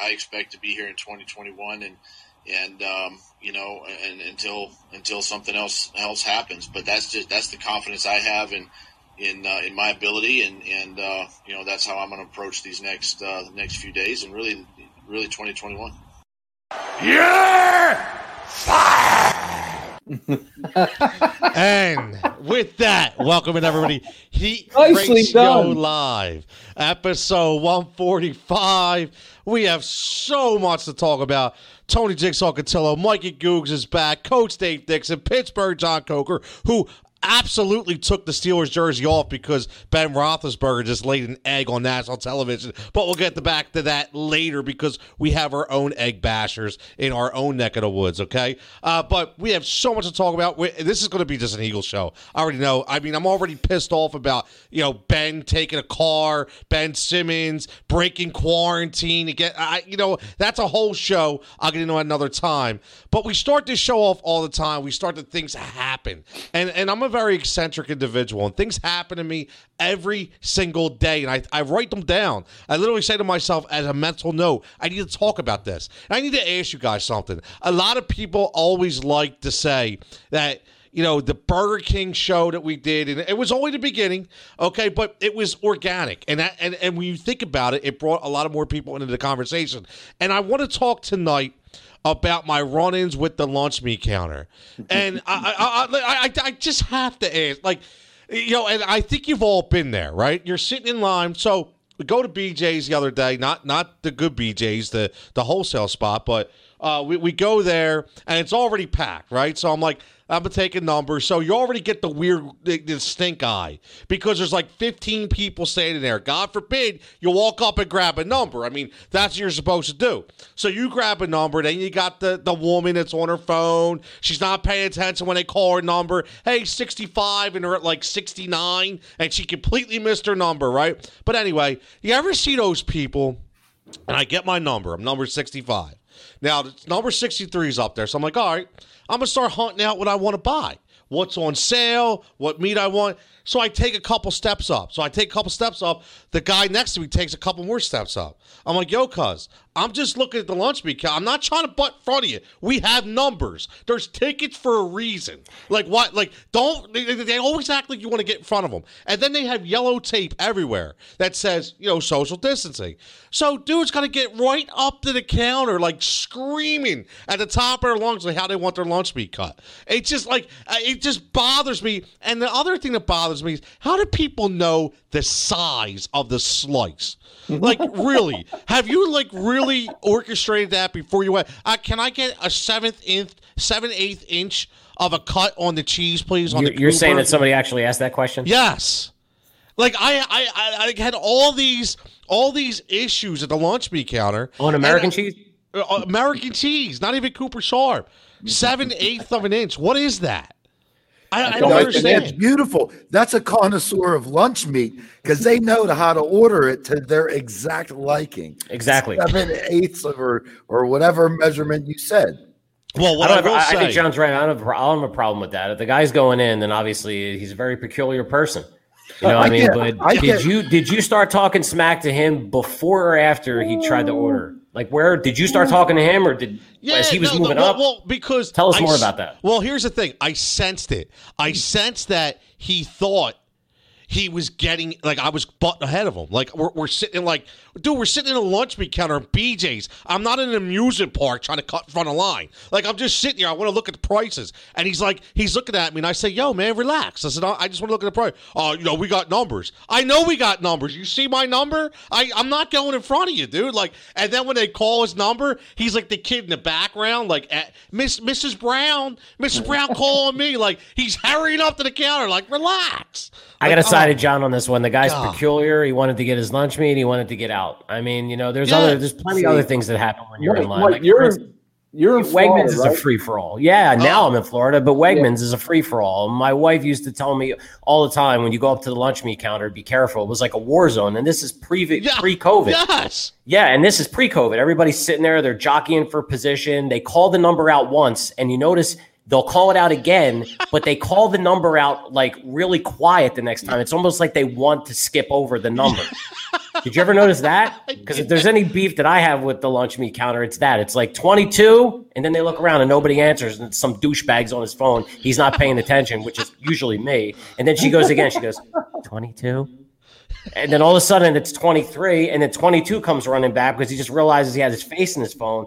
I expect to be here in 2021 and and um, you know and until until something else else happens. But that's just that's the confidence I have in in uh, in my ability and and uh, you know that's how I'm going to approach these next uh, next few days and really really 2021. Yeah. and with that, welcoming everybody, Heat Nicely Ratio done. Live, episode 145. We have so much to talk about. Tony Jigsaw Cotillo, Mikey Googs is back, Coach Dave Dixon, Pittsburgh John Coker, who absolutely took the Steelers jersey off because Ben Roethlisberger just laid an egg on national television. But we'll get to back to that later because we have our own egg bashers in our own neck of the woods. Okay, uh, but we have so much to talk about. we this is going to be just an Eagle show. I already know. I mean, I'm already pissed off about you know Ben taking a car, Ben Simmons breaking quarantine again. I you know that's a whole show. I'll get into another time. But we start this show off all the time. We start the things happen, and and I'm a very eccentric individual, and things happen to me every single day, and I, I write them down. I literally say to myself as a mental note, I need to talk about this. And I need to ask you guys something. A lot of people always like to say that you know, the Burger King show that we did, and it was only the beginning, okay, but it was organic. And that, and, and when you think about it, it brought a lot of more people into the conversation. And I want to talk tonight about my run-ins with the launch me counter, and I, I, I, I, just have to ask, like, you know, and I think you've all been there, right? You're sitting in line, so we go to BJ's the other day, not not the good BJ's, the the wholesale spot, but uh, we we go there and it's already packed, right? So I'm like. I'm gonna take a number, so you already get the weird, the, the stink eye because there's like 15 people standing there. God forbid you walk up and grab a number. I mean, that's what you're supposed to do. So you grab a number, then you got the the woman that's on her phone. She's not paying attention when they call her number. Hey, 65, and they're at like 69, and she completely missed her number, right? But anyway, you ever see those people? And I get my number. I'm number 65. Now, number 63 is up there. So I'm like, all right, I'm going to start hunting out what I want to buy. What's on sale, what meat I want. So I take a couple steps up. So I take a couple steps up. The guy next to me takes a couple more steps up. I'm like, yo, cuz, I'm just looking at the lunch meat. I'm not trying to butt in front of you. We have numbers. There's tickets for a reason. Like what? Like don't they, they always act like you want to get in front of them, and then they have yellow tape everywhere that says you know social distancing. So dude's got to get right up to the counter, like screaming at the top of their lungs, like how they want their lunch meat cut. It's just like uh, it just bothers me. And the other thing that bothers me is how do people know the size of the slice? Like really? Have you like really orchestrated that before you went? Uh, can I get a seventh inch, seven eighth inch of a cut on the cheese, please? On You're, the you're saying that somebody actually asked that question? Yes. Like I, I, I, I had all these, all these issues at the lunch meat counter On American And- cheese? uh, American cheese, not even Cooper Sharp, seven eighth of an inch. What is that? I, I don't understand. That's beautiful. That's a connoisseur of lunch meat because they know how to order it to their exact liking. Exactly. Seven eighths of or or whatever measurement you said. Well, I, what don't I, will I, I say, think John's right. I don't, have, a I don't have a problem with that. If the guy's going in, then obviously he's a very peculiar person. You know what I I mean? get- but I did get- you did you start talking smack to him before or after he tried to order? Like where did you start talking to him or did as he was no, no, moving well, up? Well, because Tell us I more about that. Well, here's the thing. I sensed it. I sensed that he thought he was getting like I was butting ahead of him. Like we're, we're sitting like, dude, we're sitting in a lunch meat counter at BJ's. I'm not in an amusement park trying to cut in front of line. Like I'm just sitting here. I want to look at the prices. And he's like, he's looking at me, and I say, yo, man, relax. I said, I just want to look at the price. Oh, you know, we got numbers. I know we got numbers. You see my number? I I'm not going in front of you, dude. Like, and then when they call his number, he's like the kid in the background, like eh, Miss Mrs. Brown, Mrs. Brown calling me. Like he's hurrying up to the counter, like relax. I got to Like, side of John on this one. The guy's God. peculiar. He wanted to get his lunch meat. He wanted to get out. I mean, you know, there's Yeah. other, there's plenty of other things that happen when you're in line. Mike, Like, you're instance, you're in Wegmans Florida, is right? a free for all. Yeah, now Oh. I'm in Florida, but Wegmans is a free for all. My wife used to tell me all the time when you go up to the lunch meat counter, be careful. It was like a war zone, and this is pre Yeah. pre COVID. Yes. Yeah, and this is pre-COVID. Everybody's sitting there, they're jockeying for position. They call the number out once, and you notice they'll call it out again, but they call the number out like really quiet the next time. It's almost like they want to skip over the number. Did you ever notice that? Because if there's any beef that I have with the lunch meat counter, it's that. It's like 22, and then they look around and nobody answers, and some douchebag's on his phone. He's not paying attention, which is usually me. And then she goes again. She goes, 22? And then all of a sudden it's 23, and then 22 comes running back because he just realizes he has his face in his phone.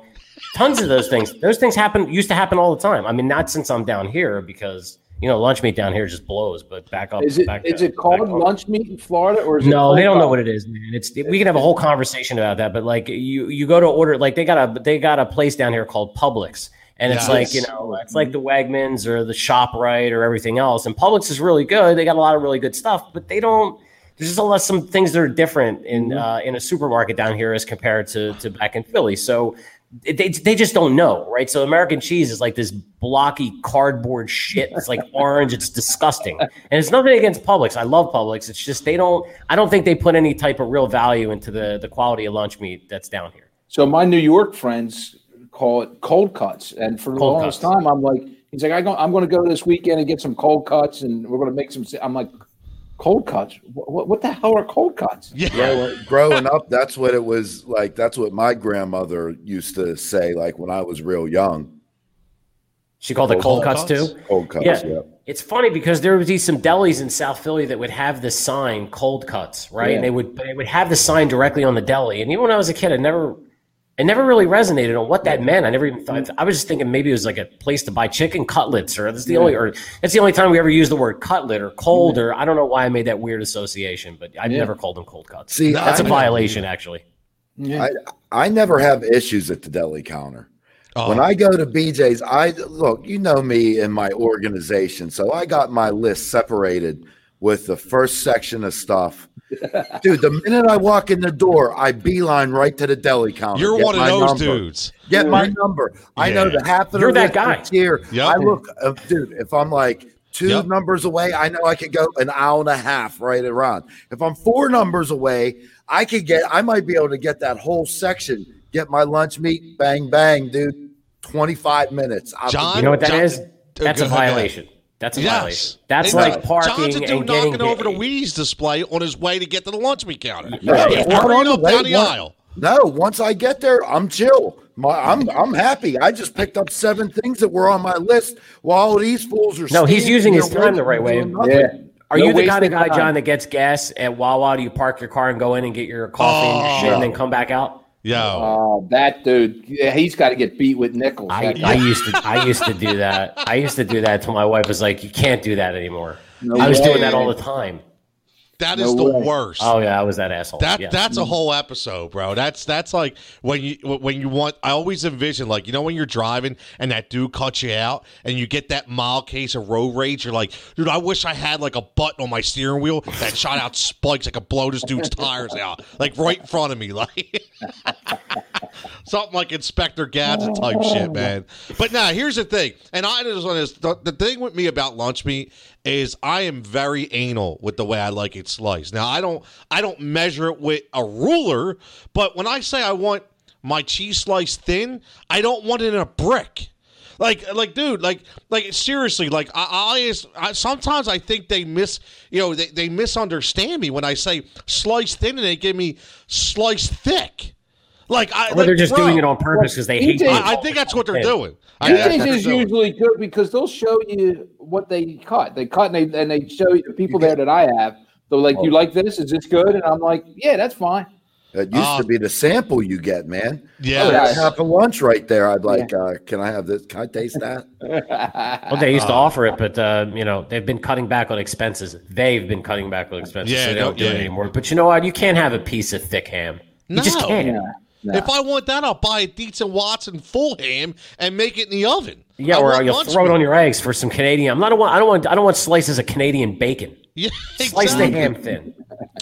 Tons of those things. Those things happen used to happen all the time. I mean, not since I'm down here because you know lunch meat down here just blows. But back up, Is it back is to- it called back lunch meat in Florida or is it No, called they don't know what it is, man. It's we can have a whole conversation about that, but like you you go to order like they got a they got a place down here called Publix. And it's Yes. like, you know, it's like the Wegmans or the ShopRite or everything else. And Publix is really good. They got a lot of really good stuff, but they don't there's just a lot of some things that are different in uh, in a supermarket down here as compared to to back in Philly. So it- they, they just don't know, right? So American cheese is like this blocky cardboard shit. It's like orange. It's disgusting, and it's nothing against Publix. I love Publix. It's just they don't. I don't think they put any type of real value into the the quality of lunch meat that's down here. So my New York friends call it cold cuts, and for the Cold longest cuts. time, I'm like, he's like, I go, I'm going to go this weekend and get some cold cuts, and we're going to make some. I'm like, cold cuts? What, what the hell are cold cuts? Yeah. Growing, growing up, that's what it was like. That's what my grandmother used to say, like when I was real young. She called it Cold cold, cuts, cuts? too. Cold cuts, Yeah. yeah. It's funny because there would be some delis in South Philly that would have the sign "cold cuts," right? Yeah. And they would they would have the sign directly on the deli. And even when I was a kid, I never it never really resonated on what that meant. I never even thought. Mm-hmm. I was just thinking maybe it was like a place to buy chicken cutlets, or that's the only, or that's the only time we ever used the word cutlet or cold, mm-hmm. or I don't know why I made that weird association, but I've Yeah. never called them cold cuts. See, that's a I- violation, actually. Yeah. I never have issues at the deli counter. Oh, When I go to BJ's, I look, you know me and my organization. So I got my list separated with the first section of stuff. Dude, the minute I walk in the door, I beeline right to the deli counter. You're one of those number. dudes. Get my number. I know the half of You're that guy. here. Yep. I look, uh, dude. If I'm like two Yep. numbers away, I know I could go an hour and a half right around. If I'm four numbers away, I could get. I might be able to get that whole section. Get my lunch meat, bang bang, dude. Twenty five minutes. John- You know what that John- is? uh, That's a violation. That's a Yes. violation. That's And, like parking John's a dude and getting knocking over the hit. Wheeze display on his way to get to the lunch meat counter. Yeah, He's not on the up way, down the one- aisle. No, once I get there, I'm chill. My, I'm I'm happy. I just picked up seven things that were on my list while these fools are. No, he's using his time the right way. Yeah. Are No you the kind of guy, time. John, that gets gas at Wawa? Do you park your car and go in and get your coffee and your shit and then oh. come back out? Yo, Oh, that dude, yeah, he's got to get beat with nickels. I, I used to I used to do that. I used to do that until my wife was like, "You can't do that anymore." No I was way. doing that all the time. That No is the way. worst. Oh yeah, I was that asshole. That yeah. that's a whole episode, bro. That's that's like when you when you want. I always envision like you know when you're driving and that dude cuts you out and you get that mild case of road rage. You're like, dude, I wish I had like a button on my steering wheel that shot out spikes. I could blow this dude's tires out, like right in front of me, like something like Inspector Gadget type shit, man. But now here's the thing, and I just want this. The, the thing with me about lunch meat is I am very anal with the way I like it sliced. Now I don't I don't measure it with a ruler, but when I say I want my cheese slice thin, I don't want it in a brick. Like, like, dude, like, like, seriously, like, I, I, I sometimes I think they miss, you know, they, they misunderstand me when I say slice thin and they give me slice thick. Like, I, or like, they're just bro, doing it on purpose because they hate. DJ you. I, I think that's what they're doing. I think that's DJ's what is doing. usually good because they'll show you what they cut. They cut and they and they show you the people there that I have. They're like, Oh. "You like this? Is this good?" And I'm like, "Yeah, that's fine." That used Uh, to be the sample you get, man. Yeah. Oh, yeah. that half a lunch right there. I'd like, uh, can I have this? Can I taste that? Well, they used to offer it, but uh, you know they've been cutting back on expenses. They've been cutting back on expenses, Yeah, so they no- don't do yeah. it anymore. But you know what? You can't have a piece of thick ham. You just No. can't. If I want that, I'll buy a Dietz and Watson full ham and make it in the oven. Yeah, I or you'll throw it on your eggs for some Canadian. I'm not. Want. I don't want. I don't want slices of Canadian bacon. Yeah, Slice the ham thin.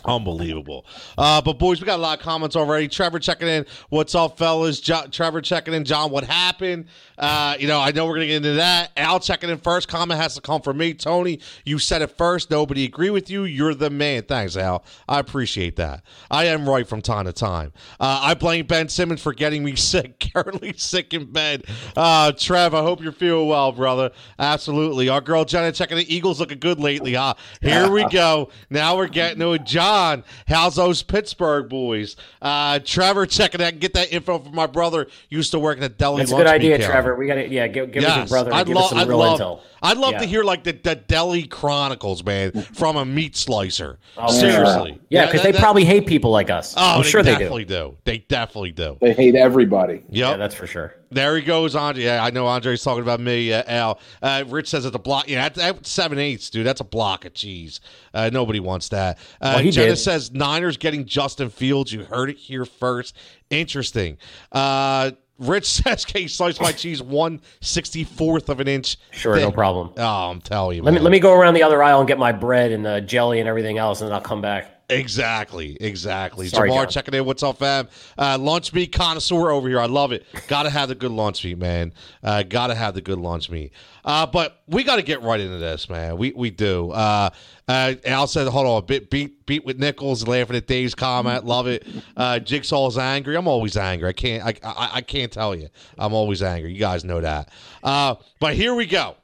Unbelievable. Uh, but boys, we got a lot of comments already. Trevor checking in. What's up, fellas? Jo- Trevor checking in. John, what happened? Uh, you know, I know we're gonna get into that. Al checking in first. Comment has to come from me. Tony, you said it first. Nobody agree with you. You're the man. Thanks, Al. I appreciate that. I am right from time to time. Uh, I blame Ben Simmons for getting me sick. Currently sick in bed. Uh, Trev, I hope you're feeling well, brother. Absolutely. Our girl Jenna checking the Eagles looking good lately, huh? Here we go. Now we're getting to it. John, how's those Pittsburgh boys? Uh, Trevor, checking out, and get that info from my brother. Used to work at the deli. That's a good idea, Trevor. We got to yeah, give, give yes. us your brother. I'd, lo- I'd love, intel. I'd love yeah. to hear like the, the deli chronicles, man, from a meat slicer. Oh, Seriously, yeah, because yeah, they that, probably hate people like us. Oh, I'm sure they definitely do. do. They definitely do. They hate everybody. Yep. Yeah, that's for sure. There he goes, Andre. Yeah, I know Andre's talking about me, uh, Al. Uh, Rich says it's a block. Yeah, that's, that's seven eighths, dude. That's a block of cheese. Uh, nobody wants that. Uh, well, Jenna did. says Niners getting Justin Fields. You heard it here first. Interesting. Uh, Rich says, "Can you slice my cheese one sixty fourth of an inch?" Sure, no problem. Oh, I'm telling you. Let man. me let me go around the other aisle and get my bread and uh, jelly and everything else, and then I'll come back. Exactly, exactly. Sorry, Jamar John. checking in. What's up, fam? Uh, lunch meat connoisseur over here. I love it. got to have the good lunch meat, man. Uh, got to have the good lunch meat. Uh, but we got to get right into this, man. We we do. Uh, uh, Al said, "Hold on, a bit beat beat with nickels, laughing at Dave's comment. Love it. Uh, Jigsaw's angry. I'm always angry. I can't I, I, I can't tell you. I'm always angry. You guys know that. Uh, but here we go.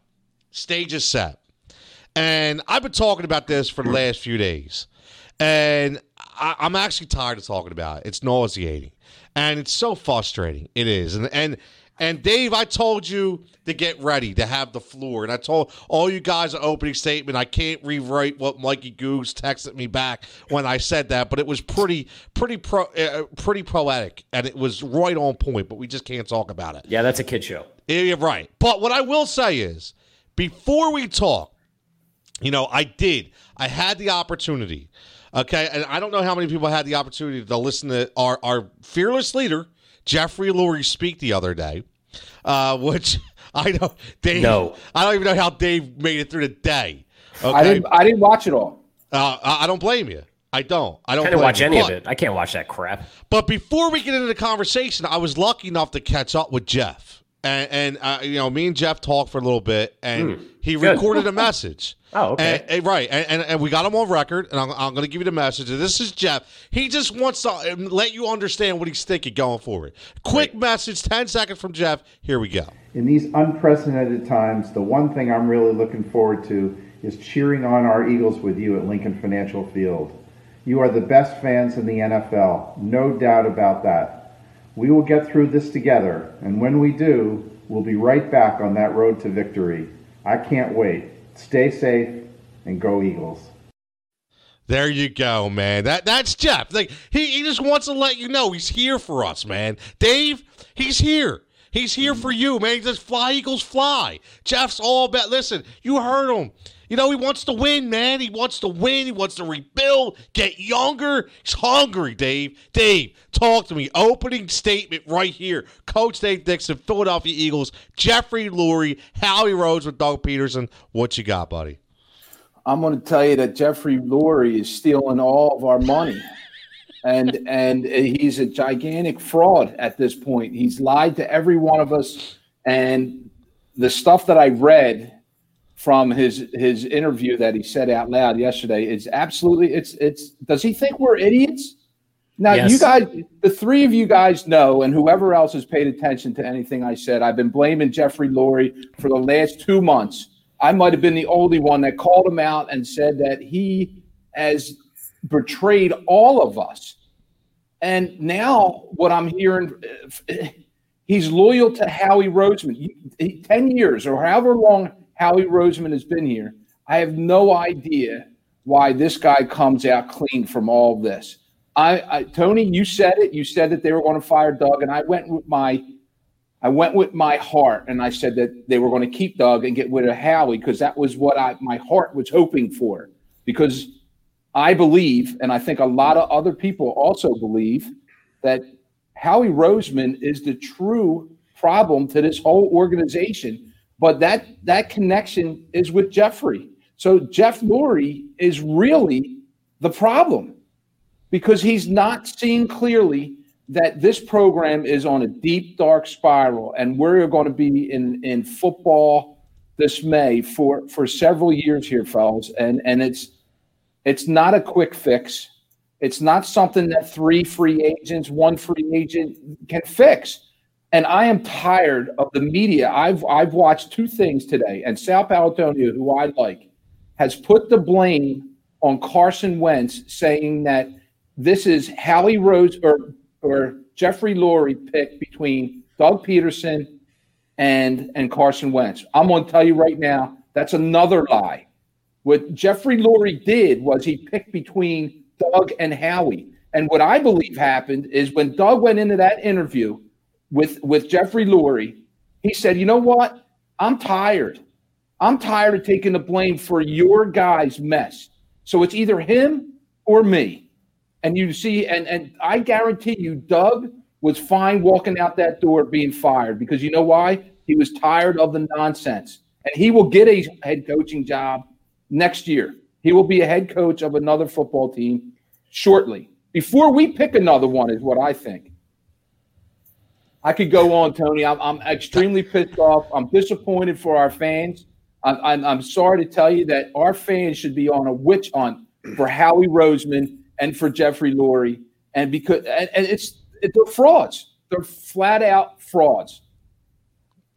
Stage is set, and I've been talking about this for the last few days." And I, am actually tired of talking about it. It's nauseating, and it's so frustrating. It is, and and and Dave, I told you to get ready to have the floor, and I told all you guys an opening statement. I can't rewrite what Mikey Goose texted me back when I said that, but it was pretty, pretty pro, uh, pretty poetic, and it was right on point. But we just can't talk about it. Yeah, that's a kid show. Yeah, right. But what I will say is, before we talk, you know, I did. I had the opportunity Okay, and I don't know how many people had the opportunity to listen to our, our fearless leader, Jeffrey Lurie, speak the other day, uh, which I know Dave. No. I don't even know how Dave made it through the day. Okay? I didn't. I didn't watch it all. Uh, I don't blame you. I don't. I don't. I watch you. any but, of it. I can't watch that crap. But before we get into the conversation, I was lucky enough to catch up with Jeff, and, and uh, you know, me and Jeff talked for a little bit, and mm, he good. recorded a message. Oh, okay. And, and, right. And, and, we got him on record, and I'm, I'm going to give you the message. This is Jeff. He just wants to um, let you understand what he's thinking going forward. Quick right. message, 10 seconds from Jeff. Here we go. In these unprecedented times, the one thing I'm really looking forward to is cheering on our Eagles with you at Lincoln Financial Field. You are the best fans in the NFL, no doubt about that. We will get through this together, and when we do, we'll be right back on that road to victory. I can't wait. Stay safe and go Eagles. There you go, man. That that's Jeff. Like he, he just wants to let you know he's here for us, man. Dave, he's here. He's here for you, man. He says, "Fly Eagles, fly." Jeff's all about. Listen, you heard him. You know he wants to win, man. He wants to win. He wants to rebuild, get younger. He's hungry, Dave. Dave, talk to me. Opening statement right here. Coach Dave Dixon, Philadelphia Eagles. Jeffrey Lurie, Howie Rhodes with Doug Pederson. What you got, buddy? I'm going to tell you that Jeffrey Lurie is stealing all of our money and and he's a gigantic fraud at this point. He's lied to every one of us, and the stuff that I read from his his interview that he said out loud yesterday is absolutely it's it's. Does he think we're idiots? Now yes. you guys, the three of you guys know, and whoever else has paid attention to anything I said, I've been blaming Jeffrey Lurie for the last two months. I might have been the only one that called him out and said that he has betrayed all of us. And now what I'm hearing, uh, he's loyal to Howie Roseman. 10 years or however long Howie Roseman has been here. I have no idea why this guy comes out clean from all this. I, I Tony, you said it. You said that they were going to fire Doug, and I went with my I went with my heart and I said that they were going to keep Doug and get rid of Howie because that was what I my heart was hoping for. Because I believe, and I think a lot of other people also believe, that Howie Roseman is the true problem to this whole organization. But that that connection is with Jeffrey. So Jeff Lurie is really the problem because he's not seeing clearly that this program is on a deep dark spiral and we're going to be in in football this May for for several years here fellas and and it's it's not a quick fix. It's not something that three free agents, one free agent can fix. And I am tired of the media. I've I've watched two things today, and Sal Paolantonio, who I like, has put the blame on Carson Wentz, saying that this is Howie Rose or or Jeffrey Lurie pick between Doug Pederson and and Carson Wentz. I'm going to tell you right now, that's another lie. What Jeffrey Lurie did was he picked between Doug and Howie. And what I believe happened is when Doug went into that interview with with Jeffrey Lurie, he said, "You know what? I'm tired. I'm tired of taking the blame for your guy's mess. So it's either him or me." And you see, and and I guarantee you, Doug was fine walking out that door being fired because you know why? He was tired of the nonsense. And he will get a head coaching job next year. He will be a head coach of another football team shortly. Before we pick another one, is what I think. I could go on, Tony. I'm, I'm extremely pissed off. I'm disappointed for our fans. I'm, I'm, I'm sorry to tell you that our fans should be on a witch hunt for Howie Roseman and for Jeffrey Lurie, and because and, and it's they're frauds. They're flat out frauds.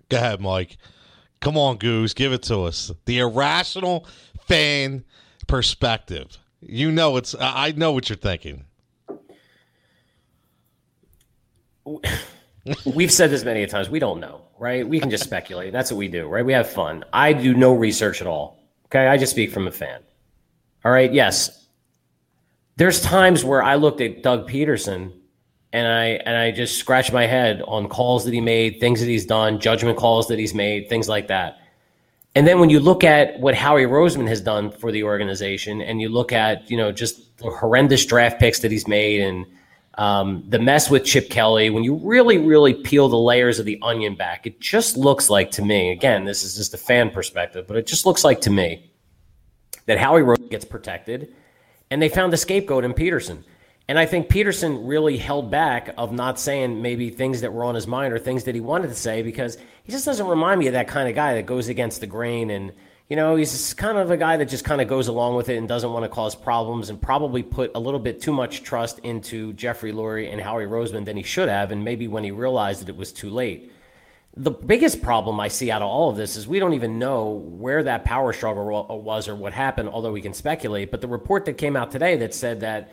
Go ahead, Mike. Come on, Goose, give it to us. The irrational fan perspective. You know it's. I know what you're thinking. We've said this many times. We don't know, right? We can just speculate. That's what we do, right? We have fun. I do no research at all. Okay, I just speak from a fan. All right. Yes, there's times where I looked at Doug Pederson and I and I just scratch my head on calls that he made, things that he's done, judgment calls that he's made, things like that. And then when you look at what Howie Roseman has done for the organization, and you look at you know just the horrendous draft picks that he's made, and um, the mess with Chip Kelly, when you really really peel the layers of the onion back, it just looks like to me. Again, this is just a fan perspective, but it just looks like to me that Howie Roseman gets protected, and they found a scapegoat in Pederson. And I think Pederson really held back of not saying maybe things that were on his mind or things that he wanted to say because he just doesn't remind me of that kind of guy that goes against the grain and you know he's kind of a guy that just kind of goes along with it and doesn't want to cause problems and probably put a little bit too much trust into Jeffrey Lurie and Howie Roseman than he should have and maybe when he realized that it was too late. The biggest problem I see out of all of this is we don't even know where that power struggle was or what happened, although we can speculate. But the report that came out today that said that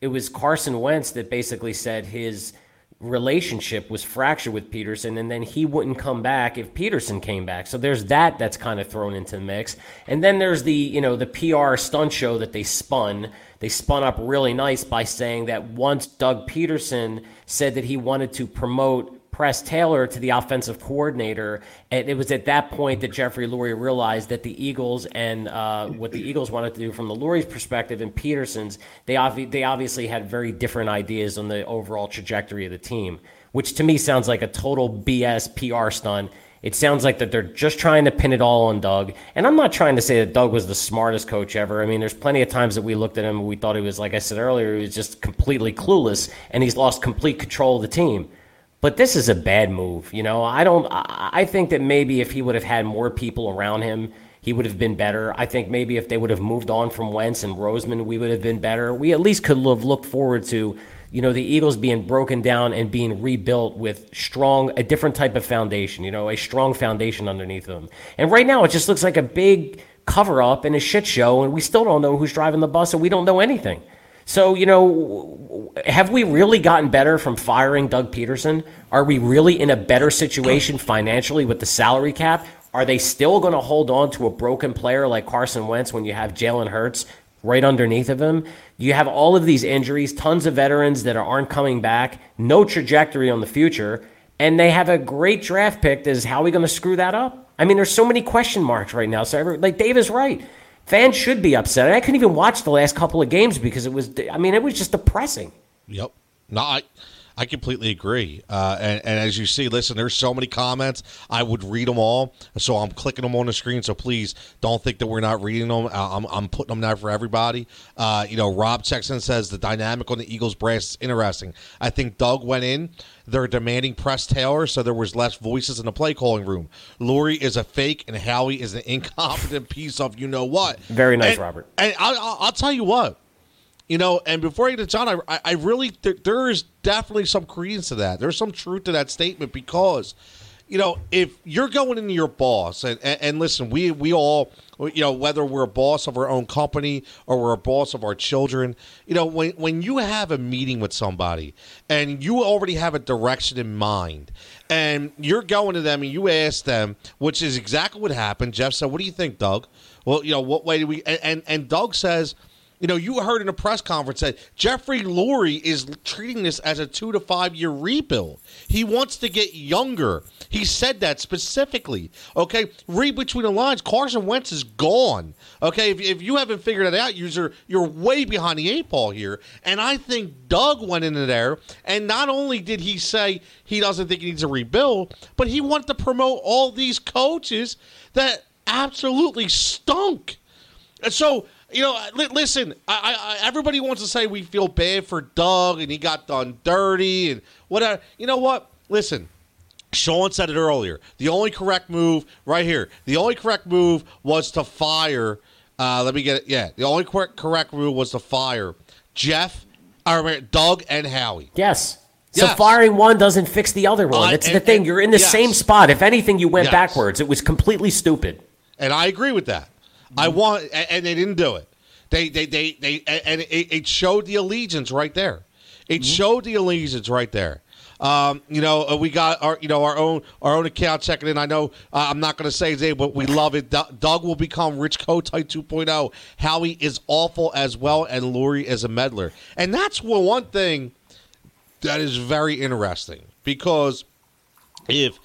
it was Carson Wentz that basically said his relationship was fractured with Pederson, and then he wouldn't come back if Pederson came back. So there's that that's kind of thrown into the mix. And then there's the you know the PR stunt show that they spun. They spun up really nice by saying that once Doug Pederson said that he wanted to promote Press Taylor to the offensive coordinator. And it was at that point that Jeffrey Lurie realized that the Eagles and uh, what the Eagles wanted to do from the Lurie's perspective and Pederson's, they, obvi- they obviously had very different ideas on the overall trajectory of the team, which to me sounds like a total BS PR stunt. It sounds like that they're just trying to pin it all on Doug. And I'm not trying to say that Doug was the smartest coach ever. I mean, there's plenty of times that we looked at him and we thought he was, like I said earlier, he was just completely clueless and he's lost complete control of the team. But this is a bad move. You know, I don't. I think that maybe if he would have had more people around him, he would have been better. I think maybe if they would have moved on from Wentz and Roseman, we would have been better. We at least could have looked forward to, you know, the Eagles being broken down and being rebuilt with strong, a different type of foundation. You know, a strong foundation underneath them. And right now, it just looks like a big cover up and a shit show, and we still don't know who's driving the bus, and we don't know anything. So, you know, have we really gotten better from firing Doug Pederson? Are we really in a better situation financially with the salary cap? Are they still going to hold on to a broken player like Carson Wentz when you have Jalen Hurts right underneath of him? You have all of these injuries, tons of veterans that aren't coming back, no trajectory on the future, and they have a great draft pick. Is how are we going to screw that up? I mean, there's so many question marks right now. So, like Dave is right fans should be upset. I couldn't even watch the last couple of games because it was. I mean, it was just depressing. Yep. No, I. I completely agree. Uh, and, and, as you see, listen, there's so many comments. I would read them all. So I'm clicking them on the screen. So please don't think that we're not reading them. I'm, I'm putting them there for everybody. Uh, you know, Rob Texan says the dynamic on the Eagles brass is interesting. I think Doug went in. They're demanding Press Taylor, so there was less voices in the play calling room. Lurie is a fake, and Howie is an incompetent piece of you know what. Very nice, and, Robert. And I'll, I'll tell you what you know, and before I get to John, I, I really there, there is definitely some credence to that. There's some truth to that statement because you know, if you're going into your boss, and, and, and, listen, we we all, you know, whether we're a boss of our own company or we're a boss of our children, you know, when when you have a meeting with somebody and you already have a direction in mind, and you're going to them and you ask them, which is exactly what happened. Jeff said, "What do you think, Doug?" Well, you know, what way do we? And and, and Doug says you know, you heard in a press conference that Jeffrey Lurie is treating this as a two to five year rebuild. He wants to get younger. He said that specifically. Okay, read between the lines. Carson Wentz is gone. Okay, if, if you haven't figured it out, you're you're way behind the eight ball here. And I think Doug went into there, and not only did he say he doesn't think he needs a rebuild, but he wanted to promote all these coaches that absolutely stunk. And so you know, listen. I, I, everybody wants to say we feel bad for Doug and he got done dirty and whatever. You know what? Listen. Sean said it earlier. The only correct move, right here, the only correct move was to fire. Uh, let me get it. Yeah, the only correct correct move was to fire Jeff, or Doug, and Howie. Yes. So yes. firing one doesn't fix the other one. That's uh, the thing. You're in the yes. same spot. If anything, you went yes. backwards. It was completely stupid. And I agree with that. I want, and they didn't do it. They, they, they, they, and it, showed the allegiance right there. It mm-hmm. showed the allegiance right there. Um, you know, uh, we got our, you know, our own, our own account checking in. I know uh, I'm not going to say his name, but we love it. D- Doug will become Rich Kotite 2.0. Howie is awful as well, and Lurie is a meddler, and that's one thing that is very interesting because if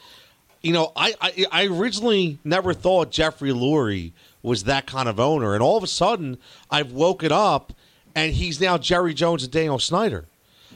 you know, I, I, I originally never thought Jeffrey Lurie was that kind of owner. And all of a sudden, I've woken up and he's now Jerry Jones and Daniel Snyder.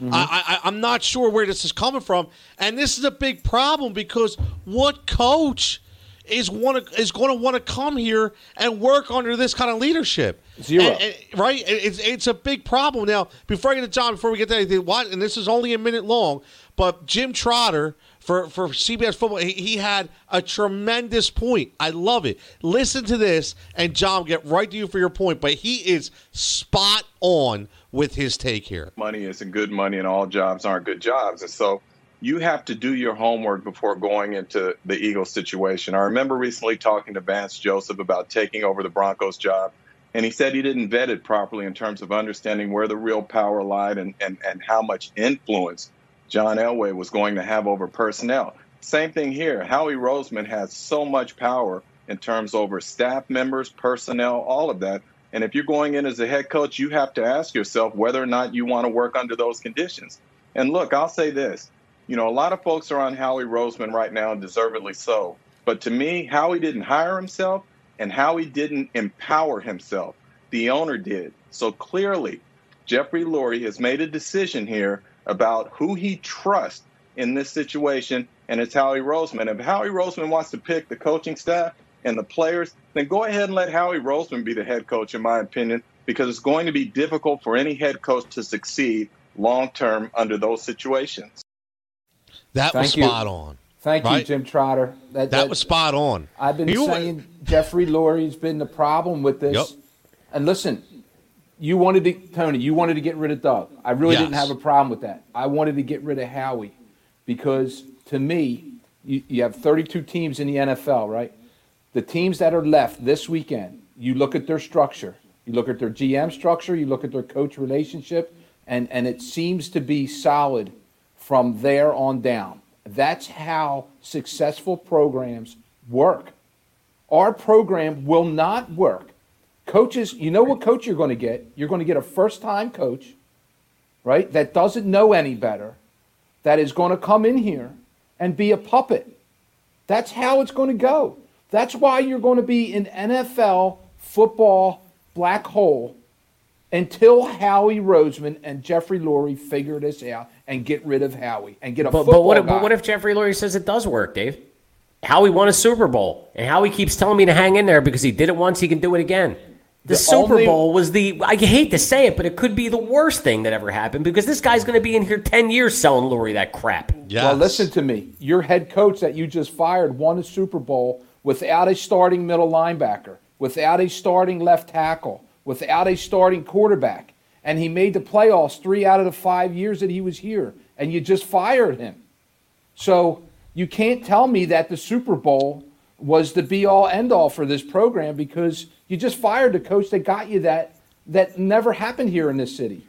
Mm-hmm. I, I, am not sure where this is coming from, and this is a big problem because what coach is want is going to want to come here and work under this kind of leadership? Zero, and, and, right? It's it's a big problem. Now, before I get to John, before we get to anything, what? And this is only a minute long, but Jim Trotter for, for CBS football. He, he, had a tremendous point. I love it. Listen to this, and John, get right to you for your point. But he is spot on with his take here. Money isn't good money, and all jobs aren't good jobs. And so you have to do your homework before going into the Eagles situation. I remember recently talking to Vance Joseph about taking over the Broncos job. And he said he didn't vet it properly in terms of understanding where the real power lied and, and, and how much influence John Elway was going to have over personnel. Same thing here. Howie Roseman has so much power in terms over staff members, personnel, all of that. And if you're going in as a head coach, you have to ask yourself whether or not you want to work under those conditions. And look, I'll say this. You know, a lot of folks are on Howie Roseman right now, and deservedly so. But to me, Howie didn't hire himself, and Howie didn't empower himself. The owner did. So clearly, Jeffrey Lurie has made a decision here about who he trusts in this situation, and it's Howie Roseman. If Howie Roseman wants to pick the coaching staff and the players, then go ahead and let Howie Roseman be the head coach, in my opinion, because it's going to be difficult for any head coach to succeed long term under those situations. That Thank was you. spot on. Thank right? you, Jim Trotter. That, that, that, was spot on. I've been you, saying Jeffrey Lurie's been the problem with this. Yep. And listen, you wanted to Tony, you wanted to get rid of Doug. I really yes. didn't have a problem with that. I wanted to get rid of Howie because to me, you, you have 32 teams in the NFL, right? The teams that are left this weekend, you look at their structure, you look at their GM structure, you look at their coach relationship, and, and it seems to be solid from there on down. That's how successful programs work. Our program will not work Coaches, you know what coach you're going to get? You're going to get a first time coach, right? That doesn't know any better, that is going to come in here and be a puppet. That's how it's going to go. That's why you're going to be an NFL football black hole until Howie Roseman and Jeffrey Lurie figure this out and get rid of Howie and get a but, football but what, if, but what if Jeffrey Lurie says it does work, Dave? Howie won a Super Bowl, and Howie keeps telling me to hang in there because he did it once, he can do it again. The, the Super only, Bowl was the, I hate to say it, but it could be the worst thing that ever happened because this guy's going to be in here 10 years selling Lurie that crap. Yes. Well, listen to me. Your head coach that you just fired won a Super Bowl without a starting middle linebacker, without a starting left tackle, without a starting quarterback. And he made the playoffs three out of the five years that he was here. And you just fired him. So you can't tell me that the Super Bowl was the be all end all for this program because you just fired the coach that got you that that never happened here in this city.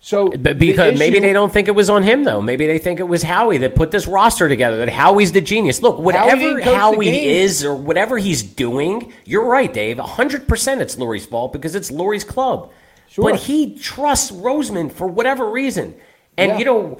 So But because the maybe they don't think it was on him though. Maybe they think it was Howie that put this roster together. That Howie's the genius. Look, whatever the Howie is or whatever he's doing, you're right, Dave. hundred percent, it's Lurie's fault because it's Lurie's club. Sure. But he trusts Roseman for whatever reason, and Yeah. you know.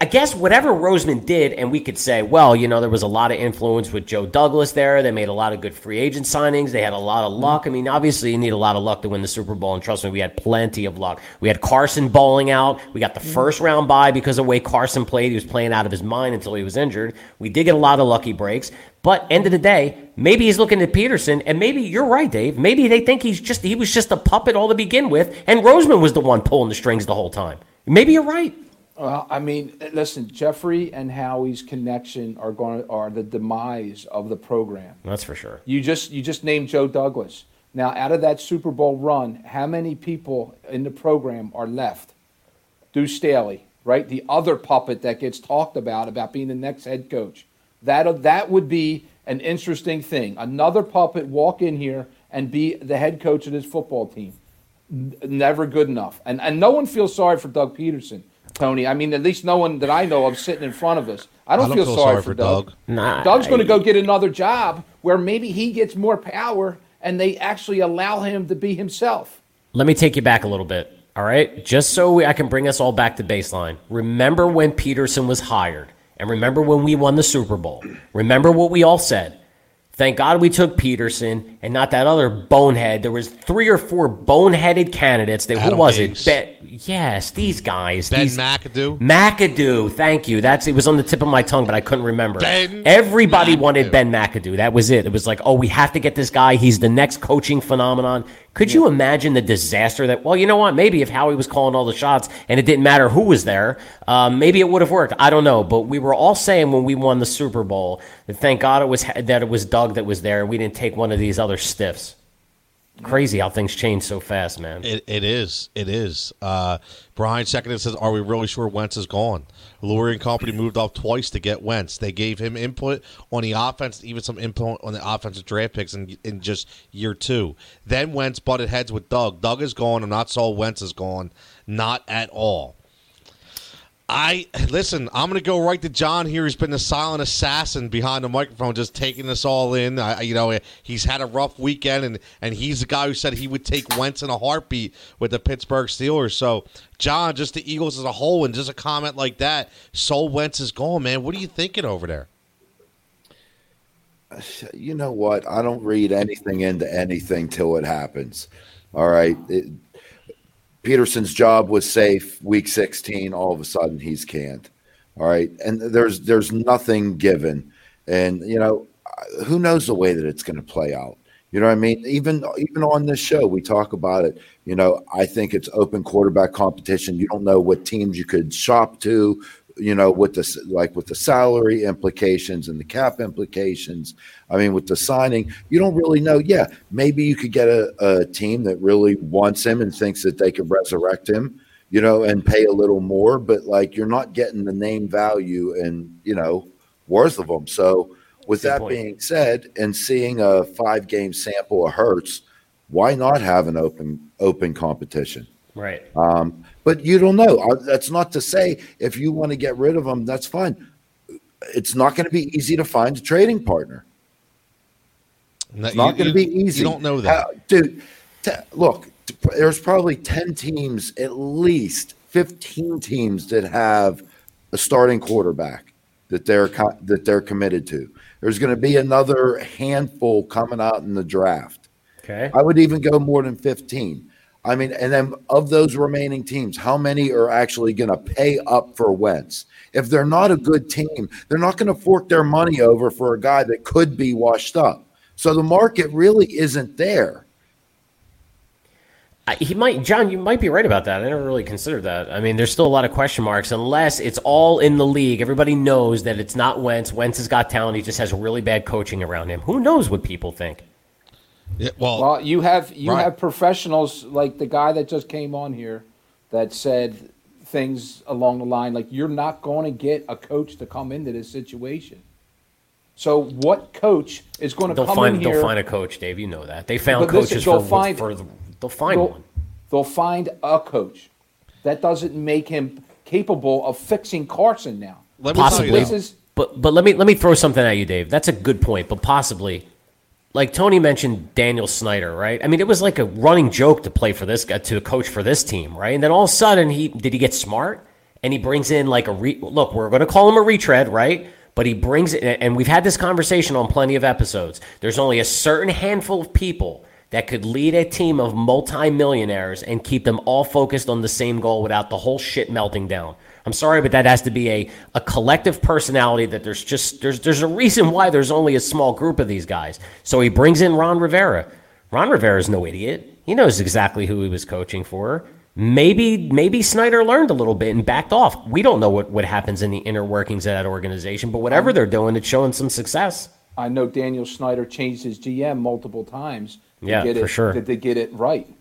I guess whatever Roseman did, and we could say, well, you know, there was a lot of influence with Joe Douglas there. They made a lot of good free agent signings. They had a lot of mm-hmm. luck. I mean, obviously, you need a lot of luck to win the Super Bowl, and trust me, we had plenty of luck. We had Carson bowling out. We got the mm-hmm. first round bye because of the way Carson played. He was playing out of his mind until he was injured. We did get a lot of lucky breaks. But end of the day, maybe he's looking at Pederson, and maybe you're right, Dave. Maybe they think he's just he was just a puppet all to begin with, and Roseman was the one pulling the strings the whole time. Maybe you're right. Well, I mean, listen, Jeffrey and Howie's connection are going are the demise of the program. That's for sure. You just you just named Joe Douglas. Now, out of that Super Bowl run, how many people in the program are left? Deuce Staley, right? The other puppet that gets talked about about being the next head coach. That that would be an interesting thing. Another puppet walk in here and be the head coach of this football team. Never good enough. And and no one feels sorry for Doug Pederson, Tony. I mean, at least no one that I know of sitting in front of us. I don't, I don't feel, feel sorry, sorry for for Doug. Doug. Nah, Doug's going to go get another job where maybe he gets more power and they actually allow him to be himself. Let me take you back a little bit. All right. Just so we, I can bring us all back to baseline. Remember when Pederson was hired and remember when we won the Super Bowl. Remember what we all said. Thank God we took Pederson and not that other bonehead. There was three or four boneheaded candidates. That, who Adam was Gase. it? Yes, these guys. Ben these, McAdoo. McAdoo, thank you. That's it was on the tip of my tongue, but I couldn't remember. Ben Everybody McAdoo. wanted Ben McAdoo. That was it. It was like, oh, we have to get this guy. He's the next coaching phenomenon. Could you imagine the disaster that? Well, you know what? Maybe if Howie was calling all the shots and it didn't matter who was there, um, maybe it would have worked. I don't know. But we were all saying when we won the Super Bowl that thank God it was that it was Doug that was there. We didn't take one of these other stiffs. Crazy how things change so fast, man. It, it is. It is. Uh, Brian seconded says, "Are we really sure Wentz is gone?" Lurie and company moved up twice to get Wentz. They gave him input on the offense, even some input on the offensive draft picks in, in just year two. Then Wentz butted heads with Doug. Doug is gone. I'm not sold. Wentz is gone. Not at all. I listen. I'm going to go right to John here. He's been the silent assassin behind the microphone, just taking this all in. I, you know, he's had a rough weekend, and and he's the guy who said he would take Wentz in a heartbeat with the Pittsburgh Steelers. So, John, just the Eagles as a whole, and just a comment like that, Soul Wentz is gone, man. What are you thinking over there? Uh, you know what? I don't read anything into anything till it happens. All right. It, Pederson's job was safe week 16. All of a sudden, he's canned. All right. And there's there's nothing given. And you know, who knows the way that it's going to play out. You know what I mean? Even even on this show, we talk about it. You know, I think it's open quarterback competition. You don't know what teams you could shop to. You know, with the like with the salary implications and the cap implications. I mean, with the signing, you don't really know. Yeah, maybe you could get a, a team that really wants him and thinks that they could resurrect him. You know, and pay a little more, but like you're not getting the name value and you know worth of them. So with Good that point. being said, and seeing a five game sample of Hurts, why not have an open open competition? Right. Um, but you don't know. That's not to say if you want to get rid of them, that's fine. It's not going to be easy to find a trading partner. It's not going to be easy. You don't know that. Uh, dude. T- look, t- there's probably ten teams, at least fifteen teams that have a starting quarterback that they're co- that they're committed to. There's going to be another handful coming out in the draft. Okay. I would even go more than 15. I mean, and then of those remaining teams, how many are actually going to pay up for Wentz? If they're not a good team, they're not going to fork their money over for a guy that could be washed up. So the market really isn't there. He might, John. You might be right about that. I never really considered that. I mean, there's still a lot of question marks unless it's all in the league. Everybody knows that it's not Wentz. Wentz has got talent. He just has really bad coaching around him. Who knows what people think? Yeah, well, Well, you have you Right. have professionals like the guy that just came on here that said things along the line like you're not going to get a coach to come into this situation. So what coach is going to They'll come find in here? they'll find a coach, Dave. You know that they found But listen, coaches they'll for, find- for the, they'll find they'll, one. they'll find a coach. That doesn't make him capable of fixing Carson now. Let me tell Possibly. you This this. is But but let me let me throw something at you, Dave. That's a good point, but possibly, like Tony mentioned, Daniel Snyder, right? I mean, it was like a running joke to play for this guy to coach for this team, right? And then all of a sudden, he did he get smart and he brings in like a re, look. We're going to call him a retread, right? But he brings it, and we've had this conversation on plenty of episodes. There's only a certain handful of people that could lead a team of multimillionaires and keep them all focused on the same goal without the whole shit melting down. I'm sorry, but that has to be a, a collective personality that there's just there's there's a reason why there's only a small group of these guys. So he brings in Ron Rivera. Ron Rivera is no idiot. He knows exactly who he was coaching for. Maybe maybe Snyder learned a little bit and backed off. We don't know what, what happens in the inner workings of that organization, but whatever they're doing, it's showing some success. I know Daniel Snyder changed his GM multiple times. To Yeah, get for it, sure. To, to get it right.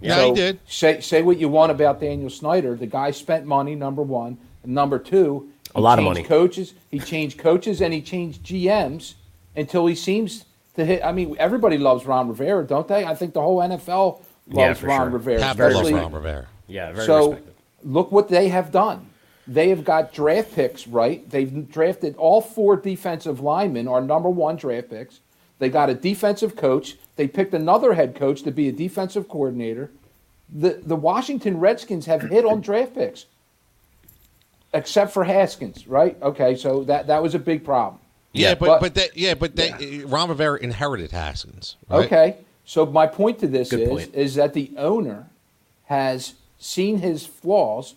Yeah, he did. Say say what you want about Daniel Snyder. The guy spent money. Number one. Number two. A lot of money. Coaches. He changed coaches and he changed GMs until he seems to hit. I mean, everybody loves Ron Rivera, don't they? I think the whole NFL loves Yeah, Ron sure. Rivera. Half loves especially- Ron Rivera. Yeah, very so respected. look what they have done. They have got draft picks right. They've drafted all four defensive linemen are number one draft picks. They got a defensive coach. They picked another head coach to be a defensive coordinator. The the Washington Redskins have hit on draft picks, except for Haskins, right? Okay, so that that was a big problem. Yeah, Yeah, but but- but they, yeah, but they, Ron Rivera inherited Haskins. Right? Okay. So my point to this Good is point. is that the owner has seen his flaws,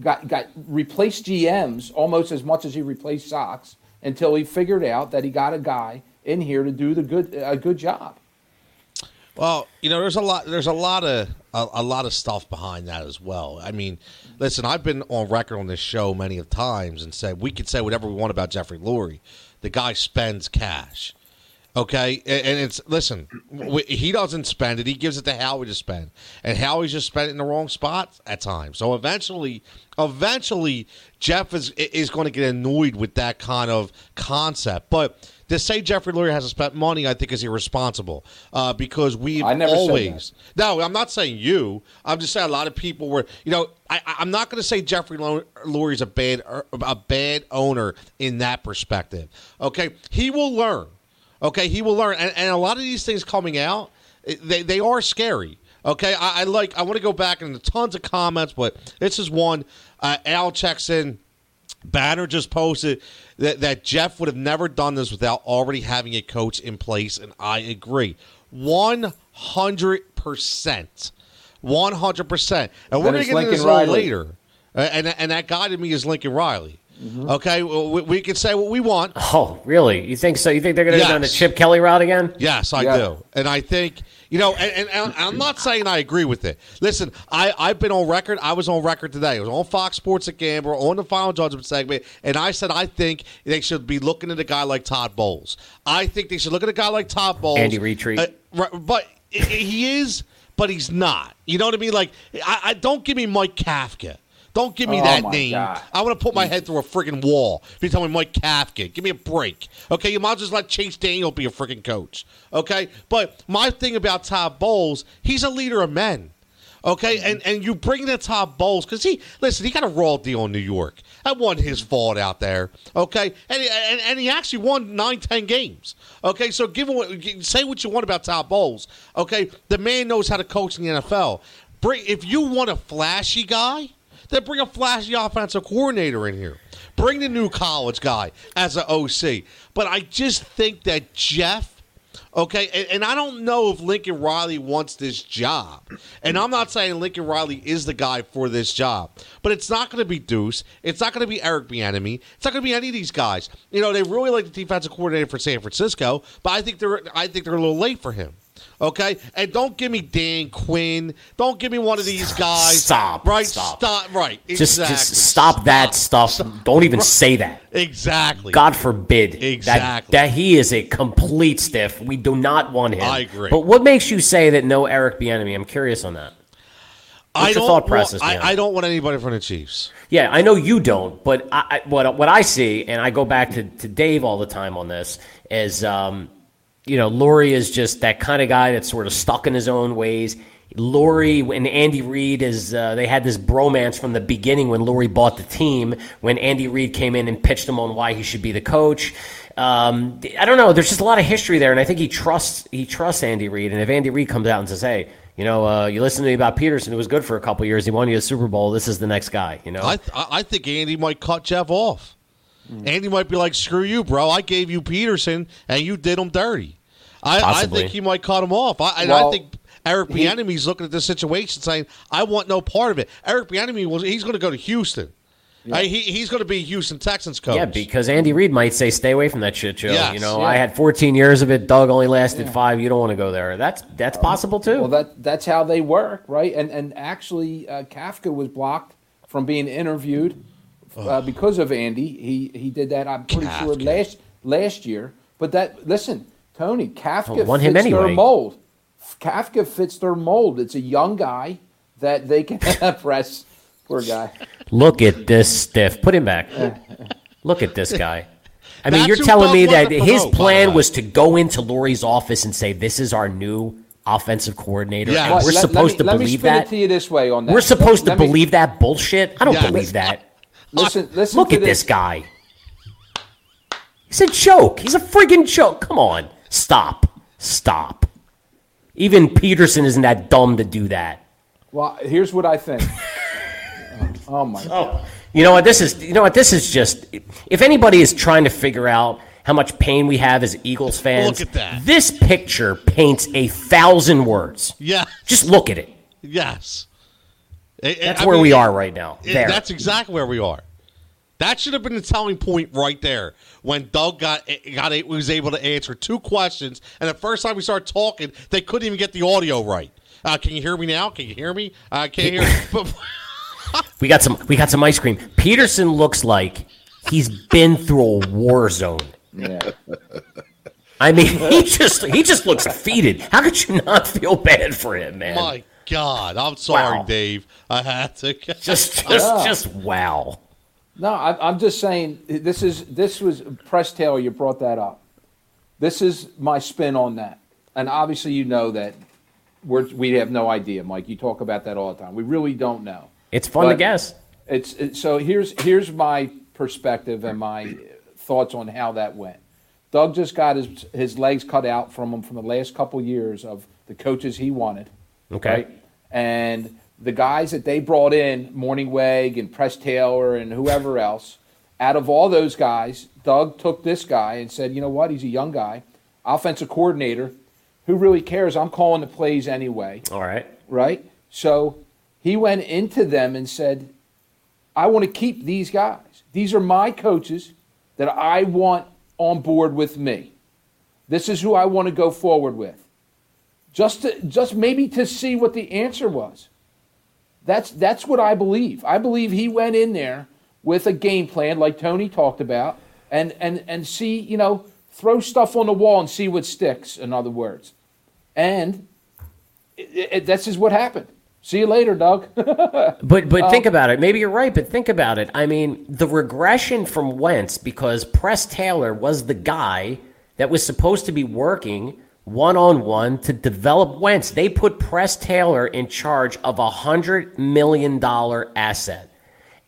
got got replaced GMs almost as much as he replaced Sox until he figured out that he got a guy in here to do the good a good job. Well, you know, there's a lot. There's a lot of a, a lot of stuff behind that as well. I mean, listen, I've been on record on this show many of times and said we could say whatever we want about Jeffrey Lurie. The guy spends cash. Okay, and, it's listen. He doesn't spend it; he gives it to Howie to spend, and Howie's just spent it in the wrong spot at times. So eventually, eventually, Jeff is is going to get annoyed with that kind of concept. But to say Jeffrey Lurie hasn't spent money, I think is irresponsible uh, because we've I never said always. No, I'm not saying you. I'm just saying a lot of people were. You know, I, I'm not going to say Jeffrey Lu- Lurie's a bad a bad owner in that perspective. Okay, he will learn. Okay, he will learn, and, and a lot of these things coming out, eh, they they are scary. Okay, I, I like. I want to go back into tons of comments, but this is one. Uh, Al checks in. Banner just posted that, that Jeff would have never done this without already having a coach in place, and I agree. 100%. 100%. And we're going to get into this Riley. later. And, and that guy to me is Lincoln Riley. Mm-hmm. Okay, well, we, we can say what we want. Oh, really? You think so? You think they're going to go down the Chip Kelly route again? Yes, I Yeah. do, and I think you know, and, and, and I'm not saying I agree with it. Listen, I I've been on record. I was on record today. I was on Fox Sports at Gambler on the Final Judgment segment, and I said I think they should be looking at a guy like Todd Bowles. I think they should look at a guy like Todd Bowles. Andy Retreat. Uh, right, but i- i- he is, but he's not. You know what I mean? Like, I, I don't give me Mike Kafka. Don't give me Oh, that name. God. I want to put my head through a freaking wall. If you tell me Mike Kafka, give me a break. Okay, you might as well let Chase Daniel be a freaking coach. Okay, but my thing about Todd Bowles, he's a leader of men. Okay, mm-hmm. and and you bring in Todd Bowles because he listen, he got a raw deal in New York. That wasn't his fault out there. Okay, and he, and, and he actually won nine, ten games. Okay, so give what, say what you want about Todd Bowles. Okay, the man knows how to coach in the NFL. Bring if you want a flashy guy then bring a flashy offensive coordinator in here. Bring the new college guy as an OC. But I just think that Jeff, okay, and, and I don't know if Lincoln Riley wants this job. And I'm not saying Lincoln Riley is the guy for this job. But it's not going to be Deuce. It's not going to be Eric Bieniemy. It's not going to be any of these guys. You know, they really like the defensive coordinator for San Francisco, but I think they're I think they're a little late for him. Okay, and don't give me Dan Quinn. Don't give me one of these guys. Stop. Right. Stop. Right. Just, exactly. just stop that stuff. Don't even say that. Exactly. God forbid. Exactly. that he is a complete stiff. We do not want him. I agree. But what makes you say that no Eric Bieniemy? I'm curious on that. I your don't thought want, process I, I don't want anybody from the Chiefs. Yeah, I know you don't, but I, I, what what I see, and I go back to, to Dave all the time on this, is um, you know, Lurie is just that kind of guy that's sort of stuck in his own ways. Lurie and Andy Reid is uh, they had this bromance from the beginning when Lurie bought the team. When Andy Reid came in and pitched him on why he should be the coach. Um, I don't know. There's just a lot of history there, and I think he trusts he trusts Andy Reid. And if Andy Reid comes out and says, "Hey," you know, uh, you listened to me about Pederson, who was good for a couple years. He won you a Super Bowl. This is the next guy. You know, I I I think Andy might cut Jeff off. Andy might be like, "Screw you, bro! I gave you Pederson, and you did him dirty." I, I think he might cut him off. I, and Well, I think Eric he- Bieniemy's looking at this situation, saying, "I want no part of it." Eric Bieniemy was he's going to go to Houston. Uh, he, he's going to be Houston Texans coach. Yeah, because Andy Reid might say, "Stay away from that shit show." Yes, you know, yeah. I had 14 years of it. Doug only lasted five. You don't want to go there. That's that's possible too. Well, that that's how they work, right? And and actually, uh, Kafka was blocked from being interviewed uh, because of Andy. He he did that. I'm pretty sure last last year. But that listen, Tony Kafka Oh, want fits him their mold. Kafka fits their mold. It's a young guy that they can press. Poor guy. Look at this stiff. Put him back. Look at this guy. I mean, That's you're telling me that to his promote, plan was to go into Lurie's office and say, "This is our new offensive coordinator." Yes. and Well, we're let, supposed let me, to let me believe spin that. it to you this way on that. We're supposed Let to me- believe that bullshit. I don't Yes. believe that. Listen, listen. Look to at this guy. He's a joke. He's a friggin' joke. Come on. Stop. Stop. Even Pederson isn't that dumb to do that. Well, here's what I think. Oh, oh my oh. god. You know what? This is. You know what? This is just. If anybody is trying to figure out how much pain we have as Eagles fans, Look at that. This picture paints a thousand words. yeah, Just look at it. yes. I- That's I where mean, we are right now. it- There. That's exactly where we are. That should have been the telling point right there when Doug got got was able to answer two questions, and the first time we started talking, they couldn't even get the audio right. Uh, can you hear me now? Can you hear me? I can't hear. We got some. We got some ice cream. Pederson looks like he's been through a war zone. Yeah. I mean, he just he just looks defeated. How could you not feel bad for him, man? my God, I'm sorry, Wow. Dave. I had to. Just just Yeah. just wow. No, I, I'm just saying this is this was Press Taylor. You brought that up. This is my spin on that, and obviously you know that we're, we have no idea, Mike. You talk about that all the time. We really don't know. It's fun to guess. It's, it's so here's here's my perspective and my thoughts on how that went. Doug just got his his legs cut out from him from the last couple years of the coaches he wanted. Okay. Right? And the guys that they brought in, Mornhinweg and Press Taylor and whoever else, out of all those guys, Doug took this guy and said, you know what? He's a young guy, offensive coordinator. Who really cares? I'm calling the plays anyway All right. right? So he went into them and said, I want to keep these guys. These are my coaches that I want on board with me. This is who I want to go forward with. Just to, just maybe to see what the answer was. That's that's what I believe. I believe he went in there with a game plan like Tony talked about and and and see, you know, throw stuff on the wall and see what sticks in other words. And it, it, this is what happened. See you later, Doug. But but um, think about it. Maybe you're right, but think about it. I mean, the regression from Wentz because Press Taylor was the guy that was supposed to be working one on one to develop Wentz. They put Press Taylor in charge of a hundred million dollar asset.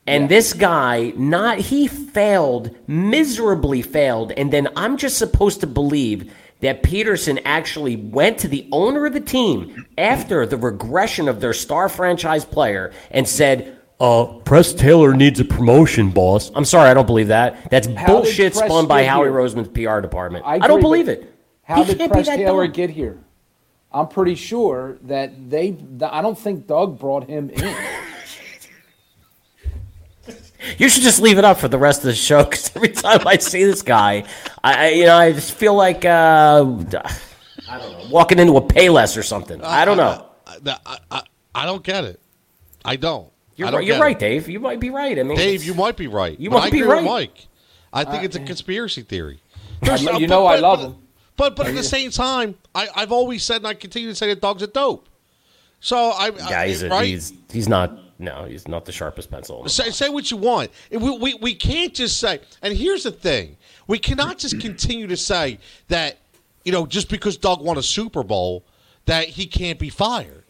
And this guy, not he failed, miserably failed. And then I'm just supposed to believe that Pederson actually went to the owner of the team after the regression of their star franchise player and said, uh, Press Taylor needs a promotion, boss. I'm sorry, I don't believe that. That's How bullshit spun by Howie? Roseman's PR department. I, agree, don't believe it. How He did can't Press Taylor dumb. get here? I'm pretty sure that they. I don't think Doug brought him in. You should just leave it up for the rest of the show because every time I see this guy, I, I you know I just feel like uh, I don't know walking into a Payless or something. I don't know. I, I, I, I don't get it. I don't. You're I don't right, you're get it. right, Dave. You might be right. I mean, Dave, you might be right. You might I be agree with right. Mike. I think it's a conspiracy theory. You uh, know I love but- him. But but at the same time, I, I've always said, and I continue to say that Doug's a dope. So I Yeah, he's a, right? he's he's not no, he's not the sharpest pencil. Say, say what you want. We, we, we can't just say, and here's the thing we cannot just continue to say that, you know, just because Doug won a Super Bowl, that he can't be fired.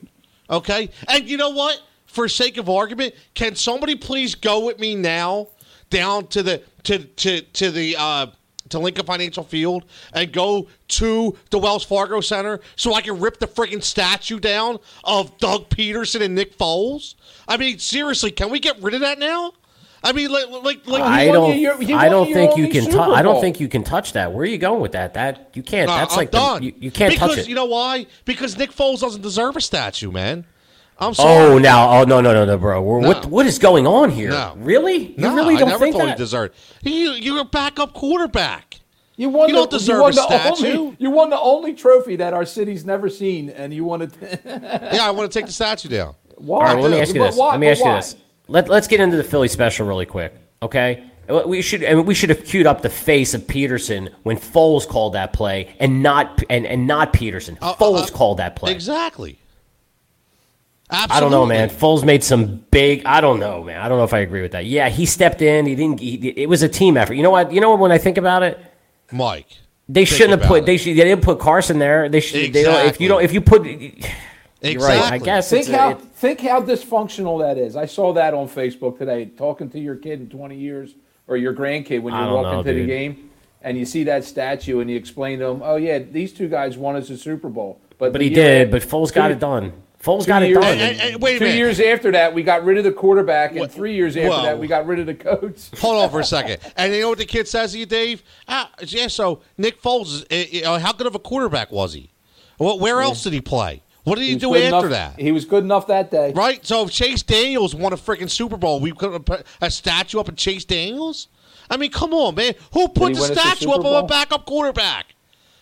Okay? And you know what? For sake of argument, can somebody please go with me now down to the to to to the uh to Lincoln Financial Field and go to the Wells Fargo Center so I can rip the freaking statue down of Doug Pederson and Nick Foles? I mean, seriously, can we get rid of that now? I mean, like, like, like I don't. your- I don't think you can. Tou- I don't think you can touch that. Where are you going with that? That you can't. Uh, That's I'm like the- done. you, you can't because touch it. you know why? Because Nick Foles doesn't deserve a statue, man. I'm sorry. oh, now, oh no, no, no, no, bro. We're- What what is going on here? No. Really? You no, really don't I never think thought that? he deserved. He, you're a backup quarterback. You won. You the, don't deserve you won a the statue. Only, you won the only trophy that our city's never seen, and you wanted. Yeah, I want to take the statue down. why? All right, well, let me ask you this. why- Let me but ask you why? this. Let, let's get into the Philly special really quick, okay? We should I mean, we should have queued up the face of Pederson when Foles called that play, and not and, and not Pederson. Uh, Foles uh, called that play. Exactly. Absolutely. I don't know, man. Foles made some big. I don't know, man. I don't know if I agree with that. Yeah, he stepped in. He didn't. He, it was a team effort. You know what? You know what? When I think about it, Mike. they shouldn't have put. it. They should. They didn't put Carson there. They should. They don't, if you don't. If you put. Exactly. right. I guess. Think it's a- how it- think how dysfunctional that is. I saw that on Facebook today. Talking to your kid in 20 years or your grandkid when you don't walk know, into the game and you see that statue and you explain to them, "Oh yeah, these two guys won us a Super Bowl." But but the he year- did. But Foles got it done. Foles two got it years- done. And- and- and wait Two years after that, we got rid of the quarterback, and Well- three years after well- that, we got rid of the coach. Hold on for a second. And you know what the kid says to you, Dave? Ah, yeah, so Nick Foles, is, uh, how good of a quarterback was he? Well, where else did he play? What did he, was do after enough- that? He was good enough that day. Right? So if Chase Daniels won a freaking Super Bowl, we could have put a statue up of Chase Daniels? I mean, come on, man. Who put the a statue Super up of a backup quarterback?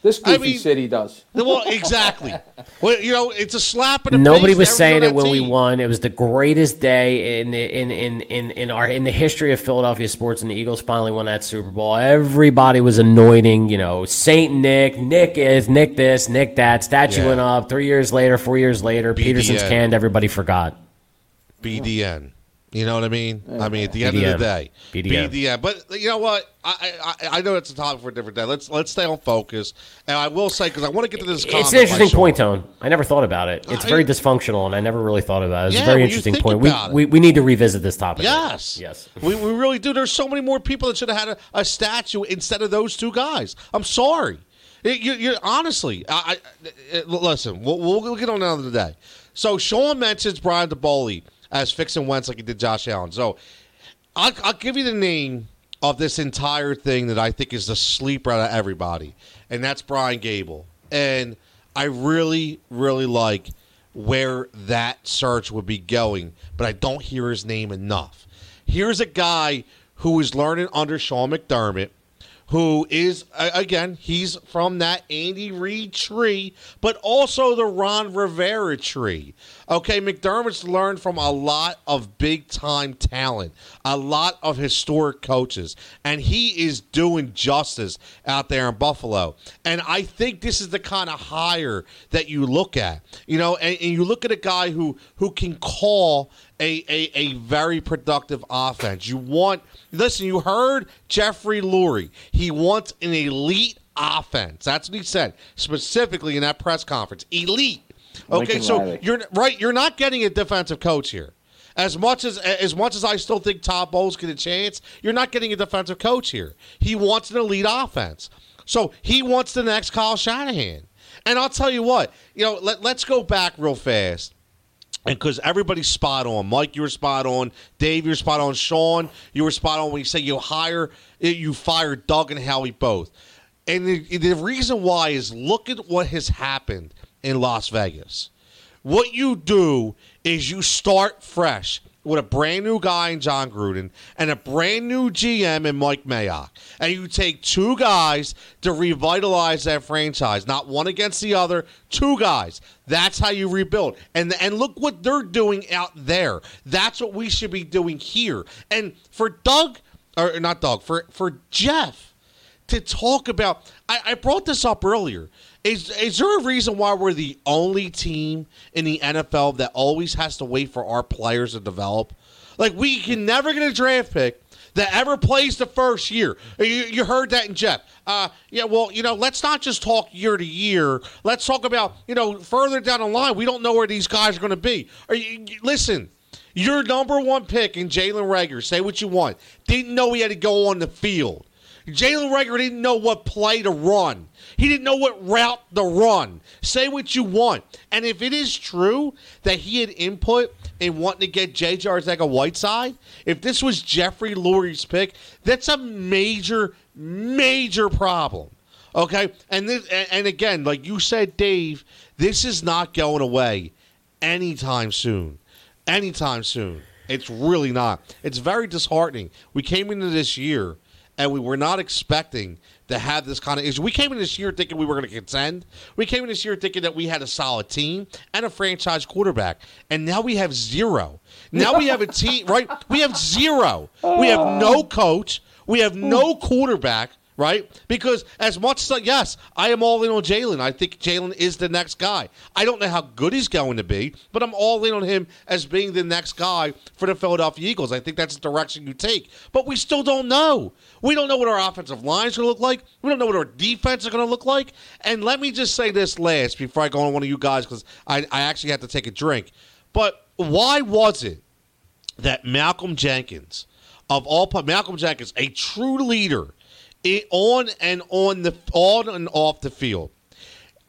This I goofy mean- city does. Well, exactly. well, you know, it's a slap in the face. Nobody face was saying it when that we won. It was the greatest day in in in in in our in the history of Philadelphia sports, and the Eagles finally won that Super Bowl. Everybody was anointing, you know, Saint Nick, Nick is Nick this, Nick that. Statue Yeah. went up. Three years later, four years later, Pederson's BDN. canned. Everybody forgot. BDN. You know what I mean? I mean, at the end of the day, BDN. But you know what? I, I I know it's a topic for a different day. Let's let's stay on focus. And I will say because I want to get to this. It's an interesting point, Tone. I never thought about it. It's I- very dysfunctional, and I never really thought about it. It's Yeah, a very interesting point. We, we we need to revisit this topic. Yes. Yes. We, we really do. There's so many more people that should have had a, a statue instead of those two guys. I'm sorry. It- you, you, honestly, I, I, it- listen, we'll, we'll get on another day. So Sean mentions Brian Daboll as fixing Wentz like he did Josh Allen. So I'll, I'll give you the name of this entire thing that I think is the sleeper out of everybody, and that's Brian Gable. And I really, really like where that search would be going, but I don't hear his name enough. Here's a guy who is learning under Sean McDermott, who is again he's from that Andy Reid tree, but also the Ron Rivera tree. Okay, McDermott's learned from a lot of big time talent, a lot of historic coaches, and he is doing justice out there in Buffalo. And I think this is the kind of hire that you look at, you know, and, and you look at a guy who who can call a, a, a very productive offense. You want listen, you heard Jeffrey Lurie. He wants an elite offense. That's what he said specifically in that press conference. Elite. Okay, so you're right. You're not getting a defensive coach here. As much as as much as I still think Todd Bowles get a chance, you're not getting a defensive coach here. He wants an elite offense. So he wants the next Kyle Shanahan. And I'll tell you what, you know, let, let's go back real fast. And because everybody's spot on. Mike, you were spot on. Dave, you're spot on. Sean, you were spot on when you say you hire, you fire Doug and Howie both. And the, the reason why is look at what has happened in Las Vegas. What you do is you start fresh with a brand new guy in Jon Gruden and a brand new GM in Mike Mayock. And you take two guys to revitalize that franchise, not one against the other, two guys. That's how you rebuild. And and look what they're doing out there. That's what we should be doing here. And for Doug or not Doug, for for Jeff to talk about. I, I brought this up earlier. Is is there a reason why we're the only team in the NFL that always has to wait for our players to develop? Like we can never get a draft pick that ever plays the first year. You, you heard that in Jeff. Uh, yeah, well, you know, let's not just talk year to year. Let's talk about, you know, further down the line. We don't know where these guys are going to be. You, listen, your number one pick in Jalen Reagor. say what you want, didn't know he had to go on the field. Jalen Reagor didn't know what play to run. He didn't know what route to run. Say what you want. And if it is true that he had input in wanting to get J.J. Arcega-Whiteside, if this was Jeffrey Lurie's pick, that's a major, major problem. Okay? And this, and again, like you said, Dave, this is not going away anytime soon. Anytime soon. It's really not. It's very disheartening. We came into this year and we were not expecting to have this kind of issue. We came in this year thinking we were going to contend. We came in this year thinking that we had a solid team and a franchise quarterback, and now we have zero. Now we have a team, right? We have zero. We have no coach. We have no quarterback right? Because as much as yes, I am all in on Jalen. I think Jalen is the next guy. I don't know how good he's going to be, but I'm all in on him as being the next guy for the Philadelphia Eagles. I think that's the direction you take. But we still don't know. We don't know what our offensive line is going to look like. We don't know what our defense is going to look like. And let me just say this last before I go on one of you guys because I, I actually have to take a drink. But why was it that Malcolm Jenkins, of all Malcolm Jenkins, a true leader it, on and on the on and off the field.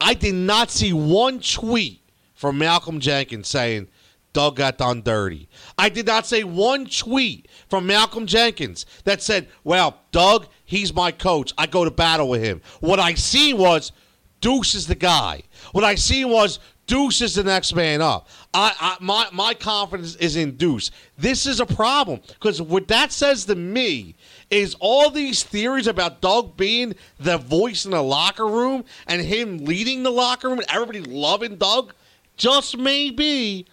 I did not see one tweet from Malcolm Jenkins saying Doug got done dirty. I did not say one tweet from Malcolm Jenkins that said, "Well, Doug, he's my coach. I go to battle with him." What I seen was Deuce is the guy. What I seen was Deuce is the next man up. I, I, my my confidence is in Deuce. This is a problem because what that says to me is all these theories about Doug being the voice in the locker room and him leading the locker room and everybody loving Doug. Just maybe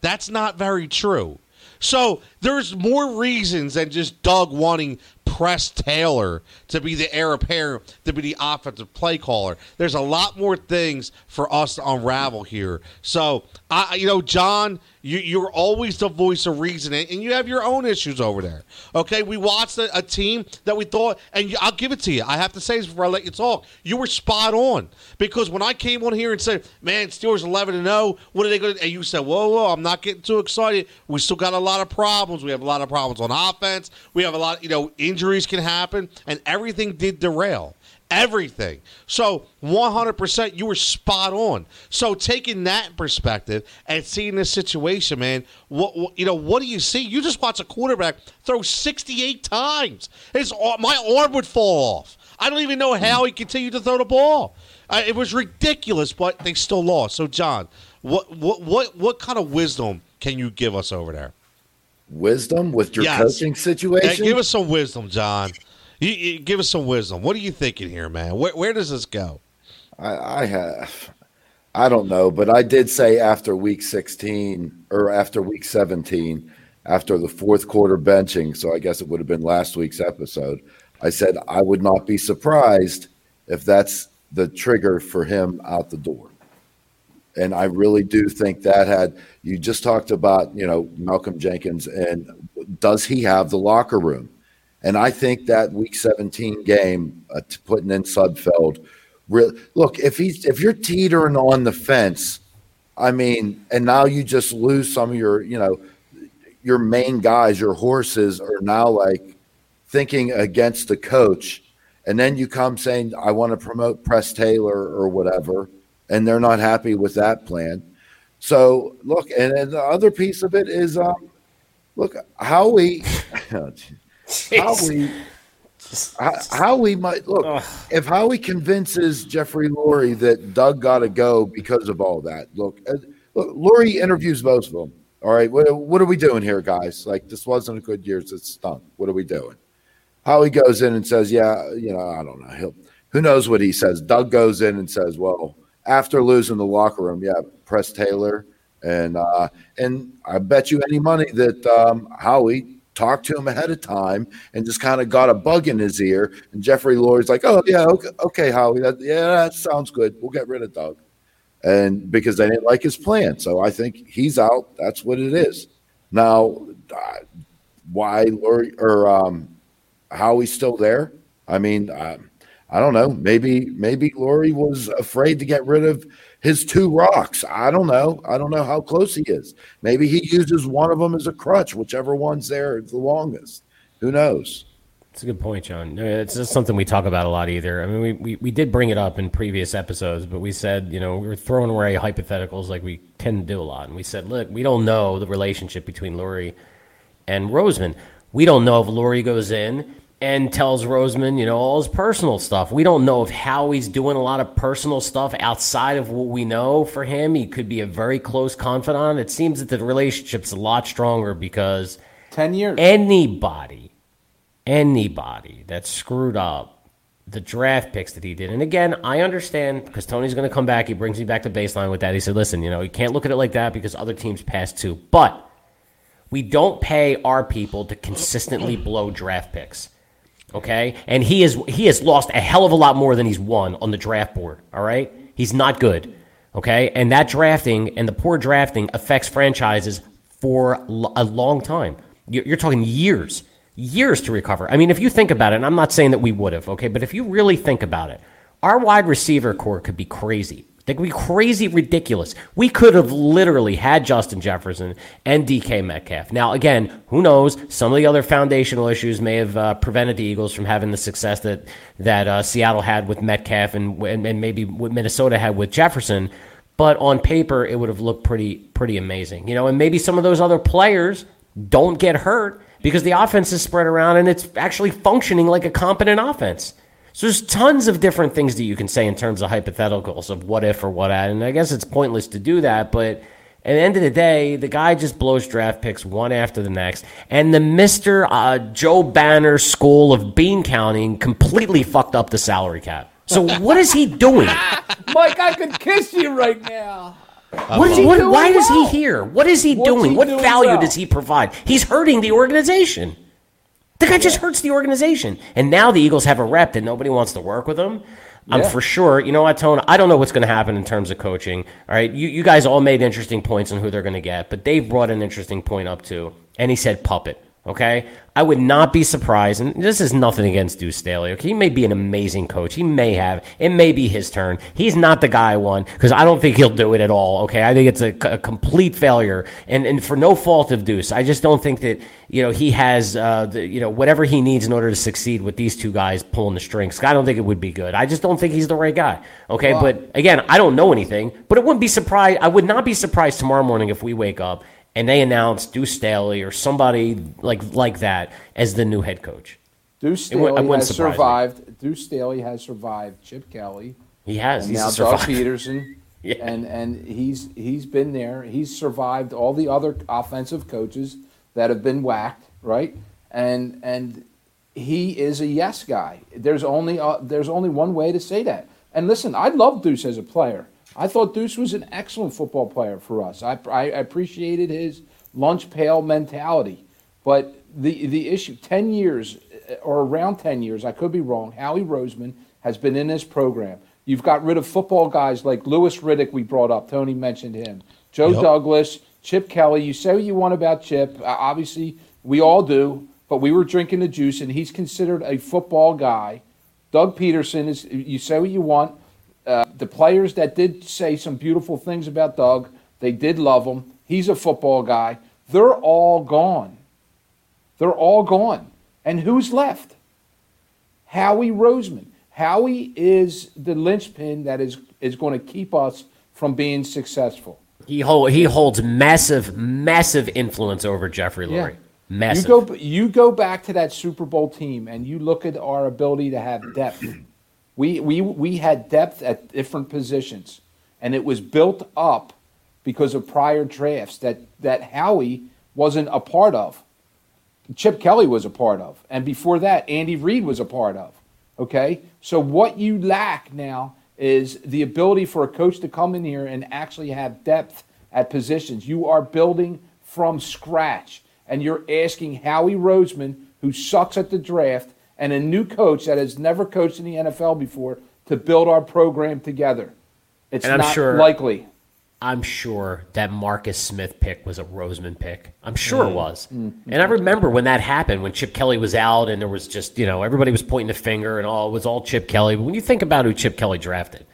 that's not very true. So there's more reasons than just Doug wanting Press Taylor to be the heir apparent, to be the offensive play caller. There's a lot more things for us to unravel here. So, I, you know, John, you, you're always the voice of reason, and you have your own issues over there. Okay, we watched a, a team that we thought, and I'll give it to you. I have to say this before I let you talk. You were spot on because when I came on here and said, "Man, Steelers 11 and 0, what are they going to?" and you said, "Whoa, whoa, I'm not getting too excited. We still got a lot of problems. We have a lot of problems on offense. We have a lot, you know, injuries can happen, and everything did derail." Everything. So 100%, you were spot on. So taking that perspective and seeing this situation, man, what, what, you know, what do you see? You just watch a quarterback throw 68 times. His my arm would fall off. I don't even know how he continued to throw the ball. Uh, it was ridiculous, but they still lost. So, John, what what what what kind of wisdom can you give us over there? Wisdom with your yes. coaching situation. give us some wisdom, John. You, you, give us some wisdom. What are you thinking here, man? Where, where does this go? I, I have. I don't know, but I did say after week 16 or after week 17, after the fourth quarter benching, so I guess it would have been last week's episode, I said I would not be surprised if that's the trigger for him out the door. And I really do think that had you just talked about, you know, Malcolm Jenkins and does he have the locker room? And I think that Week 17 game, uh, putting in Sudfeld, really, look if he's if you're teetering on the fence, I mean, and now you just lose some of your, you know, your main guys, your horses are now like thinking against the coach, and then you come saying, "I want to promote Press Taylor or whatever," and they're not happy with that plan. So look, and, and the other piece of it is, um, look, Howie. Howie, how, Howie might look Ugh. if Howie convinces Jeffrey Lurie that Doug got to go because of all that. Look, uh, look, Lurie interviews both of them. All right, what, what are we doing here, guys? Like this wasn't a good year; it stunk. What are we doing? Howie goes in and says, "Yeah, you know, I don't know. He'll, who knows what he says?" Doug goes in and says, "Well, after losing the locker room, yeah, Press Taylor." And uh, and I bet you any money that um, Howie talked to him ahead of time and just kind of got a bug in his ear. And Jeffrey Lurie's like, "Oh yeah, okay, okay Howie, that, yeah, that sounds good. We'll get rid of Doug." And because they didn't like his plan, so I think he's out. That's what it is. Now, why Lurie or um, Howie's still there? I mean, I, I don't know. Maybe maybe Lurie was afraid to get rid of his two rocks. I don't know. I don't know how close he is. Maybe he uses one of them as a crutch, whichever one's there the longest. Who knows? It's a good point, John. It's just something we talk about a lot either. I mean, we, we, we did bring it up in previous episodes, but we said, you know, we were throwing away hypotheticals like we tend to do a lot. And we said, look, we don't know the relationship between Lurie and Roseman. We don't know if Lurie goes in and tells Roseman, you know, all his personal stuff. We don't know if Howie's doing a lot of personal stuff outside of what we know for him. He could be a very close confidant. It seems that the relationship's a lot stronger because 10 years. Anybody, anybody that screwed up the draft picks that he did. And again, I understand because Tony's going to come back. He brings me back to baseline with that. He said, listen, you know, you can't look at it like that because other teams pass too. But we don't pay our people to consistently blow draft picks. Okay, and he is he has lost a hell of a lot more than he's won on the draft board. All right, he's not good. Okay, and that drafting and the poor drafting affects franchises for a long time. You're talking years, years to recover. I mean, if you think about it, and I'm not saying that we would have, okay, but if you really think about it, our wide receiver corps could be crazy. They could be crazy ridiculous. We could have literally had Justin Jefferson and DK Metcalf. Now, again, who knows? Some of the other foundational issues may have uh, prevented the Eagles from having the success that that uh, Seattle had with Metcalf and, and and maybe what Minnesota had with Jefferson. But on paper, it would have looked pretty pretty amazing, you know. And maybe some of those other players don't get hurt because the offense is spread around and it's actually functioning like a competent offense. So there's tons of different things that you can say in terms of hypotheticals of what if or what at, and I guess it's pointless to do that, but at the end of the day, the guy just blows draft picks one after the next, and the Mister uh, Joe Banner school of bean counting completely fucked up the salary cap. So what is he doing? Mike, I could kiss you right now. What is he what, why well? is he here? What is he What's doing? He what doing value well? does he provide? He's hurting the organization. The guy just hurts the organization. And now the Eagles have a rep that nobody wants to work with him. I'm for sure. You know what, Tone? I don't know what's going to happen in terms of coaching. All right. You, you guys all made interesting points on who they're going to get, but Dave brought an interesting point up too. And he said puppet. Okay. I would not be surprised, and this is nothing against Deuce Staley. Okay, he may be an amazing coach. He may have. It may be his turn. He's not the guy I want because I don't think he'll do it at all. Okay, I think it's a, a, complete failure, and and for no fault of Deuce. I just don't think that you know he has uh, the, you know whatever he needs in order to succeed with these two guys pulling the strings. I don't think it would be good. I just don't think he's the right guy. Okay, wow. but again, I don't know anything, but it wouldn't be surprised. I would not be surprised tomorrow morning if we wake up and they announce Deuce Staley or somebody like like that as the new head coach. Deuce Staley has survived. Me. Deuce Staley has survived Chip Kelly. He has. And now Doug Pederson. yeah. And and he's he's been there. He's survived all the other offensive coaches that have been whacked, right? And and he is a yes guy. There's only uh, there's only one way to say that. And listen, I love Deuce as a player. I thought Deuce was an excellent football player for us. I, I appreciated his lunch pail mentality. But the, the issue, 10 years or around 10 years, I could be wrong, Howie Roseman has been in this program. You've got rid of football guys like Louis Riddick, we brought up. Tony mentioned him. Joe yep. Douglas, Chip Kelly. You say what you want about Chip. Uh, obviously, we all do. But we were drinking the juice, and he's considered a football guy. Doug Pederson is. You say what you want. The players that did say some beautiful things about Doug, they did love him. He's a football guy. They're all gone. They're all gone. And who's left? Howie Roseman. Howie is the linchpin that is, is going to keep us from being successful. He, hold, he holds massive, massive influence over Jeffrey Lurie. Yeah. Massive. You go, you go back to that Super Bowl team and you look at our ability to have depth. We, we, we had depth at different positions, and it was built up because of prior drafts that, that Howie wasn't a part of. Chip Kelly was a part of. And before that, Andy Reid was a part of. Okay? So what you lack now is the ability for a coach to come in here and actually have depth at positions. You are building from scratch. and you're asking Howie Roseman, who sucks at the draft, and a new coach that has never coached in the NFL before to build our program together. It's not sure- likely. I'm sure that Marcus Smith pick was a Roseman pick. I'm sure it mm. was. Mm. And I remember when that happened, when Chip Kelly was out and there was just, you know, everybody was pointing the finger and all, it was all Chip Kelly. But when you think about who Chip Kelly drafted,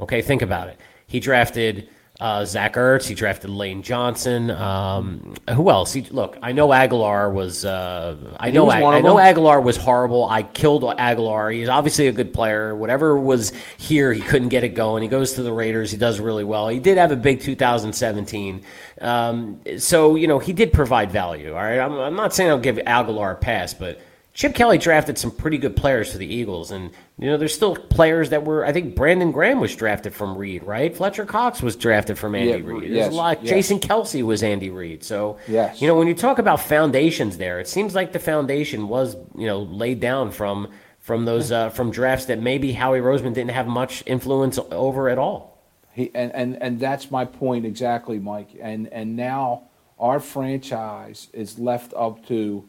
okay, think about it. He drafted uh, Zach Ertz. He drafted Lane Johnson. Um, who else? He, look, I know Agholor was. Uh, I know. was Ag- I know. Agholor was horrible. I killed Agholor. He's obviously a good player. Whatever was here, he couldn't get it going. He goes to the Raiders. He does really well. He did have a big 2017. Um, so you know he did provide value. All right. I'm, I'm not saying I'll give Agholor a pass, but. Chip Kelly drafted some pretty good players for the Eagles, and you know there's still players that were. I think Brandon Graham was drafted from Reid, right? Fletcher Cox was drafted from Andy Yeah, Reid. There's yes, a lot. yes. Jason Kelce was Andy Reid. So Yes. you know when you talk about foundations, there it seems like the foundation was you know laid down from from those uh, from drafts that maybe Howie Roseman didn't have much influence over at all. He, and, and, and that's my point exactly, Mike. And, and now our franchise is left up to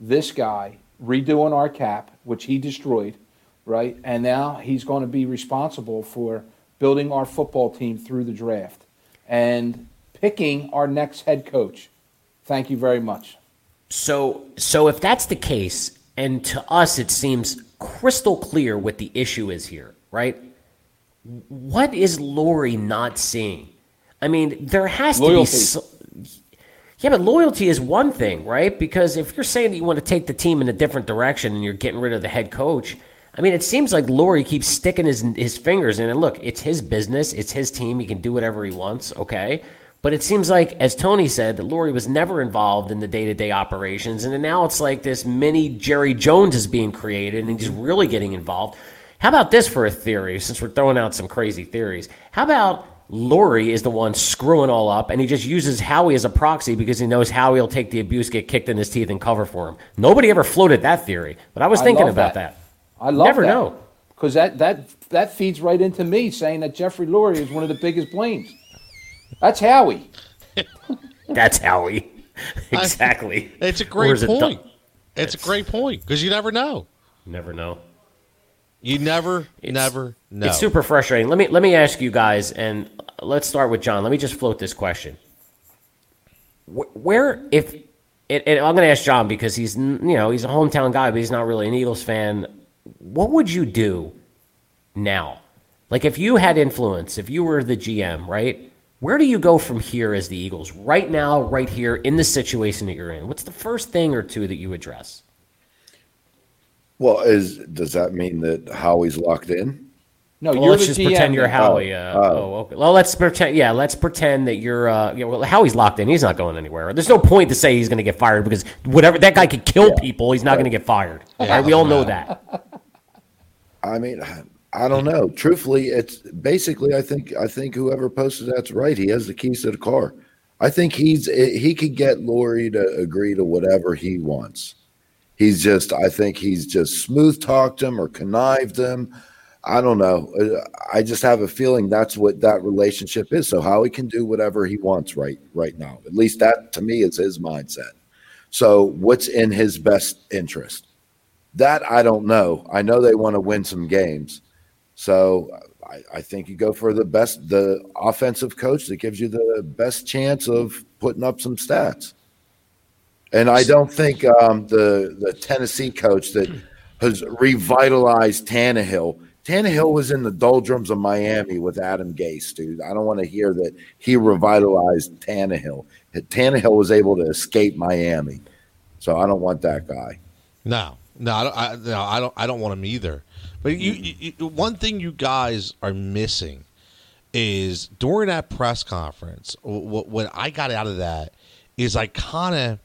this guy redoing our cap, which he destroyed, right? And now he's going to be responsible for building our football team through the draft and picking our next head coach. Thank you very much. So, so if that's the case, and to us it seems crystal clear what the issue is here, right? What is Lurie not seeing? I mean, there has to be. So, yeah, but loyalty is one thing, right? Because if you're saying that you want to take the team in a different direction and you're getting rid of the head coach, I mean, it seems like Lurie keeps sticking his his fingers in. And look, it's his business, it's his team. He can do whatever he wants, okay? But it seems like, as Tony said, that Lurie was never involved in the day to day operations, and now it's like this mini Jerry Jones is being created, and he's really getting involved. How about this for a theory? Since we're throwing out some crazy theories, how about Lurie is the one screwing all up, and he just uses Howie as a proxy because he knows Howie will take the abuse, get kicked in his teeth, and cover for him. Nobody ever floated that theory, but I was I thinking love about that. that. I love Never that. know. Because that, that, that feeds right into me saying that Jeffrey Lurie is one of the biggest blames. That's Howie. That's Howie. exactly. It's a great is it point. du- It's a great point because you never know. Never know. You never, It's- never know. It's super frustrating. Let me let me ask you guys, and let's start with John. Let me just float this question: Where, if, and I'm going to ask John because he's you know he's a hometown guy, but he's not really an Eagles fan. What would you do now? Like if you had influence, if you were the GM, right? Where do you go from here as the Eagles right now, right here in the situation that you're in? What's the first thing or two that you address? Well, is does that mean that Howie's locked in? No, Well, you're let's the just GM. pretend you're now. Howie. Uh, oh, okay. Well, let's pretend. Yeah, let's pretend that you're. Uh, yeah, well, Howie's locked in. He's not going anywhere. There's no point to say he's going to get fired because whatever that guy could kill people, he's not going to get fired. All right, we all know that. I mean, I don't know. Truthfully, it's basically. I think. I think whoever posted that's right. He has the keys to the car. I think he's. He could get Lurie to agree to whatever he wants. He's just. I think he's just smooth talked him or connived him. I don't know. I just have a feeling that's what that relationship is. So Howie can do whatever he wants right right now. At least that to me is his mindset. So what's in his best interest? That I don't know. I know they want to win some games. So I, I think you go for the best, the offensive coach that gives you the best chance of putting up some stats. And I don't think um, the the Tennessee coach that has revitalized Tannehill. Tannehill was in the doldrums of Miami with Adam Gase, dude. I don't want to hear that he revitalized Tannehill. Tannehill was able to escape Miami, so I don't want that guy. No, no, I don't, I, no, I don't. I don't want him either. But you, you, you, one thing you guys are missing is during that press conference. What, what I got out of that is I kind of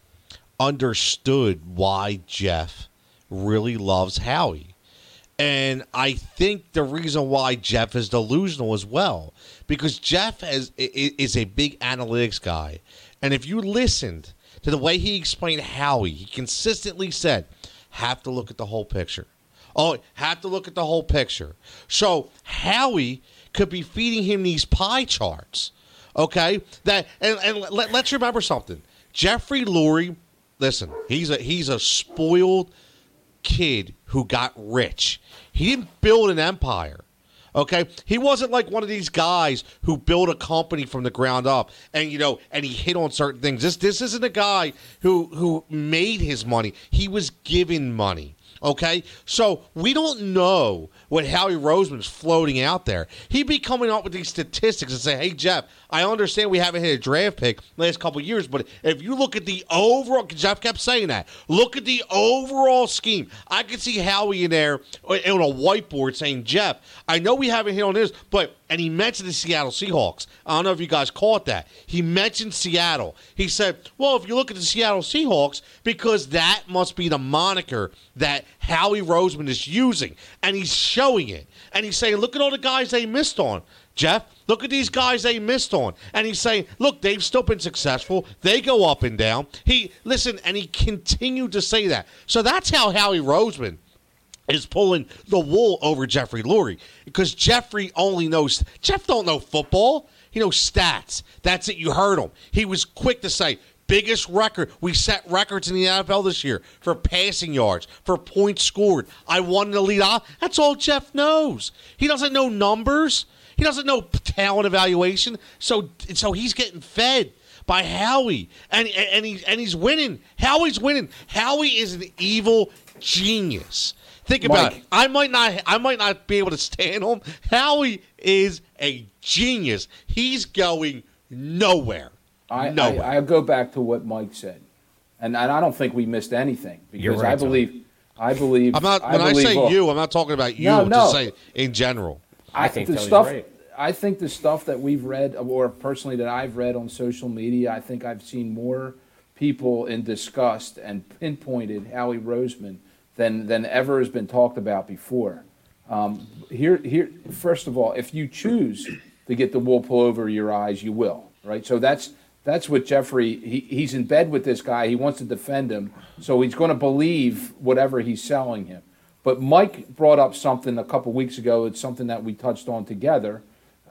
understood why Jeff really loves Howie. And I think the reason why Jeff is delusional as well, because Jeff is, is a big analytics guy. And if you listened to the way he explained Howie, he consistently said, have to look at the whole picture. Oh, have to look at the whole picture. So Howie could be feeding him these pie charts. Okay? That and, and let, let's remember something. Jeffrey Lurie listen, he's a he's a spoiled kid who got rich. He didn't build an empire. Okay, he wasn't like one of these guys who built a company from the ground up, and you know, and he hit on certain things. This this isn't a guy who who made his money. He was given money. Okay, so we don't know what Howie Roseman's floating out there. He'd be coming up with these statistics and say, "Hey Jeff, I understand we haven't hit a draft pick last couple years, but if you look at the overall, Jeff kept saying that. Look at the overall scheme. I could see Howie in there on a whiteboard saying, "Jeff, I know we haven't hit on this, but." And he mentioned the Seattle Seahawks. I don't know if you guys caught that. He mentioned Seattle. He said, "Well, if you look at the Seattle Seahawks, because that must be the moniker that Howie Roseman is using, and he's showing it. And he's saying, look at all the guys they missed on." Jeff, look at these guys they missed on. And he's saying, look, they've still been successful. They go up and down. He listen, and he continued to say that. So that's how Howie Roseman is pulling the wool over Jeffrey Lurie. Because Jeffrey only knows Jeff don't know football. He knows stats. That's it. You heard him. He was quick to say, biggest record. We set records in the NFL this year for passing yards, for points scored. I won the lead off. That's all Jeff knows. He doesn't know numbers. He doesn't know talent evaluation, so so he's getting fed by Howie, and and he and he's winning. Howie's winning. Howie is an evil genius. Think about Mike. it. I might not. I might not be able to stand him. Howie is a genius. He's going nowhere. I, nowhere. I, I go back to what Mike said, and, and I don't think we missed anything because right, I Tony. believe, I believe. I'm not. When I, believe say all- you, I'm not talking about you. No, I'm no. just saying in general. I think the Tony's stuff. right. I think the stuff that we've read, or personally that I've read on social media, I think I've seen more people in disgust and pinpointed Howie Roseman than than ever has been talked about before. Um, here, here. First of all, if you choose to get the wool pull over your eyes, you will. Right. So that's that's what Jeffrey. He, he's in bed with this guy. He wants to defend him, so he's going to believe whatever he's selling him. But Mike brought up something a couple weeks ago. It's something that we touched on together,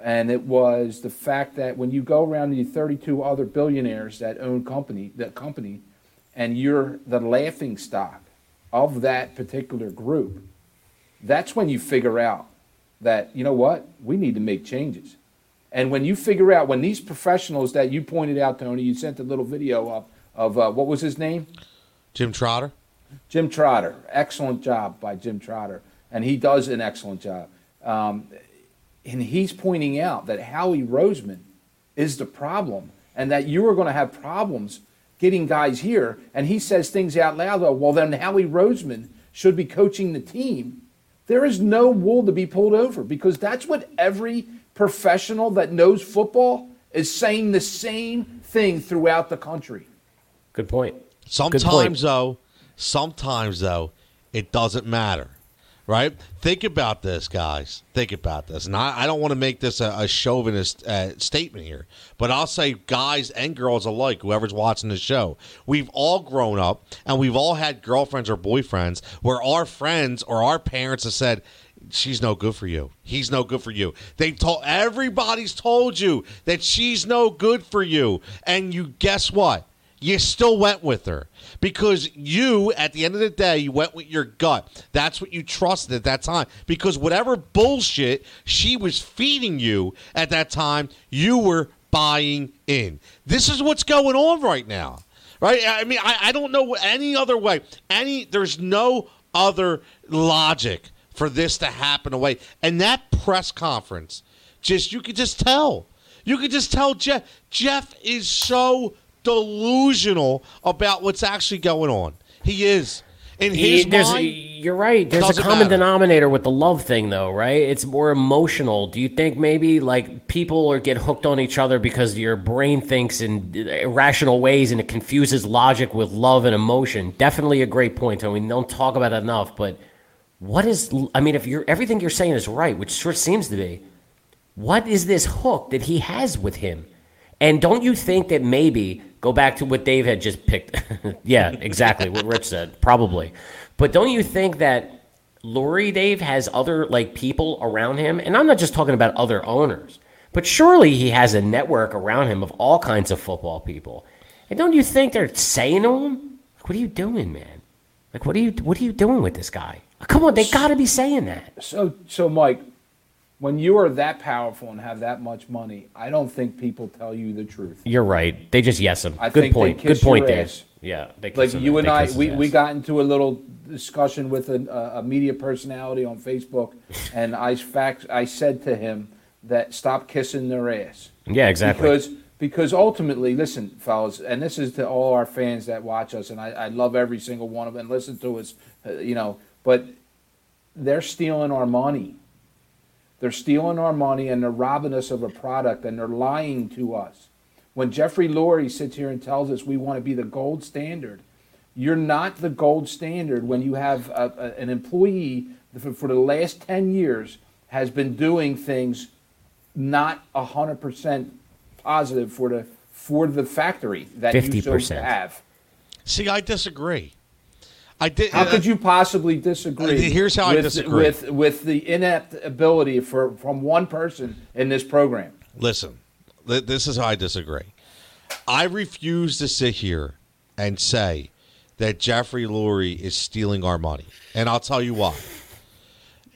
and it was the fact that when you go around the 32 other billionaires that own company that company, and you're the laughing stock of that particular group, that's when you figure out that you know what we need to make changes. And when you figure out when these professionals that you pointed out, Tony, you sent a little video up of uh, what was his name? Jim Trotter. Jim Trotter. Excellent job by Jim Trotter. And he does an excellent job. Um, and he's pointing out that Howie Roseman is the problem and that you are going to have problems getting guys here. And he says things out loud, though, well, then Howie Roseman should be coaching the team. There is no wool to be pulled over because that's what every professional that knows football is saying the same thing throughout the country. Good point. Sometimes though, sometimes though, it doesn't matter. Right? Think about this, guys. Think about this. And I, I don't want to make this a, a chauvinist uh, statement here, but I'll say, guys and girls alike, whoever's watching the show, we've all grown up and we've all had girlfriends or boyfriends where our friends or our parents have said, she's no good for you. He's no good for you. They've told everybody's told you that she's no good for you, and you guess what? You still went with her because you, at the end of the day, you went with your gut. That's what you trusted at that time. Because whatever bullshit she was feeding you at that time, you were buying in. This is what's going on right now. Right? I mean, I, I don't know any other way. Any there's no other logic for this to happen away. And that press conference, just you could just tell. You could just tell Jeff. Jeff is so delusional about what's actually going on. He is. In his He- mind, you're right. There's a common matter. denominator with the love thing, though, right? It's more emotional. Do you think maybe like people are get hooked on each other because your brain thinks in uh, irrational ways and it confuses logic with love and emotion? Definitely a great point, Tony. We don't talk about it enough, but what is? I mean, if you're everything you're saying is right, which sure seems to be, what is this hook that he has with him? And don't you think that maybe go back to what Dave had just picked? yeah, exactly what Rich said, probably. But don't you think that Lurie Dave has other like people around him? And I'm not just talking about other owners, but surely he has a network around him of all kinds of football people. And don't you think they're saying to him, what are you doing, man? Like, what are you what are you doing with this guy? Come on, they got to be saying that. So, so Mike, when you are that powerful and have that much money, I don't think people tell you the truth. You're right. They just yes them. I Good think they point. Good point, ass. Yeah, they kiss Like you and I, we, we got into a little discussion with a, a media personality on Facebook, and I fact I said to him that stop kissing their ass. Yeah, exactly. Because because ultimately, listen, fellas, and this is to all our fans that watch us, and I, I love every single one of them and listen to us, uh, you know, but they're stealing our money. They're stealing our money and they're robbing us of a product and they're lying to us. When Jeffrey Lurie sits here and tells us we want to be the gold standard, you're not the gold standard when you have a, a, an employee for, for the last 10 years has been doing things not 100% positive for the for the factory that you so 50%. have. See, I disagree. I did. How could you possibly disagree? Uh, here's how I with, disagree. with with the inept ability for from one person in this program. Listen, this is how I disagree. I refuse to sit here and say that Jeffrey Lurie is stealing our money, and I'll tell you why.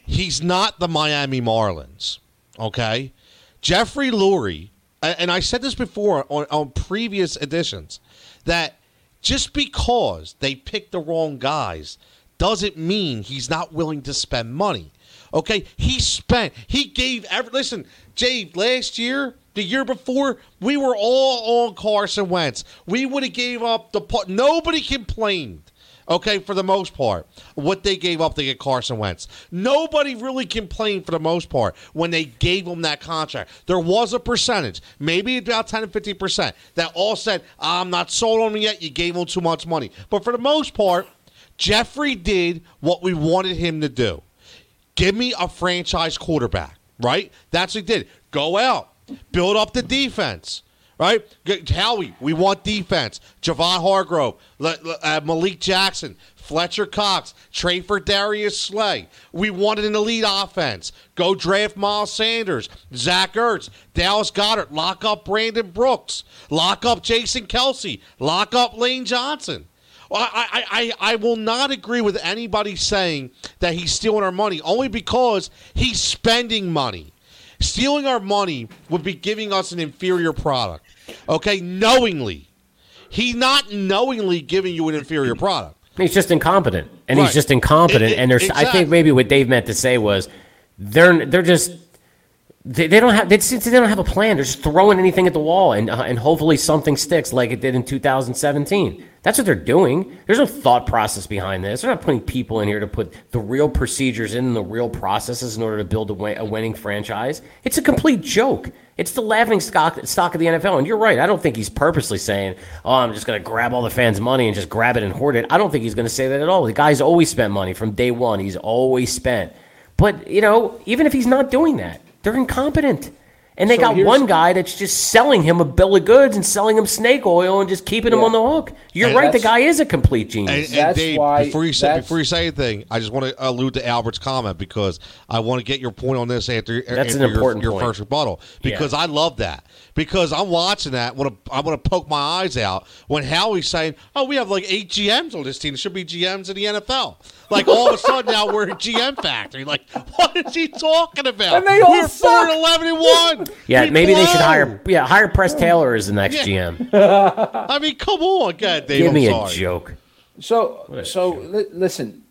He's not the Miami Marlins, okay? Jeffrey Lurie, and I said this before on, on previous editions, that just because they picked the wrong guys doesn't mean he's not willing to spend money. Okay, he spent. He gave. Every, listen, Jay. Last year, the year before, we were all on Carson Wentz. We would have gave up the. Nobody complained. Okay, for the most part, what they gave up to get Carson Wentz. Nobody really complained for the most part when they gave him that contract. There was a percentage, maybe about 10 to 50%, that all said, I'm not sold on him yet. You gave him too much money. But for the most part, Jeffrey did what we wanted him to do. Give me a franchise quarterback, right? That's what he did. Go out, build up the defense, right? Howie, we want defense. Javon Hargrave, Le- Le- uh, Malik Jackson, Fletcher Cox, trade for Darius Slay. We wanted an elite offense. Go draft Miles Sanders, Zach Ertz, Dallas Goedert. Lock up Brandon Brooks. Lock up Jason Kelce. Lock up Lane Johnson. I, I, I, I will not agree with anybody saying that he's stealing our money only because he's spending money. Stealing our money would be giving us an inferior product. Okay, knowingly. He's not knowingly giving you an inferior product. He's just incompetent, and Right. he's just incompetent. It- it- and there's, I think maybe what Dave meant to say was, they're they're just they, they don't have they, they don't have a plan. They're just throwing anything at the wall, and uh, and hopefully something sticks like it did in 2017. That's what they're doing. There's no thought process behind this. They're not putting people in here to put the real procedures in the real processes in order to build a, win- a winning franchise. It's a complete joke. It's the laughing stock stock of the NFL. And you're right. I don't think he's purposely saying, "Oh, I'm just going to grab all the fans' money and just grab it and hoard it." I don't think he's going to say that at all. The guy's always spent money from day one. He's always spent. But you know, even if he's not doing that, they're incompetent. And they So got one guy that's just selling him a bill of goods and selling him snake oil and just keeping him on the hook. You're And right. The guy is a complete genius. and That's Dave, why- before you say that's- before you say anything, I just want to allude to Albert's comment because I want to get your point on this after, That's an important your, your point. first rebuttal because I love that because I'm watching that. Want to I want to poke my eyes out when Howie's saying, "Oh, we have like eight GMs on this team. There should be GMs in the NFL." Like all of a sudden now we're a GM factory. Like what is he talking about? And they all we're four suck. and eleven and one. yeah, We maybe they should hire yeah hire Press oh. Taylor as the next Yeah. GM. I mean, come on, God, Dave. Give I'm me a joke. So, so li- listen,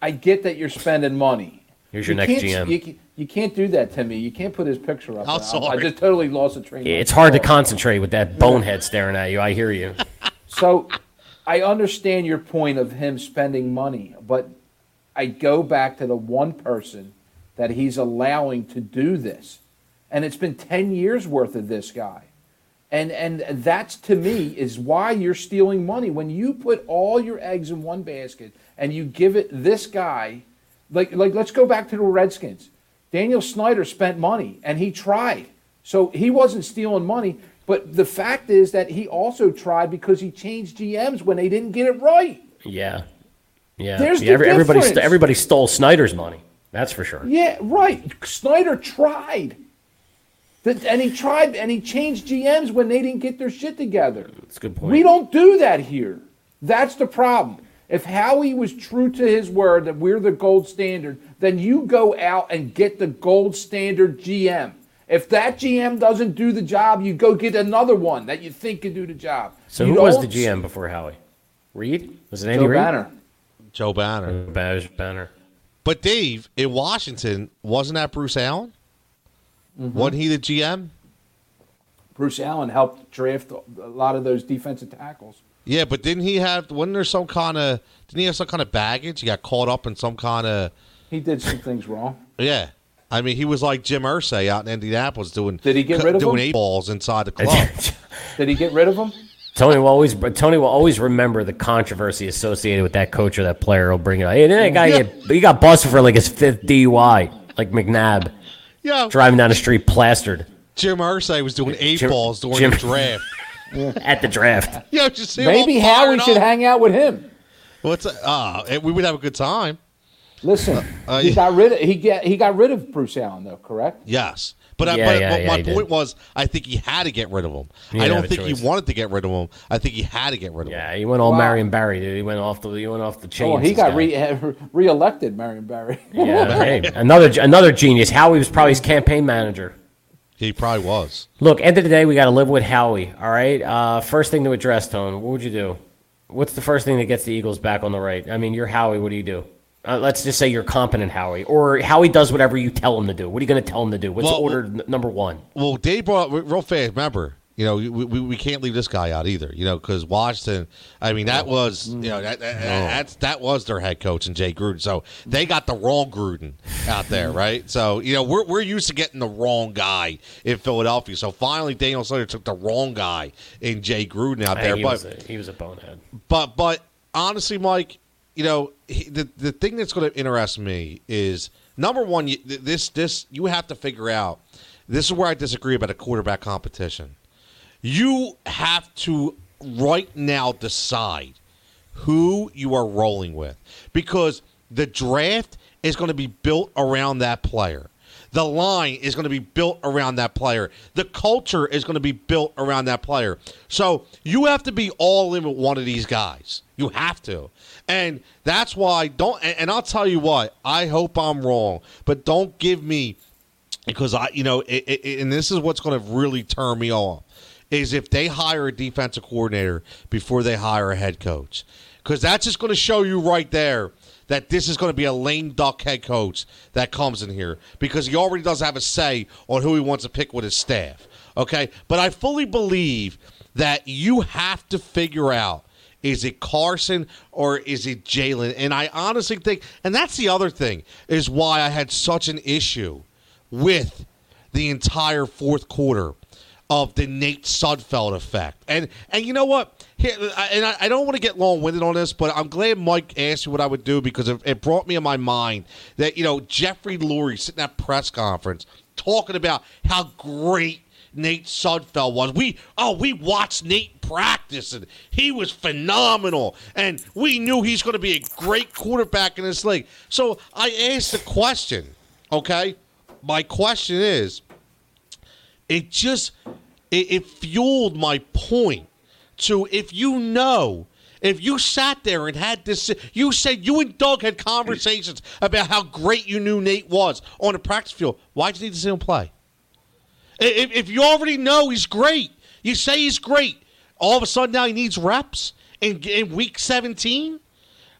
I get that you're spending money. Here's your You next can't- GM. You, ca- you can't do that to me. You can't put his picture up. I'm I- I just totally lost the train. of It's hard to concentrate with that bonehead staring at you. I hear you. So I understand your point of him spending money, but I go back to the one person that he's allowing to do this. And it's been 10 years worth of this guy. And and that's to me is why you're stealing money when you put all your eggs in one basket and you give it this guy like like let's go back to the Redskins. Daniel Snyder spent money and he tried. So he wasn't stealing money, but the fact is that he also tried because he changed GMs when they didn't get it right. Yeah, yeah. There's Yeah, the everybody, st- everybody stole Snyder's money. That's for sure. Yeah, right. Snyder tried. And he tried and he changed GMs when they didn't get their shit together. That's a good point. We don't do that here. That's the problem. If Howie was true to his word that we're the gold standard, then you go out and get the gold standard GM. If that GM doesn't do the job, you go get another one that you think can do the job. So You who was the GM before Howie? Reid? Was it Andy Joe Reid? Banner. Joe Banner. Banner. Banner. But Dave, in Washington, wasn't that Bruce Allen? Mm-hmm. Wasn't he the GM? Bruce Allen helped draft a lot of those defensive tackles. Yeah, but didn't he have? Wasn't there some kind of? Didn't he have some kind of baggage? He got caught up in some kind of. He did some things wrong. Yeah, I mean, he was like Jim Irsay out in Indianapolis doing. Did he get rid of doing him? eight balls inside the club? Did he get rid of him? Tony will always Tony will always remember the controversy associated with that coach or that player. He'll bring it up. Hey, didn't that guy Yeah. get he got busted for like his fifth DUI, like McNabb yeah, driving down the street plastered Jim Irsay was doing eight Jim- balls during Jim- the draft. at the draft. Yeah, just see Maybe all Howie should hang out with him. What's that? Ah, we would have a good time. Listen, Uh, he got rid of he get he got rid of Bruce Allen though, correct? Yes. But, I, but, yeah, but yeah, my he did. point was, I think he had to get rid of him. He I don't think choice. he wanted to get rid of him. I think he had to get rid of him. Yeah, he went all Wow. Marion Barry, dude. He went off the he went off the chain. Oh, he got re reelected, Marion Barry. Yeah, hey, another another genius. Howie was probably his campaign manager. He probably was. Look, end of the day, we got to live with Howie. All right. Uh, first thing to address, Tone. What would you do? What's the first thing that gets the Eagles back on the right? I mean, you're Howie. What do you do? Uh, let's just say you're competent Howie, or Howie does whatever you tell him to do. What are you going to tell him to do? What's Well, order n- number one? Well, Dave brought real fast. Remember, you know, we, we, we can't leave this guy out either. You know, because Washington. I mean, that was you know that, that that's that was their head coach and Jay Gruden. So they got the wrong Gruden out there, right? So you know, we're we're used to getting the wrong guy in Philadelphia. So finally, Daniel Slater took the wrong guy in Jay Gruden out Hey, there. he, But was a, he was a bonehead. but but honestly, Mike, you know he, the the thing that's going to interest me is number one. You, this this you have to figure out. This is where I disagree about a quarterback competition. You have to right now decide who you are rolling with because the draft is going to be built around that player. The line is going to be built around that player. The culture is going to be built around that player. So you have to be all in with one of these guys. You have to. And that's why don't and and I'll tell you what, I hope I'm wrong, but don't give me because I, you know, it, it, and this is what's going to really turn me off is if they hire a defensive coordinator before they hire a head coach, because that's just going to show you right there that this is going to be a lame duck head coach that comes in here because he already does have a say on who he wants to pick with his staff. Okay, but I fully believe that you have to figure out is it Carson or is it Jalen? And I honestly think, and that's the other thing, is why I had such an issue with the entire fourth quarter of the Nate Sudfeld effect. And and you know what? Here, I- and I, I don't want to get long winded on this, but I'm glad Mike asked me what I would do because it, it brought me in my mind that you know Jeffrey Lurie sitting at press conference talking about how great Nate Sudfeld was. We oh we watched Nate practice and he was phenomenal and we knew he's going to be a great quarterback in this league. So I asked the question, okay? My question is it just it, it fueled my point to if you know if you sat there and had this you said you and doug had conversations about how great you knew nate was on the practice field. Why'd you need to see him play if, if you already know he's great you say he's great all of a sudden now he needs reps in, in week 17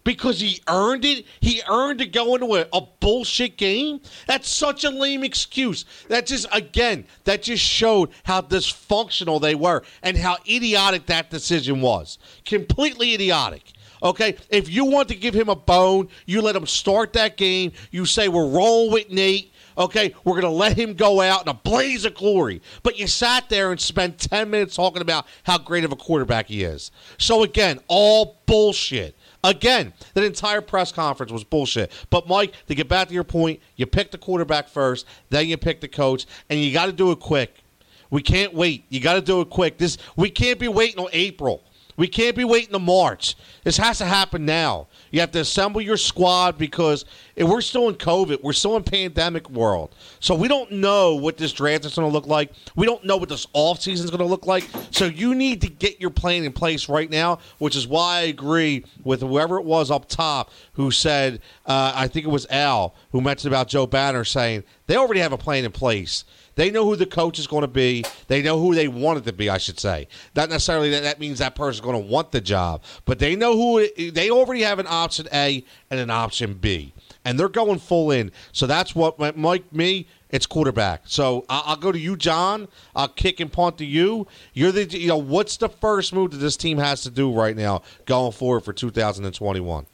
because he earned it. He earned to go into a, a bullshit game. That's such a lame excuse. That just again, that just showed how dysfunctional they were and how idiotic that decision was. Completely idiotic. Okay, if you want to give him a bone, you let him start that game. You say we're rolling with Nate. Okay, we're going to let him go out in a blaze of glory. But you sat there and spent 10 minutes talking about how great of a quarterback he is. So, again, all bullshit. Again, that entire press conference was bullshit. But, Mike, to get back to your point, you pick the quarterback first, then you pick the coach, and you got to do it quick. We can't wait. You got to do it quick. This We can't be waiting on April. We can't be waiting to March. This has to happen now. You have to assemble your squad because And we're still in COVID. We're still in pandemic world. So we don't know what this draft is going to look like. We don't know what this offseason is going to look like. So you need to get your plan in place right now, which is why I agree with whoever it was up top who said, uh, I think it was Al, who mentioned about Joe Banner saying they already have a plan in place. They know who the coach is going to be. They know who they want it to be, I should say. Not necessarily that that means that person's going to want the job, but they know who it, they already have an option A and an option B. And they're going full in. So that's what, Mike, me, it's quarterback. So I'll, I'll go to you, John. I'll kick and punt to you. You're the, you know, what's the first move that this team has to do right now going forward for 2021?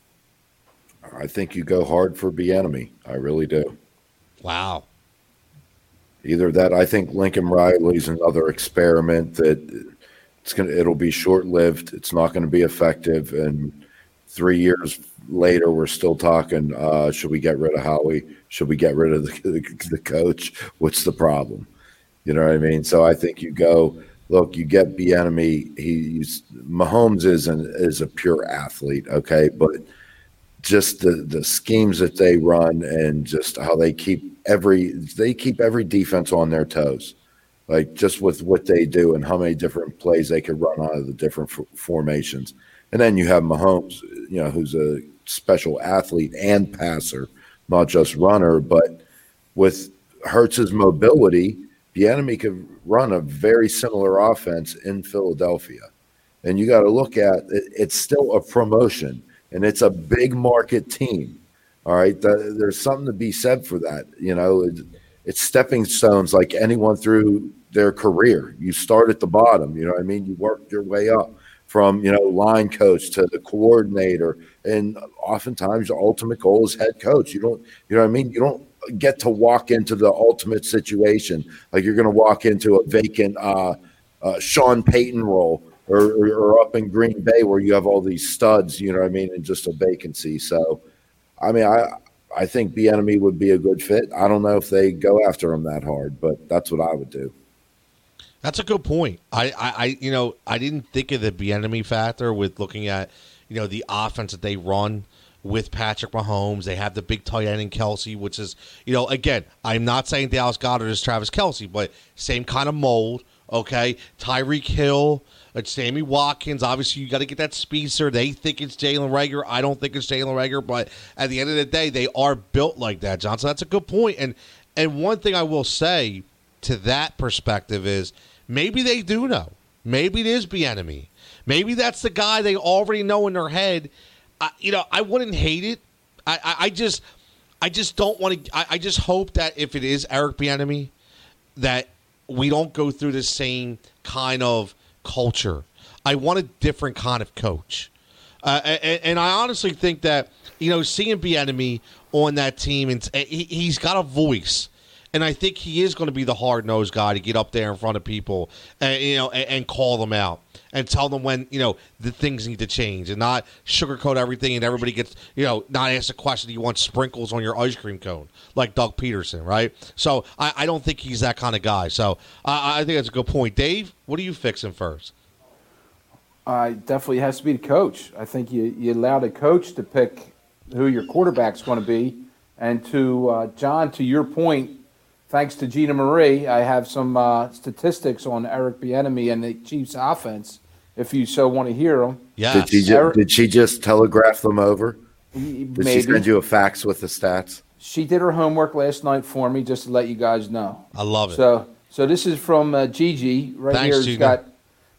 I think you go hard for Bieniemy. I really do. Wow. Either that, I think Lincoln Riley's another experiment that it's gonna it'll be short lived. It's not going to be effective, and three years later, we're still talking. Uh, should we get rid of Howie? Should we get rid of the, the, the coach? What's the problem? You know what I mean? So I think you go look. You get Bieniemy. He's Mahomes is an is a pure athlete. Okay, but just the the schemes that they run and just how they keep every they keep every defense on their toes like just with what they do and how many different plays they could run out of the different f- formations and then you have Mahomes you know who's a special athlete and passer not just runner but with Hurts's mobility Bieniemy could run a very similar offense in Philadelphia and you got to look at it, it's still a promotion and it's a big market team. All right, the, there's something to be said for that. You know, it, it's stepping stones like anyone through their career. You start at the bottom. You know I mean? You work your way up from you know line coach to the coordinator, and oftentimes the ultimate goal is head coach. You don't, you know what I mean? You don't get to walk into the ultimate situation like you're going to walk into a vacant uh, uh, Sean Payton role or, or, or, up in Green Bay where you have all these studs, you know what I mean, and just a vacancy. So, I mean, I I think Bieniemy would be a good fit. I don't know if they go after him that hard, but that's what I would do. That's a good point. I, I, I you know, I didn't think of the Bieniemy factor with looking at, you know, the offense that they run with Patrick Mahomes. They have the big tight end in Kelce, which is, you know, again, I'm not saying Dallas Goedert is Travis Kelce, but same kind of mold. Okay, Tyreek Hill, it's Sammy Watkins. Obviously, you got to get that speedster. They think it's Jalen Reagor. I don't think it's Jalen Reagor, but at the end of the day, they are built like that, Johnson. That's a good point. And and one thing I will say to that perspective is maybe they do know. Maybe it is Bieniemy. Maybe that's the guy they already know in their head. I, you know, I wouldn't hate it. I, I, I just, I just don't want to. I, I just hope that if it is Eric Bieniemy, that we don't go through the same kind of culture. I want a different kind of coach. Uh, and, and, I honestly think that you know seeing Bieniemy on that team and he, has got a voice, and I think he is going to be the hard nosed guy to get up there in front of people and you know and, and, call them out and tell them when you know the things need to change and not sugarcoat everything and everybody gets you know not ask a question. You want sprinkles on your ice cream cone like Doug Pederson right? So I, I don't think he's that kind of guy. So I, I think that's a good point, Dave. What are you fixing first? Uh, definitely has to be the coach. I think you, you allow the coach to pick who your quarterback's going to be. And to uh, John, to your point, thanks to Gina Marie, I have some uh, statistics on Eric Bieniemy and the Chiefs' offense. If you so want to hear them, yeah. Did she, ju- did she just telegraph them over? Did Maybe. she send you a fax with the stats? She did her homework last night for me, just to let you guys know. I love it. So, so this is from uh, Gigi right Thanks, here. She's got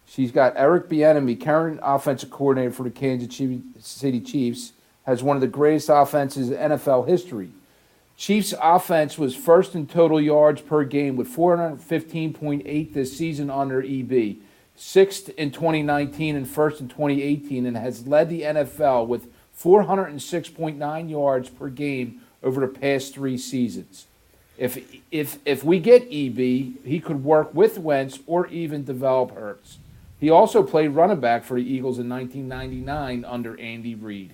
she's got Eric Bieniemy, current offensive coordinator for the Kansas City Chiefs, has one of the greatest offenses in NFL history. Chiefs offense was first in total yards per game with 415.8 this season under EB, sixth in 2019 and first in 2018, and has led the NFL with 406.9 yards per game over the past three seasons. If if if we get EB, he could work with Wentz or even develop Hurts. He also played running back for the Eagles in 1999 under Andy Reid.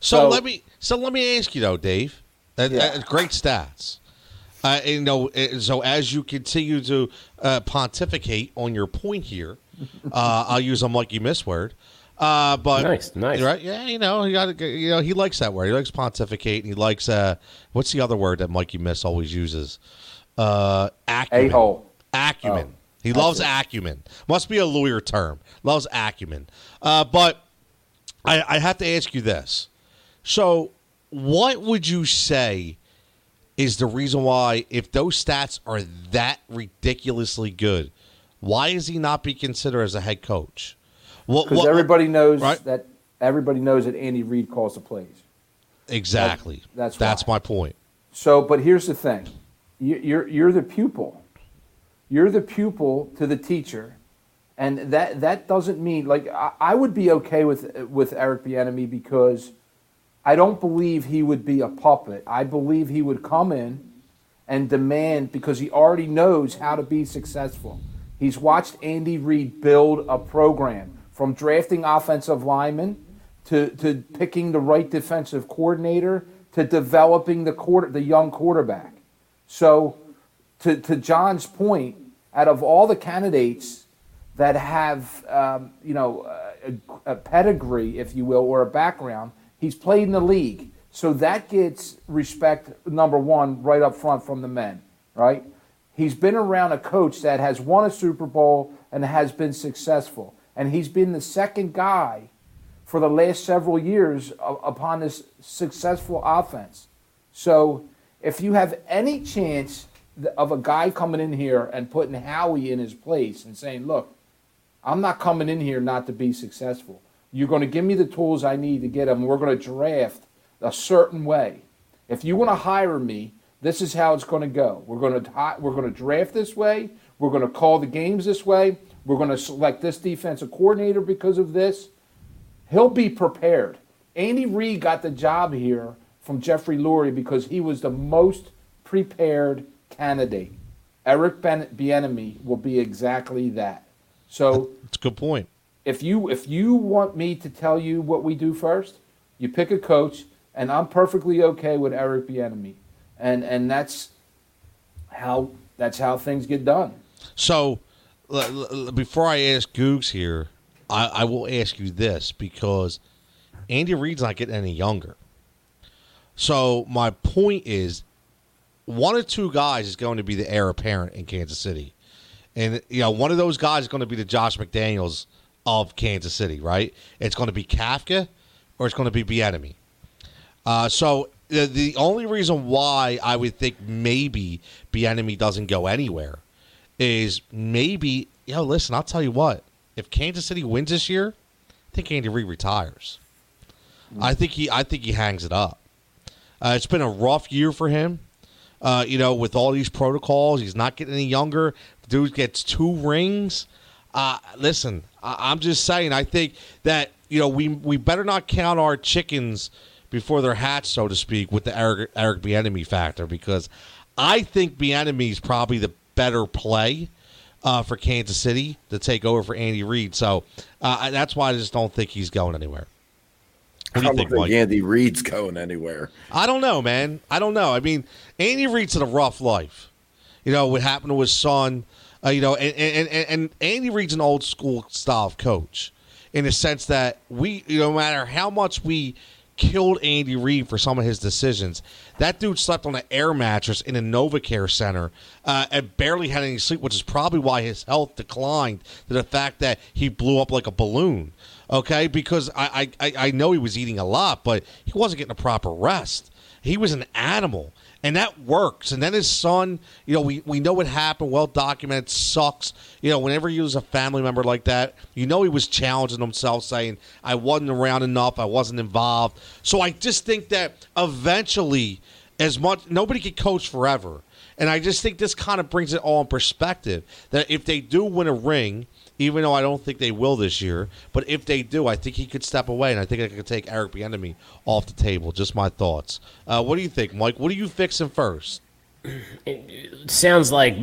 So, so let me so let me ask you though, Dave. Yeah. uh, great stats. Uh, you know, uh, so as you continue to uh, pontificate on your point here, uh, I'll use a Mikey Miss word. Uh, but Nice, nice. right? Yeah, you know, he got you know he likes that word. He likes pontificate, and he likes uh, what's the other word that Mikey Miss always uses? Uh, acumen. A-hole. Acumen. Oh, he loves acumen. Must be a lawyer term. Loves acumen. Uh, but I, I have to ask you this. So, what would you say is the reason why, if those stats are that ridiculously good, why is he not be considered as a head coach? What, Because everybody knows right. that everybody knows that Andy Reid calls the plays. exactly. that's that's why. my point. So, but here's the thing: You- you're you're the pupil. You're the pupil to the teacher, and that that doesn't mean like I, I would be okay with with Eric Bieniemy because I don't believe he would be a puppet. I believe he would come in and demand because he already knows how to be successful. He's watched Andy Reid build a program from drafting offensive linemen to, to picking the right defensive coordinator to developing the quarter the young quarterback. So to, to John's point, out of all the candidates that have, um, you know, a, a pedigree, if you will, or a background, he's played in the league. So that gets respect, number one, right up front from the men, right? He's been around a coach that has won a Super Bowl and has been successful. And he's been the second guy for the last several years upon this successful offense. So if you have any chance of a guy coming in here and putting Howie in his place and saying, look, I'm not coming in here not to be successful. You're going to give me the tools I need to get them. We're going to draft a certain way. If you want to hire me, this is how it's going to go. We're going to we're going to draft this way. We're going to call the games this way. We're going to select this defensive coordinator because of this. He'll be prepared. Andy Reid got the job here from Jeffrey Lurie because he was the most prepared candidate. Eric Bieniemy will be exactly that. So It's a good point. If you if you want me to tell you what we do first, you pick a coach, and I'm perfectly okay with Eric Bieniemy, and and that's how that's how things get done. So, l- l- before I ask Googs here, I, I will ask you this because Andy Reid's not getting any younger. So, my point is one or two guys is going to be the heir apparent in Kansas City. And, you know, one of those guys is going to be the Josh McDaniels of Kansas City, right? It's going to be Kafka or it's going to be Bieniemy. Uh, so the, the only reason why I would think maybe Bieniemy doesn't go anywhere is maybe, yo, listen, I'll tell you what. If Kansas City wins this year, I think Andy Reid retires. I think he I think he hangs it up. Uh, it's been a rough year for him. Uh, you know, with all these protocols, he's not getting any younger. Dude gets two rings. Uh, listen, I, I'm just saying. I think that you know we we better not count our chickens before they're hatched, so to speak, with the Eric Eric Bieniemy factor because I think Bieniemy is probably the better play uh, for Kansas City to take over for Andy Reid. So uh, that's why I just don't think he's going anywhere. What do I you don't think, think Mike? Andy Reid's going anywhere. I don't know, man. I don't know. I mean, Andy Reid's had a rough life. You know what happened to his son. Uh, you know, and, and and and Andy Reid's an old school style of coach, in the sense that we, you know, no matter how much we killed Andy Reid for some of his decisions, that dude slept on an air mattress in a NovaCare center uh, and barely had any sleep, which is probably why his health declined to the fact that he blew up like a balloon. Okay, because I I, I I know he was eating a lot, but he wasn't getting a proper rest. He was an animal, and that works. And then his son, you know, we, we know what happened, well documented, sucks. You know, whenever you lose a family member like that, you know he was challenging himself, saying, I wasn't around enough, I wasn't involved. So I just think that eventually, as much, nobody can coach forever. And I just think this kind of brings it all in perspective that if they do win a ring, even though I don't think they will this year, but if they do, I think he could step away, and I think I could take Eric Bieniemy off the table. Just my thoughts. Uh, what do you think, Mike? What are you fixing first? It sounds like,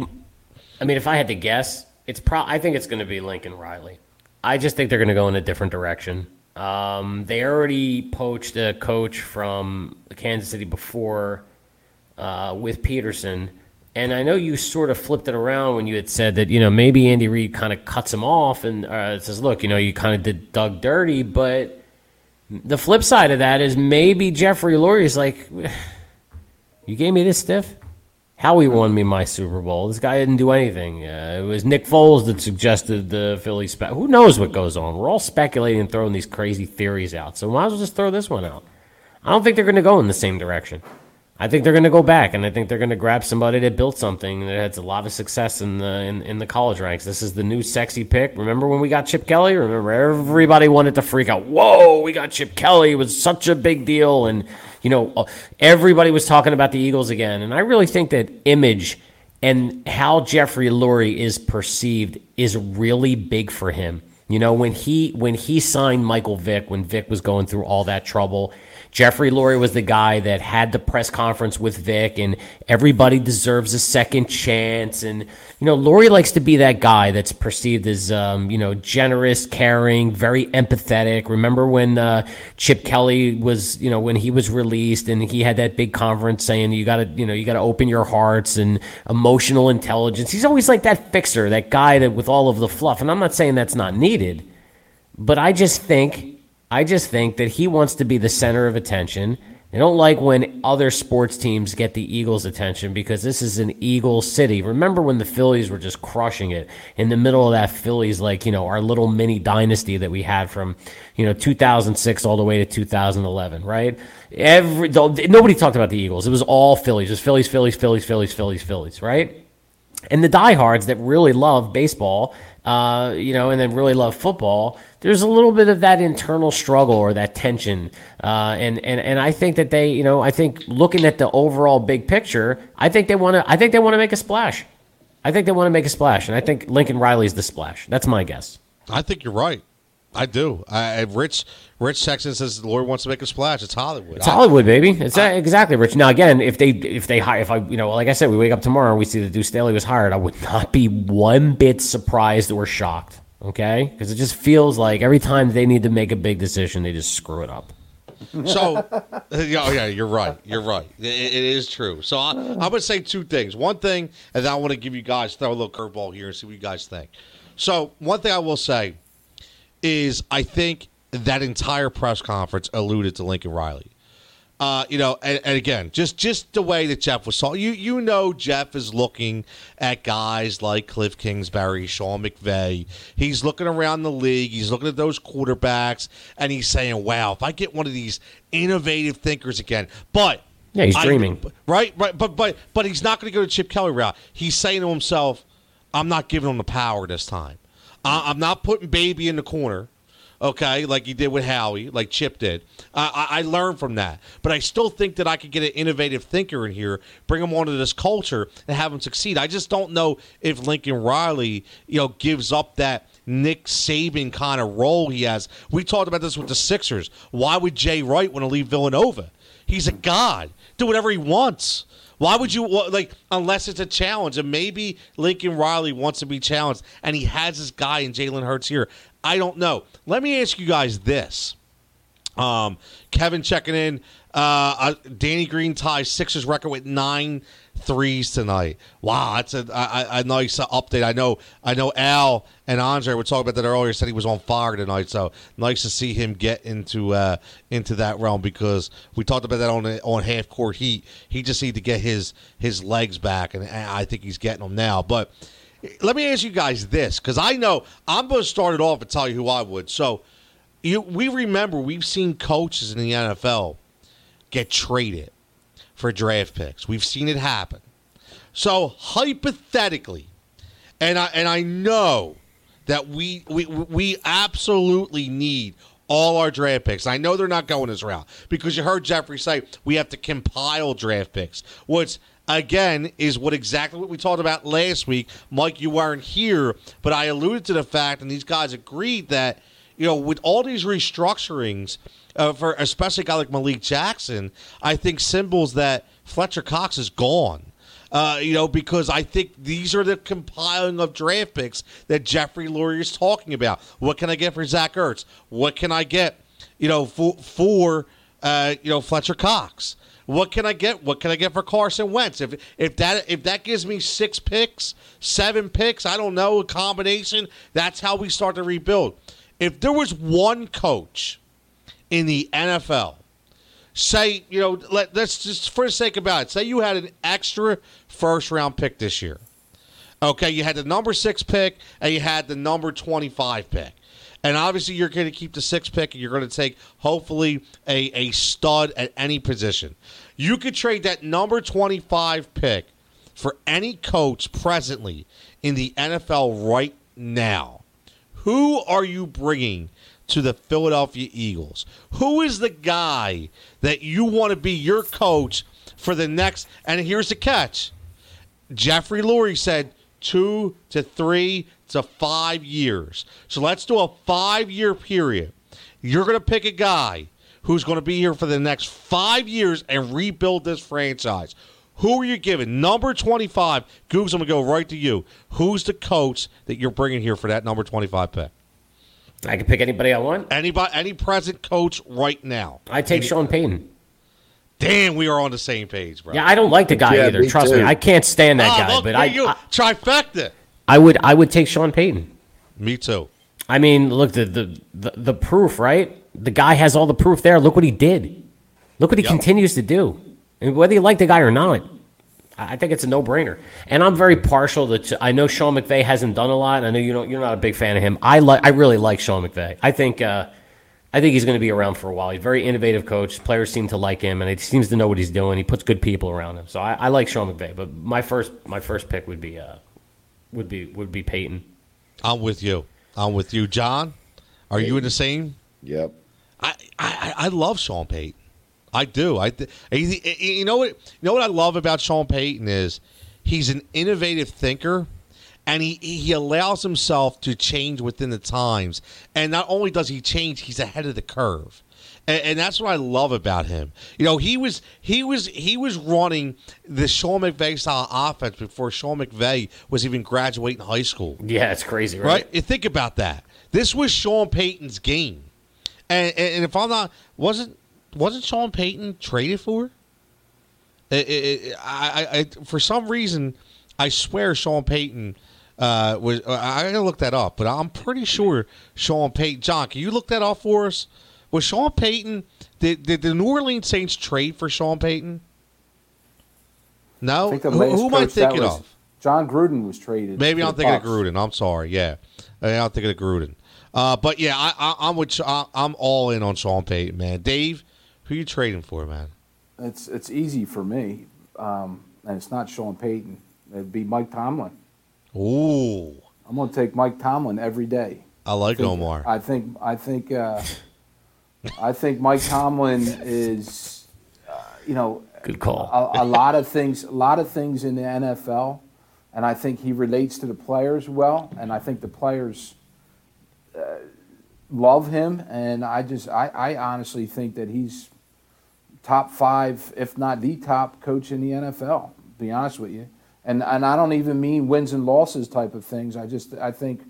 I mean, if I had to guess, it's pro. I think it's going to be Lincoln Riley. I just think they're going to go in a different direction. Um, they already poached a coach from Kansas City before uh, with Pederson, And I know you sort of flipped it around when you had said that, you know, maybe Andy Reid kind of cuts him off and uh, says, look, you know, you kind of did Doug dirty. But the flip side of that is maybe Jeffrey Lurie is like, you gave me this stiff? Howie won me my Super Bowl. This guy didn't do anything. Uh, it was Nick Foles that suggested the Philly spe- Who knows what goes on? We're all speculating and throwing these crazy theories out. So might as well just throw this one out. I don't think they're going to go in the same direction. I think they're going to go back, and I think they're going to grab somebody that built something that has a lot of success in the in, in the college ranks. This is the new sexy pick. Remember when we got Chip Kelly? Remember everybody wanted to freak out. Whoa, we got Chip Kelly. It was such a big deal, and you know uh, everybody was talking about the Eagles again. And I really think that image and how Jeffrey Lurie is perceived is really big for him. You know when he when he signed Michael Vick when Vick was going through all that trouble Jeffrey Lurie was the guy that had the press conference with Vick, and everybody deserves a second chance. And you know, Lurie likes to be that guy that's perceived as um, you know generous, caring, very empathetic. Remember when uh, Chip Kelly was you know when he was released and he had that big conference saying you got to you know you got to open your hearts and emotional intelligence. He's always like that fixer, that guy that with all of the fluff. And I'm not saying that's not needed, but I just think I just think that he wants to be the center of attention. They don't like when other sports teams get the Eagles' attention because this is an Eagle city. Remember when the Phillies were just crushing it in the middle of that Phillies, like, you know, our little mini dynasty that we had from, you know, 2006 all the way to 2011, right? Every Nobody talked about the Eagles. It was all Phillies. It was Phillies, Phillies, Phillies, Phillies, Phillies, Phillies, right? And the diehards that really love baseball, uh, you know, and then really love football – there's a little bit of that internal struggle or that tension. Uh, and, and, and I think that they, you know, I think looking at the overall big picture, I think they want to, I think they want to make a splash. I think they want to make a splash. And I think Lincoln Riley's the splash. That's my guess. I think you're right. I do. I, Rich Rich Texan says the Lord wants to make a splash. It's Hollywood. It's Hollywood, baby. It's uh, I, exactly Rich. Now again, if they if they hire if I you know like I said, we wake up tomorrow and we see that Deuce Staley was hired, I would not be one bit surprised or shocked okay? Because it just feels like every time they need to make a big decision, they just screw it up. So, uh, oh yeah, you're right. You're right. it, it is true. So I, I'm going to say two things. One thing, and then I want to give you guys throw a little curveball here and see what you guys think. So one thing I will say is I think that entire press conference alluded to Lincoln Riley. Uh, you know, and, and, again, just just the way that Jeff was talking, you you know, Jeff is looking at guys like Cliff Kingsbury, Sean McVay. He's looking around the league. He's looking at those quarterbacks, and he's saying, "Wow, if I get one of these innovative thinkers again." But yeah, he's dreaming, I, right? Right, but but but he's not going to go to Chip Kelly route. He's saying to himself, "I'm not giving him the power this time. I'm not putting baby in the corner." okay, like he did with Howie, like Chip did. Uh, I, I, learned from that. But I still think that I could get an innovative thinker in here, bring him onto this culture, and have him succeed. I just don't know if Lincoln Riley, you know, gives up that Nick Saban kind of role he has. We talked about this with the Sixers. Why would Jay Wright want to leave Villanova? He's a god. Do whatever he wants. Why would you like unless it's a challenge? And maybe Lincoln Riley wants to be challenged, and he has this guy in Jalen Hurts here. I don't know. Let me ask you guys this. Um, Kevin checking in. Uh, uh, Danny Green ties Sixers record with nine threes tonight. Wow, that's a, a, a nice uh, update. I know, I know. Al and Andre were talking about that earlier. Said he was on fire tonight, so nice to see him get into uh, into that realm because we talked about that on on half court heat. He just needs to get his his legs back, and I think he's getting them now. But let me ask you guys this, because I know I'm going to start it off and tell you who I would. So, you, we remember we've seen coaches in the NFL get traded for draft picks. We've seen it happen. So hypothetically, and I and I know that we we we absolutely need all our draft picks. I know they're not going this route because you heard Jeffrey say we have to compile draft picks, which again is what exactly what we talked about last week. Mike, you weren't here, but I alluded to the fact, and these guys agreed that you know with all these restructurings uh, for especially a guy like Malik Jackson, I think symbols that Fletcher Cox is gone. Uh, you know, because I think these are the compiling of draft picks that Jeffrey Lurie is talking about. What can I get for Zach Ertz? What can I get, you know, for for uh, you know Fletcher Cox? What can I get? What can I get for Carson Wentz? If if that if that gives me six picks, seven picks, I don't know, a combination, that's how we start to rebuild. If there was one coach in the NFL, say, you know, let, let's just for the sake about it, say you had an extra first round pick this year. Okay, you had the number six pick and you had the number 25 pick. And obviously, you're going to keep the six pick and you're going to take, hopefully, a, a stud at any position. You could trade that number 25 pick for any coach presently in the NFL right now. Who are you bringing to the Philadelphia Eagles? Who is the guy that you want to be your coach for the next? And here's the catch Jeffrey Lurie said two to three to five years. So let's do a five year period. You're going to pick a guy who's going to be here for the next five years and rebuild this franchise. Who are you giving? Number 25. Googs, I'm going to go right to you. Who's the coach that you're bringing here for that number 25 pick? I can pick anybody I want. Anybody, any present coach right now? I take any, Sean Payton. Damn, we are on the same page, bro. Yeah, I don't like the guy yeah, either. Me Trust too. me, I can't stand that oh, guy. But I, you. I trifecta. I would, I would take Sean Payton. Me too. I mean, look the the the, the proof, right? The guy has all the proof there. Look what he did. Look what he yep. continues to do. And whether you like the guy or not, I think it's a no-brainer. And I'm very partial to. I know Sean McVay hasn't done a lot. I know you don't. You're not a big fan of him. I like. I really like Sean McVay. I think. Uh, I think he's going to be around for a while. He's a very innovative coach. Players seem to like him, and he seems to know what he's doing. He puts good people around him. So I, I like Sean McVay. But my first, my first pick would be, uh, would be, would be Payton. I'm with you. I'm with you, John. Are Payton. you in the same? Yep. I, I, I love Sean Payton. I do. I you know what you know what I love about Sean Payton is he's an innovative thinker and he, he allows himself to change within the times. And not only does he change, he's ahead of the curve. And, and, that's what I love about him. You know, he was he was he was running the Sean McVay style offense before Sean McVay was even graduating high school. Yeah, it's crazy, right? Right? You think about that. This was Sean Payton's game. And, and, and if I'm not wasn't wasn't Sean Payton traded for? It, it, I, I, for some reason, I swear Sean Payton uh, was. I gotta look that up, but I'm pretty sure Sean Payton. John, can you look that up for us? Was Sean Payton? Did, did the New Orleans Saints trade for Sean Payton? No. Who, who am I thinking of? Jon Gruden was traded. Maybe I'm thinking Bucks. of Gruden. I'm sorry. Yeah, I'm thinking of Gruden. Uh, but yeah, I, am with. I, I'm all in on Sean Payton, man. Dave, who you trading for, man? It's it's easy for me, um, and it's not Sean Payton. It'd be Mike Tomlin. Ooh. I'm going to take Mike Tomlin every day. I like I think, Omar. I think I think uh, I think Mike Tomlin is, uh, you know, good call. a, a, lot of things, a lot of things in the NFL, and I think he relates to the players well, and I think the players uh, love him, and I just, I, I honestly think that he's top five, if not the top coach in the NFL. To be honest with you, and and I don't even mean wins and losses type of things. I just I think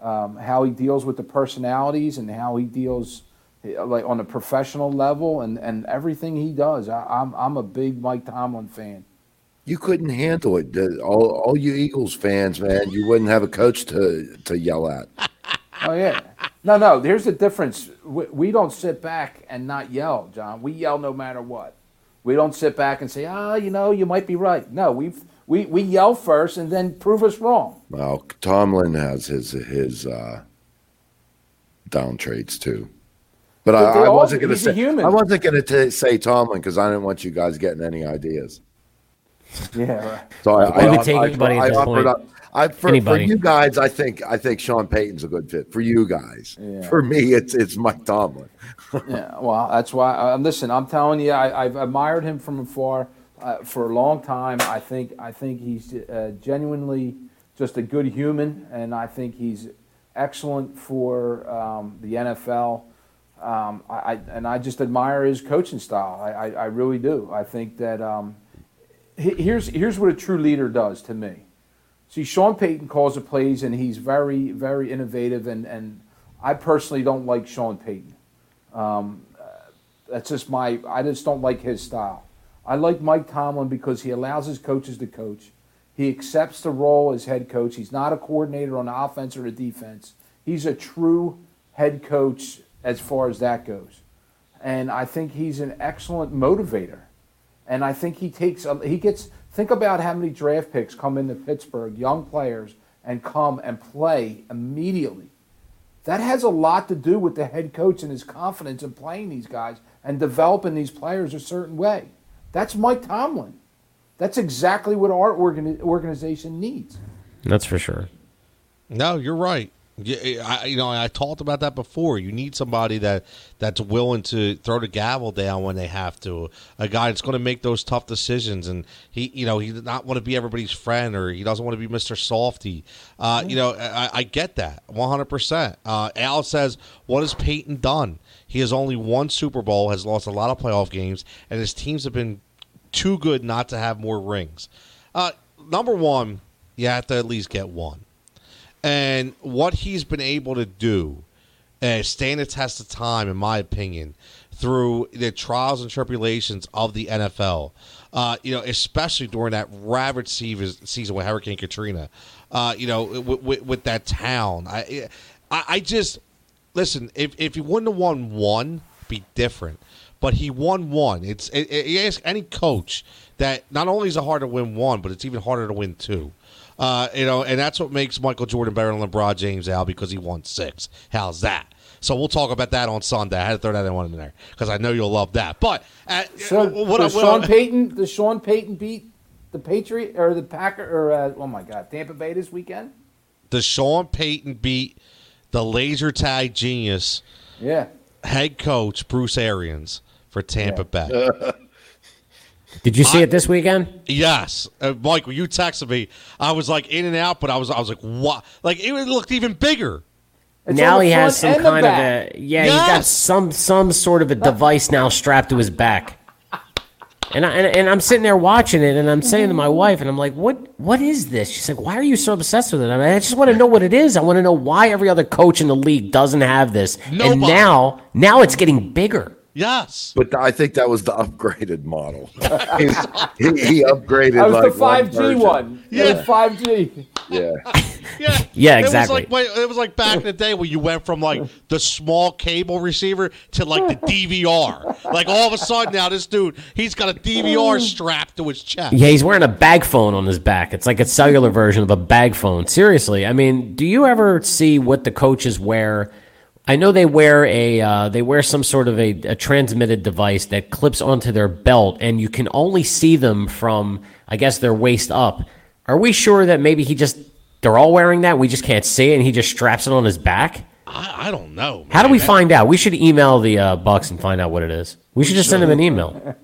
um, how he deals with the personalities and how he deals like on a professional level and, and everything he does. I, am I'm, I'm a big Mike Tomlin fan. You couldn't handle it, all all you Eagles fans, man. You wouldn't have a coach to to yell at. oh yeah, no, no. Here's the difference. We, we don't sit back and not yell, John. We yell no matter what. We don't sit back and say, "Ah, oh, you know, you might be right." No, we've we, we yell first and then prove us wrong. Well, Tomlin has his his uh, down trades too. But, but I, I, wasn't going to say I wasn't going to say Tomlin because I didn't want you guys getting any ideas. Yeah, right. So I, I, I, take anybody I, I offered up. I, for, for, you guys, I think I think Sean Payton's a good fit. For you guys, yeah. for me, it's it's Mike Tomlin. yeah, well, that's why. Uh, listen, I'm telling you, I, I've admired him from afar uh, for a long time. I think I think he's uh, genuinely just a good human, and I think he's excellent for um, the NFL. Um, I, and I just admire his coaching style. I, I, I really do. I think that um, here's here's what a true leader does to me. See, Sean Payton calls the plays, and he's very very innovative. And, and I personally don't like Sean Payton. Um, that's just my. I just don't like his style. I like Mike Tomlin because he allows his coaches to coach. He accepts the role as head coach. He's not a coordinator on the offense or the defense. He's a true head coach as far as that goes. And I think he's an excellent motivator. And I think he takes he gets think about how many draft picks come into Pittsburgh, young players, and come and play immediately. That has a lot to do with the head coach and his confidence in playing these guys and developing these players a certain way. That's Mike Tomlin. That's exactly what our organi- organization needs. That's for sure. No, you're right. Yeah, I, you know, I talked about that before. You need somebody that that's willing to throw the gavel down when they have to. A guy that's going to make those tough decisions, and he, you know, he does not want to be everybody's friend, or he doesn't want to be Mister Softy. Uh, you know, I, I get that 100. Uh, percent Al says, "What has Payton done? He has only one Super Bowl, has lost a lot of playoff games, and his teams have been too good not to have more rings. Uh, number one, you have to at least get one. And what he's been able to do, uh, stand the test of time, in my opinion, through the trials and tribulations of the NFL. Uh, you know, especially during that ravaged season with Hurricane Katrina. Uh, you know, with, with, with, that town, I, I, I just listen. If if he wouldn't have won one, be different but he won one. It's it, it, ask any coach that not only is it hard to win one, but it's even harder to win two. Uh, you know, and that's what makes Michael Jordan better than LeBron James, Al, because he won six. How's that? So we'll talk about that on Sunday. I had to throw that in one in there because I know you'll love that. But uh, so what, what, Sean what, Payton? Does Sean Payton beat the Patriot or the Packer or uh, oh my God, Tampa Bay this weekend? The Sean Payton beat the laser tag genius? Yeah. Head coach Bruce Arians for Tampa yeah. Bay. Did you see I, it this weekend? Yes, uh, Michael. You texted me. I was like in and out, but I was I was like, what? Like it looked even bigger. It's now he has some kind of a yeah. Yes. He's got some some sort of a device now strapped to his back. And, I, and, and I'm sitting there watching it, and I'm saying to my wife, and I'm like, "What? What is this?" She's like, "Why are you so obsessed with it?" I mean, I just want to know what it is. I want to know why every other coach in the league doesn't have this, Nobody. and now now it's getting bigger. Yes, but I think that was the upgraded model. he, he, he, upgraded. That was like the five G one. Yeah, five G. Yeah. yeah. Yeah. Exactly. It was, like, it was like back in the day when you went from like the small cable receiver to like the DVR. Like all of a sudden now, this dude he's got a DVR strapped to his chest. Yeah, he's wearing a bag phone on his back. It's like a cellular version of a bag phone. Seriously, I mean, do you ever see what the coaches wear? I know they wear a uh, they wear some sort of a, a, transmitted device that clips onto their belt, and you can only see them from I guess their waist up. Are we sure that maybe he just they're all wearing that? We just can't see it, and he just straps it on his back. I, I don't know. Man. How do we find out? We should email the uh, Bucks and find out what it is. We, we should just should. send him an email.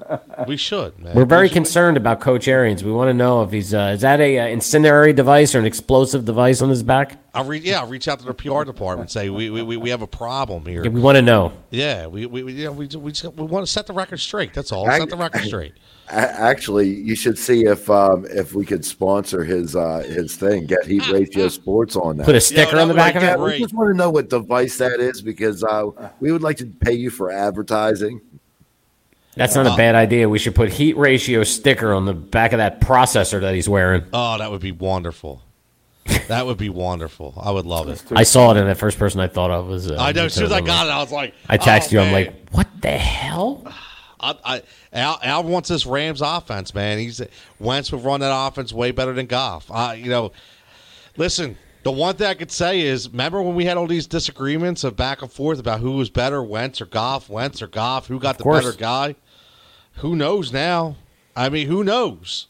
we should. Man. We're very we concerned about Coach Arians. We want to know if he's uh, is that a uh, incendiary device or an explosive device on his back. I'll re- yeah, I'll reach out to the PR department and say we, we, we have a problem here. Yeah, we want to know. Yeah, we we we, we, we, just, we want to set the record straight. That's all. set the record straight. Actually, you should see if um, if we could sponsor his uh, his thing. Get Heat Ratio Sports on that. Put a sticker on the back of it. We just want to know what device that is because uh, we would like to pay you for advertising. That's not a uh, bad idea. We should put heat ratio sticker on the back of that processor that he's wearing. Oh, that would be wonderful. that would be wonderful. I would love it. I saw it, and the first person I thought of was. Uh, I know. As soon as I got it, I was like, I texted oh, you. Man. I'm like, what the hell? I, I, Al, Al wants this Rams offense, man. He's Wentz would run that offense way better than Goff. Uh, you know, listen. The one thing I could say is, remember when we had all these disagreements of back and forth about who was better, Wentz or Goff, Wentz or Goff, who got the better guy? Who knows now? I mean, who knows?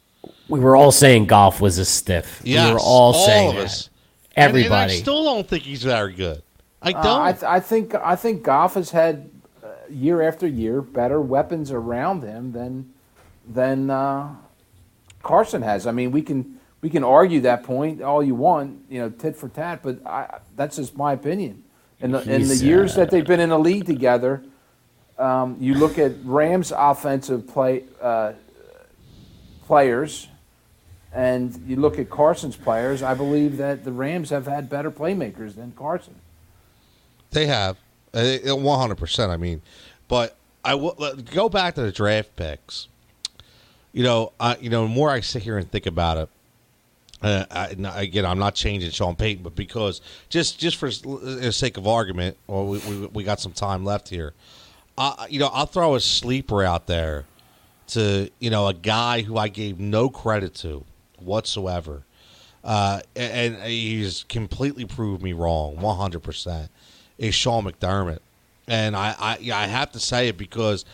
We were all saying Goff was a stiff. Yes, we were all, all saying of us. Everybody. And, and I still don't think he's very good. I don't. Uh, I, th- I, think I think Goff has had uh, year after year better weapons around him than than uh, Carson has. I mean, we can we can argue that point all you want, you know, tit for tat, but I, that's just my opinion. In the, in the years that they've been in the league together, um, you look at Rams' offensive play uh, players, and you look at Carson's players. I believe that the Rams have had better playmakers than Carson. They have, one hundred percent. I mean, but I will go back to the draft picks. you know, I, you know, the more I sit here and think about it, uh, I, again, I'm not changing Sean Payton, but because just just for the sake of argument, or we, we, we got some time left here, uh, you know, I'll throw a sleeper out there to you know a guy who I gave no credit to whatsoever, uh, and, and he's completely proved me wrong, 100 percent. Is Sean McDermott, and I I, yeah, I have to say it because,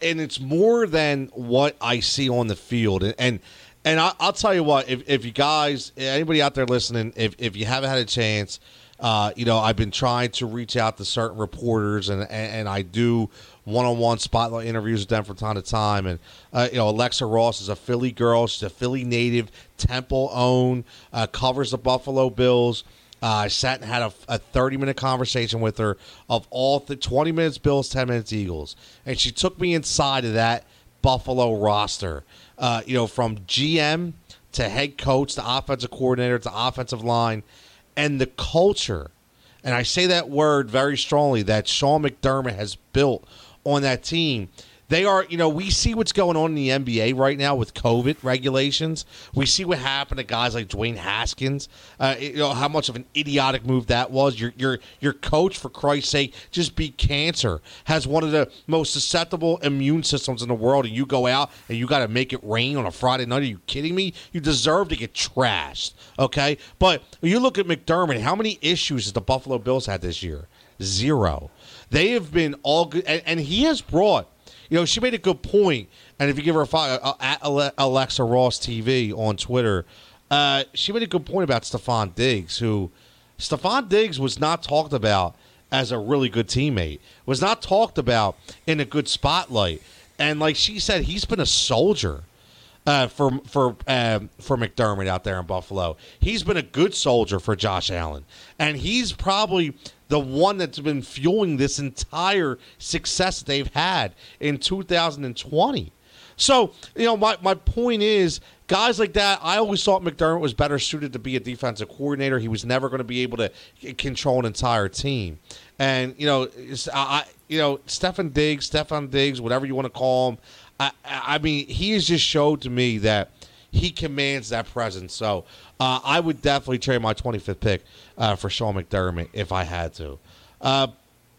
and it's more than what I see on the field, and. and and I, will tell you what, if, if you guys, anybody out there listening, if, if you haven't had a chance, uh, you know, I've been trying to reach out to certain reporters, and, and, and I do one-on-one spotlight interviews with them from time to time. And uh, you know, Alexa Ross is a Philly girl; she's a Philly native, Temple owned, uh, covers the Buffalo Bills. Uh, I sat and had a, a 30 minute conversation with her of all the 20 minutes Bills, 10 minutes Eagles, and she took me inside of that Buffalo roster. Uh, you know, from GM to head coach to offensive coordinator to offensive line, and the culture. And I say that word very strongly that Sean McDermott has built on that team they are, you know, we see what's going on in the NBA right now with COVID regulations. We see what happened to guys like Dwayne Haskins. Uh, you know how much of an idiotic move that was. Your your your coach, for Christ's sake, just beat cancer. Has one of the most susceptible immune systems in the world, and you go out and you got to make it rain on a Friday night. Are you kidding me? You deserve to get trashed. Okay, but you look at McDermott. How many issues has the Buffalo Bills had this year? Zero. They have been all good, and, and he has brought you know, she made a good point, and if you give her a follow uh, at Alexa Ross TV on Twitter, uh, she made a good point about Stefon Diggs, who Stefon Diggs was not talked about as a really good teammate, was not talked about in a good spotlight, and like she said, he's been a soldier. Uh, for for um, for McDermott out there in Buffalo. He's been a good soldier for Josh Allen, and he's probably the one that's been fueling this entire success they've had in 2020. So, you know, my, my point is, guys like that, I always thought McDermott was better suited to be a defensive coordinator. He was never going to be able to control an entire team. And, you know, I, you know, Stefan Diggs, Stefan Diggs, whatever you want to call him, I, I mean, he has just showed to me that he commands that presence. So uh, I would definitely trade my 25th pick uh, for Sean McDermott if I had to. Uh,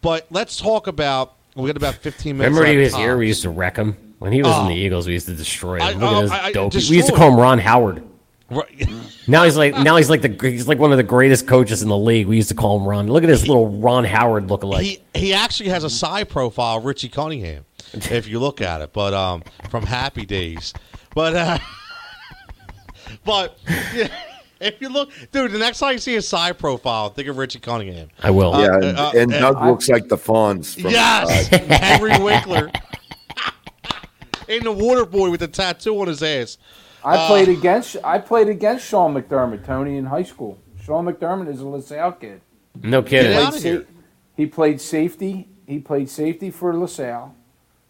but let's talk about. We got about 15 minutes. Remember he was here? We used to wreck him. When he was in the Oh. Eagles, we used to destroy him. Look oh, at his I- I- dope. We used to call him Ron Howard. Right. Now he's like now he's like the he's like one of the greatest coaches in the league. We used to call him Ron. Look at his little Ron Howard look lookalike. he he actually has a side profile of Richie Cunningham, if you look at it. But um, from Happy Days, but uh, but yeah, if you look, dude, the next time you see a side profile, think of Richie Cunningham. I will. Uh, Yeah, and, uh, and uh, Doug looks like the Fonz. From, Yes, uh, Henry Winkler. In the water boy with the tattoo on his ass. I played against I played against Sean McDermott, Tony, in high school. Sean McDermott is a LaSalle kid. No kidding. Get Played outta here. sa- he played safety. He played safety for LaSalle,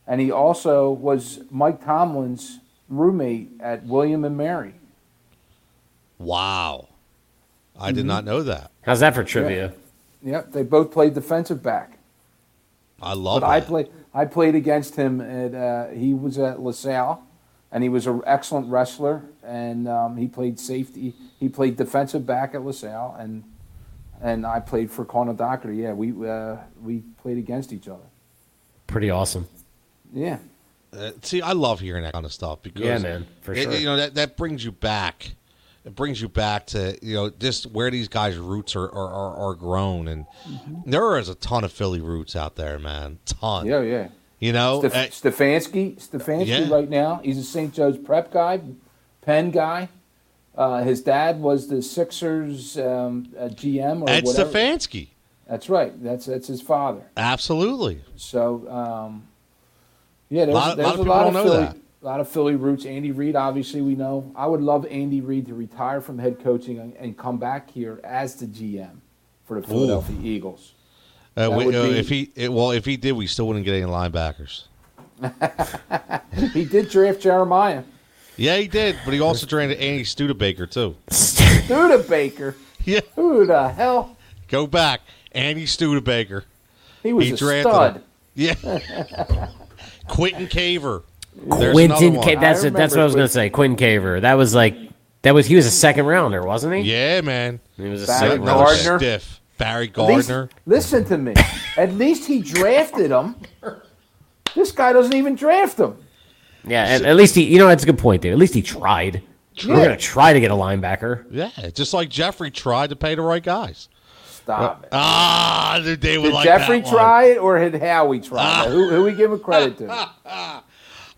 and he also was Mike Tomlin's roommate at William and Mary. Wow, I Mm-hmm. did not know that. How's that for trivia? Yep, they both played defensive back. I love But I played I played against him at uh, he was at LaSalle, and he was an excellent wrestler, and um, he played safety. He played defensive back at LaSalle, and and I played for Cardinal Dougherty. Yeah, we uh, we played against each other. Pretty awesome. Yeah. Uh, see, I love hearing that kind of stuff because Yeah, man, for it- sure. you know that that brings you back. It brings you back to you know just where these guys' roots are are, are, are grown, and there is a ton of Philly roots out there, man. Ton. Yeah, yeah. You know, Stef- Uh, Stefanski, Stefanski Yeah. right now, he's a St. Joe's prep guy, Penn guy. Uh, his dad was the Sixers um, uh, GM or Ed whatever. Stefanski. That's right. That's that's his father. Absolutely. So um, yeah, there's, Lot- there's lot of a lot of Philly, that. a lot of Philly roots. Andy Reid, obviously, we know. I would love Andy Reid to retire from head coaching and, and come back here as the GM for the Philadelphia Eagles. Uh, we, uh, be- if he it, well, if he did, we still wouldn't get any linebackers. He did draft Jeremiah. Yeah, he did, but he also drafted Andy Studebaker too. Studebaker. Yeah, Who the hell? go back, Andy Studebaker. He was He a stud. him. Yeah, Quinton Caver. There's Quinton, another Ca- that's I it. That's what I was gonna say. Quinton Caver. That was like that was he was a second rounder, wasn't he? Yeah, man. He was a Barry second Another rounder. Gardner. stiff. Barry At least- Gardner. listen to me. At least he drafted him. This guy doesn't even draft him. Yeah, at, at least he. You know, that's a good point, dude. At least he tried. We're gonna try to get a linebacker. Yeah, just like Jeffrey tried to pay the right guys. Stop it. Ah, they they would Did like Jeffrey that one. try it or did Howie try it? Who, who we giving credit to? All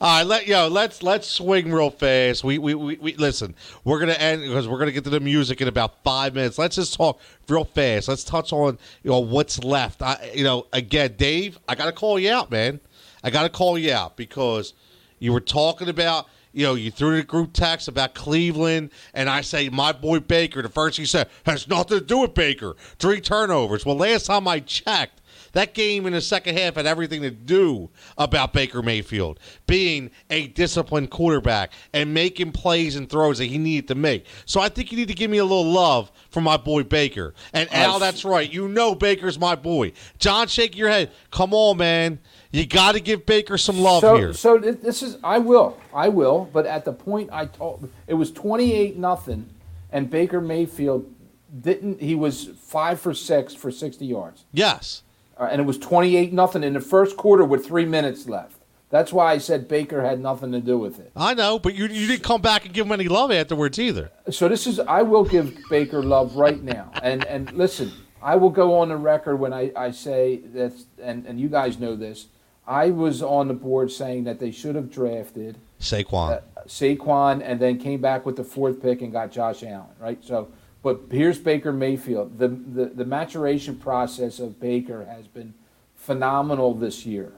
right, let yo, let's let's swing real fast. We we, we, we listen. We're gonna end because we're gonna get to the music in about five minutes. Let's just talk real fast. Let's touch on you know what's left. I you know again, Dave, I gotta call you out, man. I gotta call you out because you were talking about you know you threw the group text about Cleveland, and I say my boy Baker. The first you said has nothing to do with Baker. Three turnovers. Well, last time I checked. That game in the second half had everything to do about Baker Mayfield being a disciplined quarterback and making plays and throws that he needed to make. So I think you need to give me a little love for my boy Baker. And Al, that's right. You know Baker's my boy. John, shake your head. Come on, man. You got to give Baker some love so, here. so this is I will, I will. But at the point I told, it was twenty-eight nothing, and Baker Mayfield didn't. He was five for six for sixty yards, yes. uh, and it was twenty-eight nothing in the first quarter with three minutes left. That's why I said Baker had nothing to do with it. I know, but you, you didn't come back and give him any love afterwards either. So this is I will give Baker love right now. And and listen, I will go on the record when I, I say that and, and you guys know this. I was on the board saying that they should have drafted Saquon. uh, Saquon and then came back with the fourth pick and got Josh Allen, right? So but here's Baker Mayfield. The the, the maturation process of Baker has been phenomenal this year.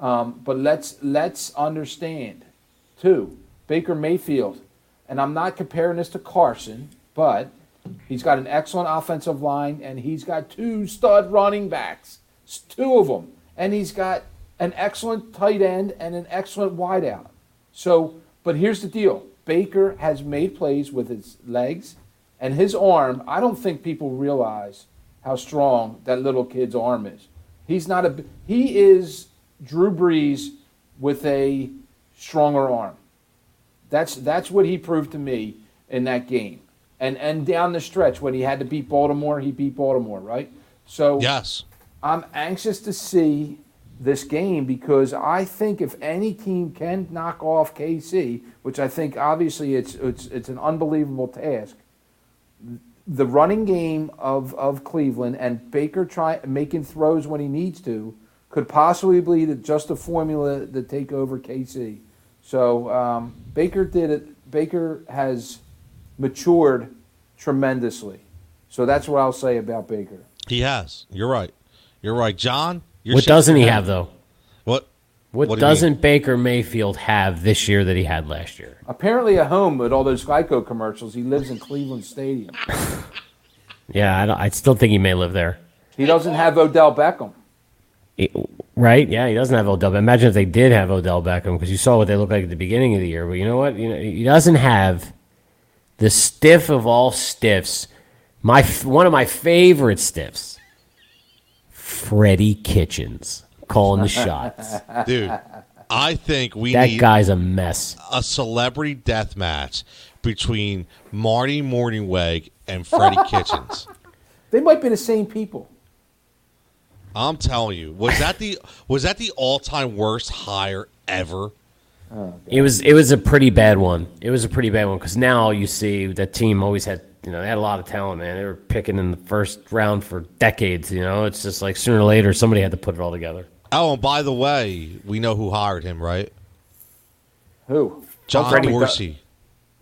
Um, but let's let's understand too, Baker Mayfield, and I'm not comparing this to Carson, but he's got an excellent offensive line and he's got two stud running backs, two of them, and he's got an excellent tight end and an excellent wideout. So, but here's the deal: Baker has made plays with his legs and his arm. I don't think people realize how strong that little kid's arm is. He's not a. He is Drew Brees with a stronger arm. That's that's what he proved to me in that game. And and down the stretch when he had to beat Baltimore, he beat Baltimore, right? So yes. I'm anxious to see this game because I think if any team can knock off KC, which I think obviously it's it's it's an unbelievable task. The running game of, of Cleveland and Baker try making throws when he needs to could possibly be the, just a formula to take over KC. So um, Baker did it. Baker has matured tremendously. So that's what I'll say about Baker. He has. You're right. You're right. John, you're What doesn't he have though? What? What, What do doesn't Baker Mayfield have this year that he had last year? Apparently, a home with all those Geico commercials, he lives in Cleveland Stadium. Yeah, I, don't, I still think he may live there. He doesn't have Odell Beckham. He- right? Yeah, he doesn't have Odell. Imagine if they did have Odell Beckham because you saw what they looked like at the beginning of the year. But you know what? You know he doesn't have the stiff of all stiffs. My one of my favorite stiffs, Freddie Kitchens calling the shots. Dude, I think we That need guy's a mess. a celebrity death match between Marty Mornhinweg and Freddie Kitchens. They might be the same people. I'm telling you, was that the was that the all time worst hire ever? Oh, it was it was a pretty bad one. It was a pretty bad one because now you see that team always had you know they had a lot of talent, man. They were picking in the first round for decades. You know, it's just like sooner or later somebody had to put it all together. Oh, and by the way, we know who hired him, right? Who? John Freddie Duck. Dorsey,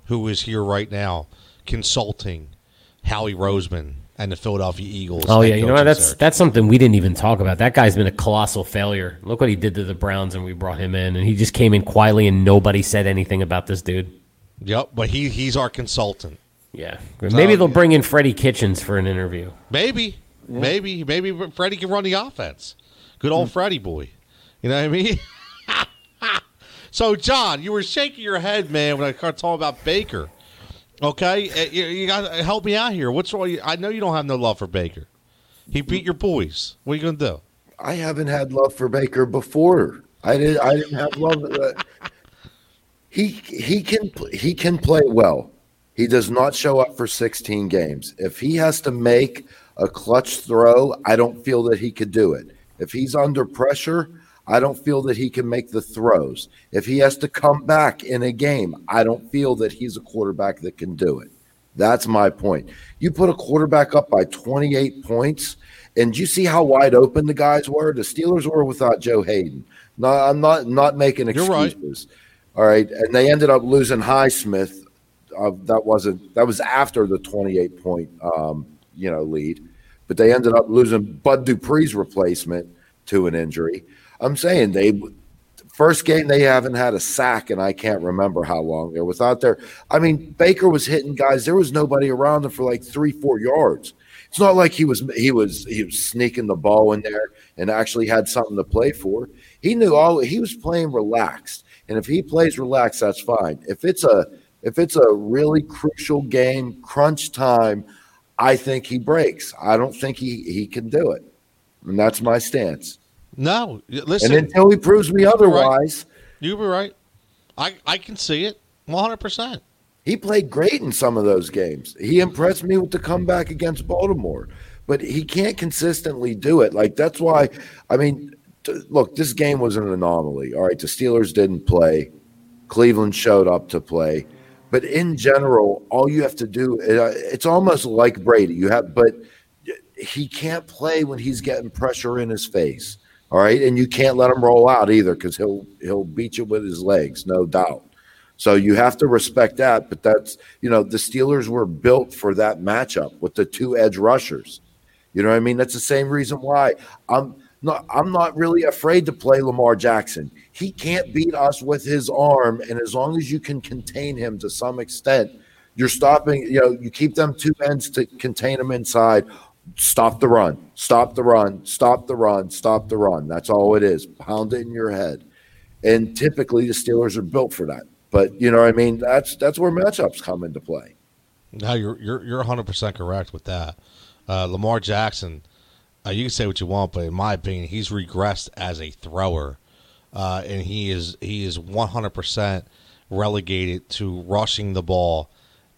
who is here right now, consulting Howie Roseman and the Philadelphia Eagles. Oh yeah, you know what? That's search. that's something we didn't even talk about. That guy's been a colossal failure. Look what he did to the Browns, and we brought him in, and he just came in quietly, and nobody said anything about this dude. Yep, but he he's our consultant. Yeah, maybe they'll bring in Freddie Kitchens for an interview. Maybe, maybe, maybe Freddie can run the offense. Good Hmm. old Freddie boy. You know what I mean? so, John, you were shaking your head, man, when I started talking about Baker. Okay, Uh, you, you got to help me out here. What's wrong? I know you don't have no love for Baker. He beat your boys. What are you gonna do? I haven't had love for Baker before. I didn't. I didn't have love. uh, he he can he can play well. He does not show up for 16 games. If he has to make a clutch throw, I don't feel that he could do it. If he's under pressure, I don't feel that he can make the throws. If he has to come back in a game, I don't feel that he's a quarterback that can do it. That's my point. You put a quarterback up by 28 points, and you see how wide open the guys were? The Steelers were without Joe Haden. No, I'm not not making excuses. Right. All right, and they ended up losing Highsmith. Uh, that wasn't that was after the 28 point um, you know lead, but they ended up losing Bud Dupree's replacement to an injury. I'm saying they first game they haven't had a sack, and I can't remember how long they're without their. I mean, Baker was hitting guys. There was nobody around them for like three, four yards. It's not like he was he was he was sneaking the ball in there and actually had something to play for. He knew all he was playing relaxed, and if he plays relaxed, that's fine. If it's a if it's a really crucial game, crunch time, I think he breaks. I don't think he he can do it, and that's my stance. No, listen. And until he proves me otherwise, you be right. I I can see it one hundred percent. He played great in some of those games. He impressed me with the comeback against Baltimore, but he can't consistently do it. Like that's why. I mean, t- look, this game was an anomaly. All right, the Steelers didn't play. Cleveland showed up to play. But in general, all you have to do, uh, it's almost like Brady. You have, but he can't play when he's getting pressure in his face. All right, and you can't let him roll out either because he'll he'll beat you with his legs, no doubt. So you have to respect that. But that's you know the Steelers were built for that matchup with the two edge rushers. You know what I mean? That's the same reason why I'm not I'm not really afraid to play Lamar Jackson. He can't beat us with his arm, and as long as you can contain him to some extent, you're stopping. You know, you keep them two ends to contain him inside stop the run, stop the run, stop the run, stop the run. That's all it is. Pound it in your head. And typically the Steelers are built for that. But you know what I mean? That's that's where matchups come into play. No, you're you're you're 100 percent correct with that. Uh, Lamar Jackson, uh, you can say what you want, but in my opinion, he's regressed as a thrower, uh, and he is he is 100 percent relegated to rushing the ball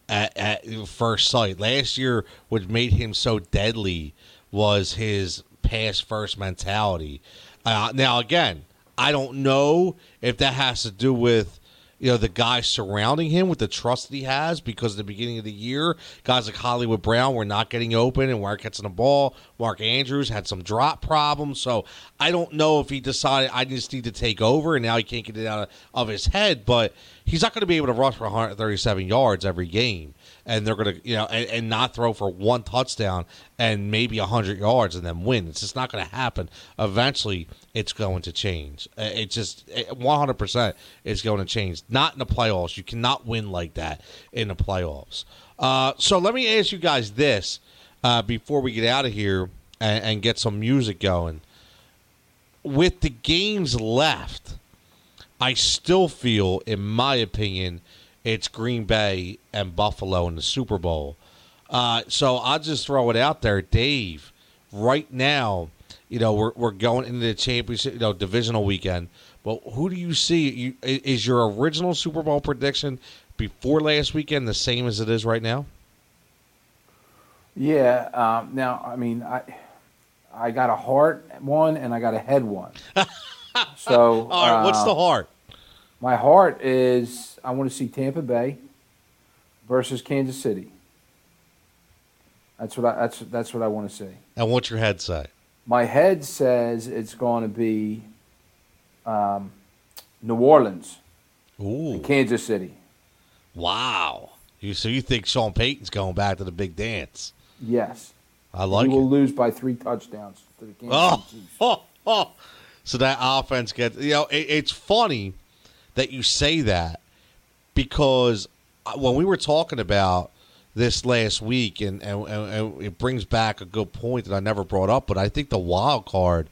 at, at first sight. Last year, what made him so deadly was his pass first mentality. Uh, now, again, I don't know if that has to do with you know the guys surrounding him with the trust that he has because at the beginning of the year guys like hollywood brown were not getting open and weren't catching the ball. Mark andrews had some drop problems. So i don't know if he decided i just need to take over and now he can't get it out of, of his head but he's not going to be able to rush for 137 yards every game and they're going to you know and, and, not throw for one touchdown and maybe 100 yards and then win. It's just not going to happen. Eventually it's going to change. It's just 100% it's going to change. Not in the playoffs. You cannot win like that in the playoffs. Uh, so let me ask you guys this uh, before we get out of here and, and get some music going. With the games left I still feel, in my opinion, it's Green Bay and Buffalo in the Super Bowl. Uh, so I'll just throw it out there, Dave. Right now, you know we're we're going into the championship, you know, divisional weekend. But who do you see? You, is your original Super Bowl prediction before last weekend the same as it is right now? Yeah. Um, now, I mean, I I got a heart one and I got a head one. So, all right, uh, what's the heart? My heart is I want to see Tampa Bay versus Kansas City. That's what I that's that's what I want to see. And what's your head say? My head says it's going to be um, New Orleans, Ooh, Kansas City. Wow. You so you think Sean Payton's going back to the big dance? Yes. I like. He it. will lose by three touchdowns to the Kansas oh, City Chiefs. Oh, oh. So that offense gets you know it, it's funny that you say that because when we were talking about this last week, and, and, and, it brings back a good point that I never brought up, but I think the wild card,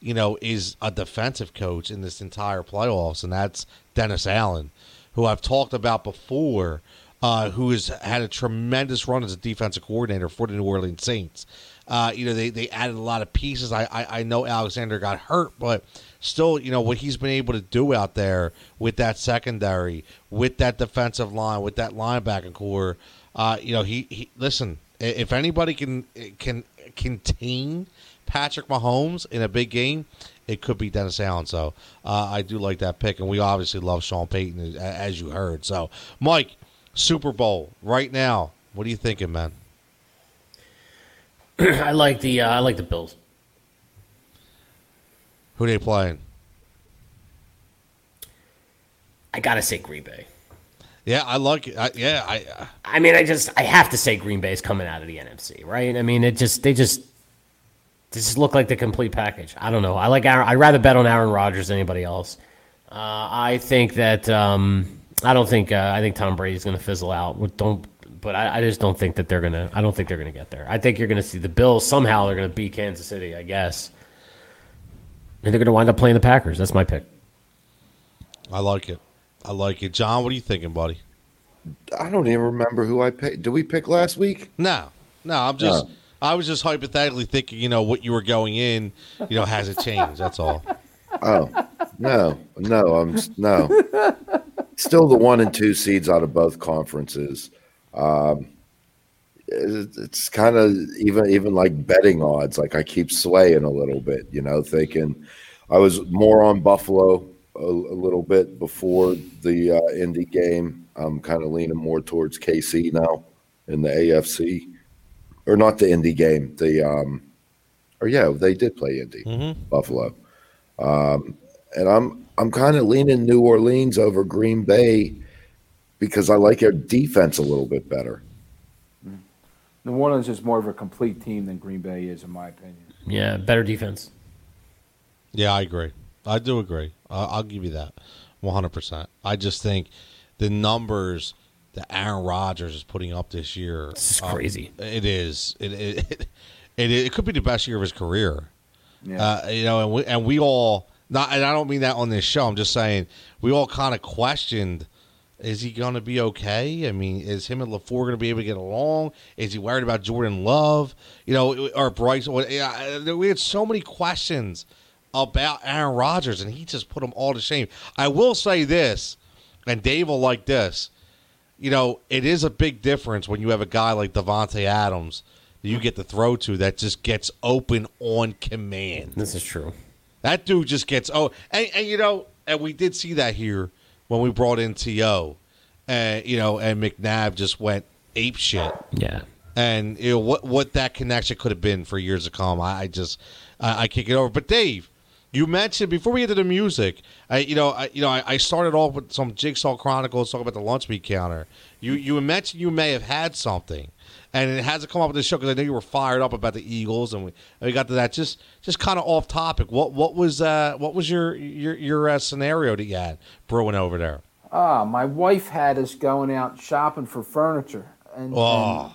you know, is a defensive coach in this entire playoffs, and that's Dennis Allen, who I've talked about before. uh, who has had a tremendous run as a defensive coordinator for the New Orleans Saints. Uh, you know, they, they added a lot of pieces. I, I, I know Alexander got hurt, but still, you know, what he's been able to do out there with that secondary, with that defensive line, with that linebacker corps, uh, you know, he, he listen, if anybody can can contain Patrick Mahomes in a big game, it could be Dennis Allen. So uh, I do like that pick, and we obviously love Sean Payton, as you heard. So, Mike, Super Bowl right now. What are you thinking, man? I like the uh, I like the Bills. Who they playing? I gotta say Green Bay. Yeah, I like it. I, yeah, I. Uh, I mean, I just I have to say Green Bay's coming out of the NFC, right? I mean, it just they just they just look like the complete package. I don't know. I like Aaron. I'd rather bet on Aaron Rodgers than anybody else. Uh, I think that um, I don't think uh, I think Tom Brady's going to fizzle out. Don't, but I, I, just don't think that they're gonna. I don't think they're gonna get there. I think you're going to see the Bills somehow. They're going to beat Kansas City, I guess, and they're going to wind up playing the Packers. That's my pick. I like it. I like it. John, what are you thinking, buddy? I don't even remember who I picked. Did we pick last week? No, no. I'm just. No. I was just hypothetically thinking, you know, what you were going in. You know, has it changed? That's all. Oh no, no, I'm no. Still the one and two seeds out of both conferences. Um, it's kind of even even like betting odds. Like I keep swaying a little bit, you know, thinking I was more on Buffalo a, a little bit before the uh, Indy game. I'm kind of leaning more towards KC now in the AFC, or not the Indy game. The um, or yeah, they did play Indy mm-hmm. Buffalo, um, and I'm I'm kind of leaning New Orleans over Green Bay because I like their defense a little bit better. New Orleans is more of a complete team than Green Bay is, in my opinion. Yeah, better defense. Yeah, I agree. I do agree. I'll, I'll give you that, one hundred percent. I just think the numbers that Aaron Rodgers is putting up this year, it's um, crazy. It is. It it, it it, it could be the best year of his career. Yeah. Uh, you know, and we and we all not, and I don't mean that on this show. I'm just saying we all kind of questioned. Is he going to be okay? I mean, is him and LaFleur going to be able to get along? Is he worried about Jordan Love? You know, or Bryce? We had so many questions about Aaron Rodgers, and he just put them all to shame. I will say this, and Dave will like this. You know, it is a big difference when you have a guy like Davante Adams that you get to throw to that just gets open on command. This is true. That dude just gets oh, and, and you know, and we did see that here when we brought in T.O., and you know, and McNabb just went ape shit. Yeah. And you know what what that connection could have been for years to come. I, I just I, I kick it over. But Dave, you mentioned before we get to the music, I, you know, I, you know, I, I started off with some Jigsaw Chronicles talking about the lunch meat counter. You you mentioned you may have had something, and it hasn't come up with the show because I know you were fired up about the Eagles, and we, we got to that. Just just kind of off topic. What what was uh what was your your your uh, scenario that you had brewing over there? Ah, my wife had us going out shopping for furniture, and, oh.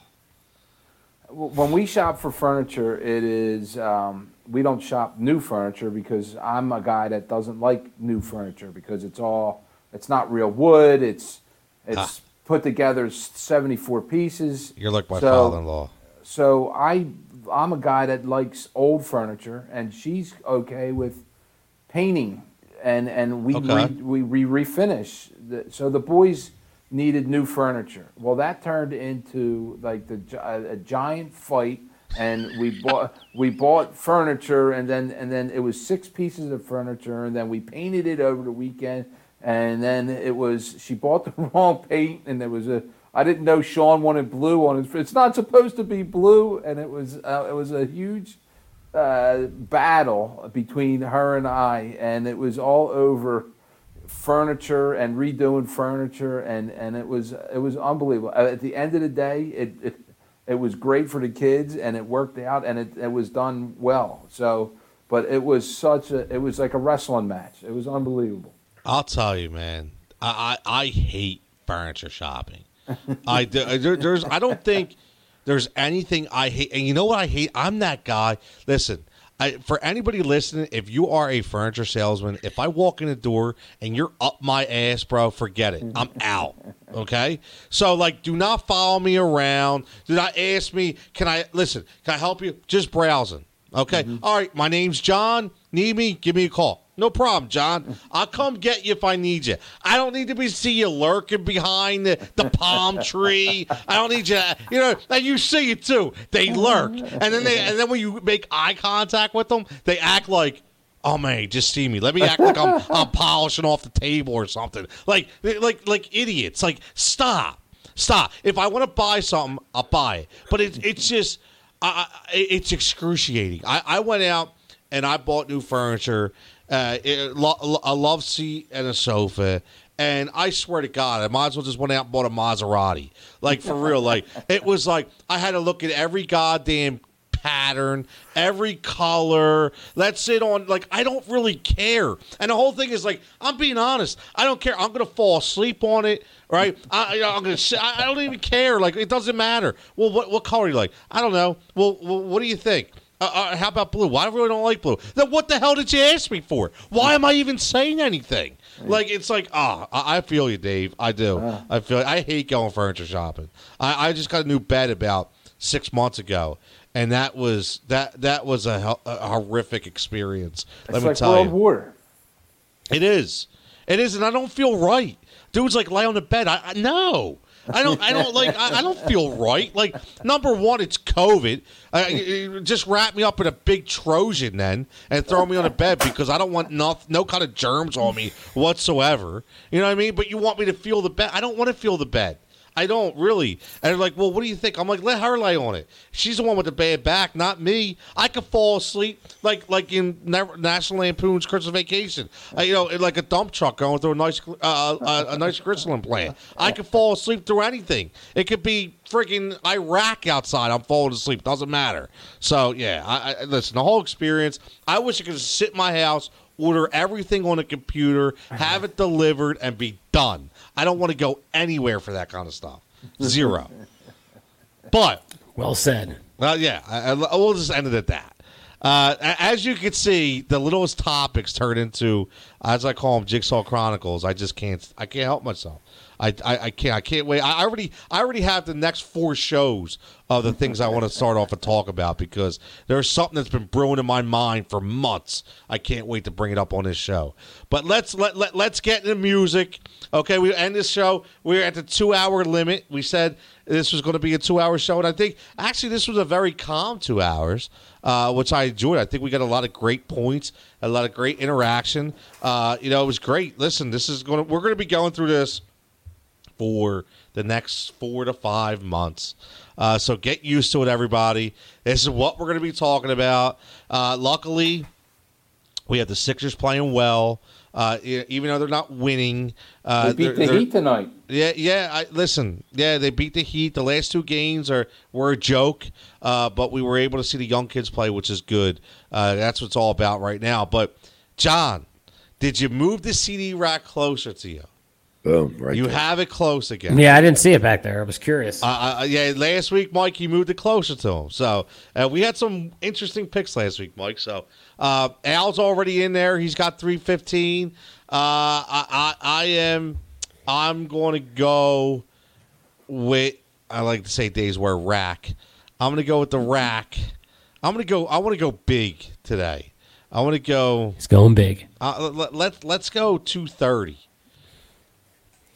and when we shop for furniture, it is. Um, we don't shop new furniture because I'm a guy that doesn't like new furniture because it's all it's not real wood. It's it's ah. Put together 74 pieces. You're like my so, father-in-law. So I I'm a guy that likes old furniture, and she's okay with painting, and and we okay. re, we, refinish. The, so the boys needed new furniture. Well, that turned into like the a, a giant fight and we bought we bought furniture and then and then it was six pieces of furniture and then we painted it over the weekend and then it was she bought the wrong paint and there was a I didn't know Sean wanted blue on his it's not supposed to be blue and it was uh, it was a huge uh, battle between her and I and it was all over furniture and redoing furniture and and it was it was unbelievable at the end of the day it, it it was great for the kids and it worked out and it, it was done well. So, but it was such a, it was like a wrestling match. It was unbelievable. I'll tell you, man, I, I, I hate furniture shopping. I, there, there's, I don't think there's anything I hate. And you know what I hate? I'm that guy. Listen, I, for anybody listening, if you are a furniture salesman, if I walk in the door and you're up my ass, bro, forget it. I'm out. Okay. So like, do not follow me around. Do not ask me. Can I listen? Can I help you? Just browsing. Okay. Mm-hmm. All right. My name's John. Need me? Give me a call. No problem, John. I'll come get you if I need you. I don't need to be see you lurking behind the, the palm tree. I don't need you. You know, and you see it too. They lurk, and then they and then when you make eye contact with them, they act like. Oh man, just see me. Let me act like I'm I'm polishing off the table or something. Like like like idiots. Like stop, stop. If I want to buy something, I'll buy it. But it's it's just, I, I, it's excruciating. I, I went out and I bought new furniture, uh, it, lo- a love seat and a sofa. And I swear to God, I might as well just went out and bought a Maserati. Like for real. Like it was like I had to look at every goddamn pattern, every color. Let's sit on like I don't really care. And the whole thing is like I'm being honest. I don't care. I'm gonna fall asleep on it. Right? I, I'm gonna. Sit, I don't even care. Like it doesn't matter. Well, what what color you like? I don't know. Well, well what do you think? Uh, uh, how about blue? Why do I really don't like blue? Then what the hell did you ask me for? Why am I even saying anything? Like it's like ah, I, I feel you, Dave. I do. I feel. I hate going furniture shopping. I, I just got a new bed about six months ago, and that was that that was a, a horrific experience. Let It's me like tell World you, War. it is. It is, and I don't feel right. Dude's like lay on the bed. I, I no. I don't. I don't like. I, I don't feel right. Like number one, it's COVID. Uh, you- you just wrap me up in a big Trojan then and throw me on a bed because I don't want no, no kind of germs on me whatsoever. You know what I mean? But you want me to feel the bed. I don't want to feel the bed. I don't really. And they're like, well, what do you think? I'm like, let her lay on it. She's the one with the bad back, not me. I could fall asleep like like in National Lampoon's Christmas Vacation. You know, like a dump truck going through a nice uh, uh, a nice crystal implant. I could fall asleep through anything. It could be freaking Iraq outside. I'm falling asleep. Doesn't matter. So yeah, I, I listen. The whole experience. I wish I could sit in my house. Order everything on a computer, have it delivered, and be done. I don't want to go anywhere for that kind of stuff. Zero. but Well said. well, yeah, I, I, we'll just end it at that. Uh, as you can see, the littlest topics turn into, as I call them, Jigsaw Chronicles. I just can't, I can't help myself. I, I, I can't, I can't wait. I already, I already have the next four shows of the things I want to start off and talk about because there's something that's been brewing in my mind for months. I can't wait to bring it up on this show. But let's let, let let's get into music. Okay, we end this show. We're at the two hour limit. We said this was going to be a two hour show, and I think actually this was a very calm two hours, uh, which I enjoyed. I think we got a lot of great points, a lot of great interaction. Uh, you know, it was great. Listen, this is going to we're going to be going through this for the next four to five months. Uh, so get used to it, everybody. This is what we're going to be talking about. Uh, luckily, we have the Sixers playing well, uh, even though they're not winning. Uh, They beat the Heat tonight. yeah, yeah. I, listen, yeah, they beat the Heat. The last two games are were a joke, uh, but we were able to see the young kids play, which is good. Uh, that's what it's all about right now. But John, did you move the CD rack closer to you? Boom. Right. You there. have it close again. Yeah, I didn't see it back there. I was curious. Uh, uh, yeah, last week, Mike, you moved it closer to him. So uh, we had some interesting picks last week, Mike. So uh, Al's already in there. He's got three fifteen. Uh, I, I I am I'm going to go with I like to say days where rack. I'm going to go with the rack. I'm going to go. I want to go big today. I want to go. It's going big. Uh, let, let let's go two thirty.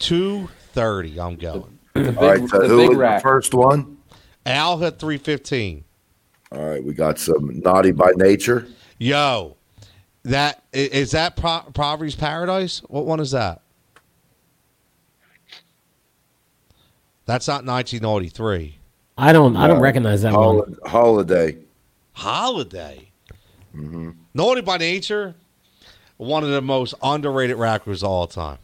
Two thirty. I'm going. The big, All right. So the who big was the first one? Al had three fifteen. All right. We got some naughty by nature. Yo, that is that Pro- Poverty's Paradise? What one is that? That's not 1993. I don't. I don't recognize that one. Hol- holiday. Holiday. Mm-hmm. Naughty by Nature, one of the most underrated rappers of all time.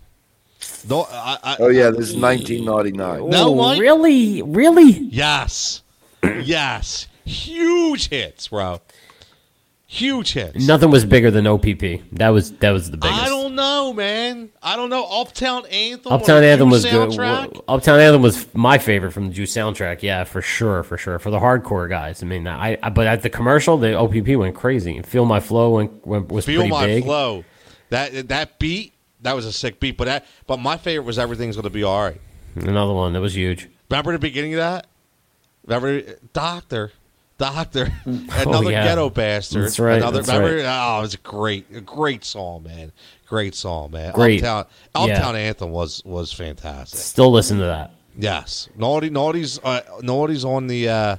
No, I, I, Oh yeah, this is 1999. No, Ooh, Mike? really, really. Yes, yes, huge hits, bro. Huge hits. Nothing was bigger than OPP. That was that was the biggest. I don't know, man. I don't know. Uptown Anthem. Uptown on the Anthem was Juice good. Uptown Anthem was my favorite from the Juice soundtrack. Yeah, for sure, for sure. For the hardcore guys, I mean, I, I but at the commercial, the OPP went crazy. Feel my flow went, went was pretty big. Feel pretty my big. flow. That that beat. That was a sick beat. But that. But my favorite was everything's gonna be all right. Another one that was huge. Remember the beginning of that? Remember Doctor. Doctor, another Oh, yeah. ghetto bastard. That's right, Another, that's remember? right. Oh, it was a great, a great song, man. Great song, man. Great. Uptown, Yeah. Anthem was was fantastic. Still listen to that. Yes, Naughty, Naughty's, uh, Naughty's on the uh,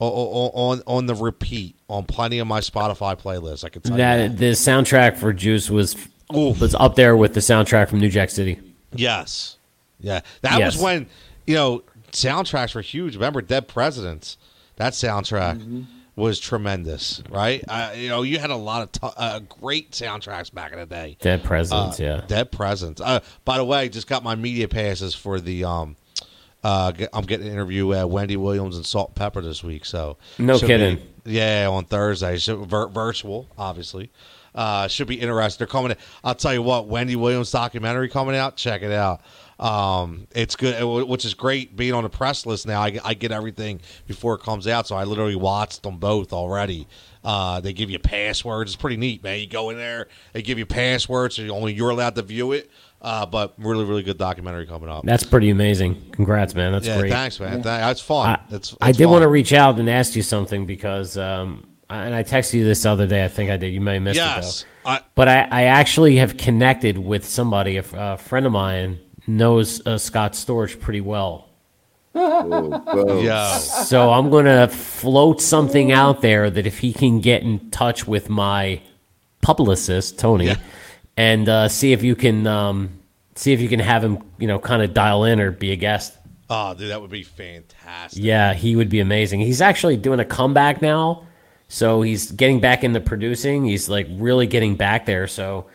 o- o- on on the repeat on plenty of my Spotify playlists. I can tell you That that. the soundtrack for Juice was Oof. was up there with the soundtrack from New Jack City. Yes, yeah, that Yes. was when you know soundtracks were huge. Remember, Dead Presidents? That soundtrack Mm-hmm. was tremendous, right? Uh, you know, you had a lot of t- uh, great soundtracks back in the day. Dead Presidents, Uh, yeah. Dead Presidents. Uh, by the way, just got my media passes for the. Um, uh, I'm getting to interview uh, Wendy Williams and Salt-N-Pepa this week. So No kidding. be- yeah, on Thursday, so vir- virtual, obviously. Uh, should be interesting. They're coming. I'll tell you what, Wendy Williams documentary coming out. Check it out. Um, it's good, uh, which is great. Being on the press list now, I, I get everything before it comes out. So I literally watched them both already. Uh, they give you passwords. It's pretty neat, man. You go in there, they give you passwords, so only you're allowed to view it. Uh, but really, really good documentary coming up. That's pretty amazing. Congrats, man. That's yeah, great. thanks, man. Thank- That's fun. I, It's, I did fun. want to reach out and ask you something because, um, and I texted you this other day. I think I did. You may have missed it Yes, though. I, But I, I actually have connected with somebody. A friend of mine knows uh, Scott Storch pretty well. Oh, boom. yeah. So I'm going to float something out there that if he can get in touch with my publicist, Tony, and uh, see if you can um, see if you can have him, you know, kind of dial in or be a guest. Oh, dude, that would be fantastic. Yeah, he would be amazing. He's actually doing a comeback now. So he's getting back into producing. He's like really getting back there. So,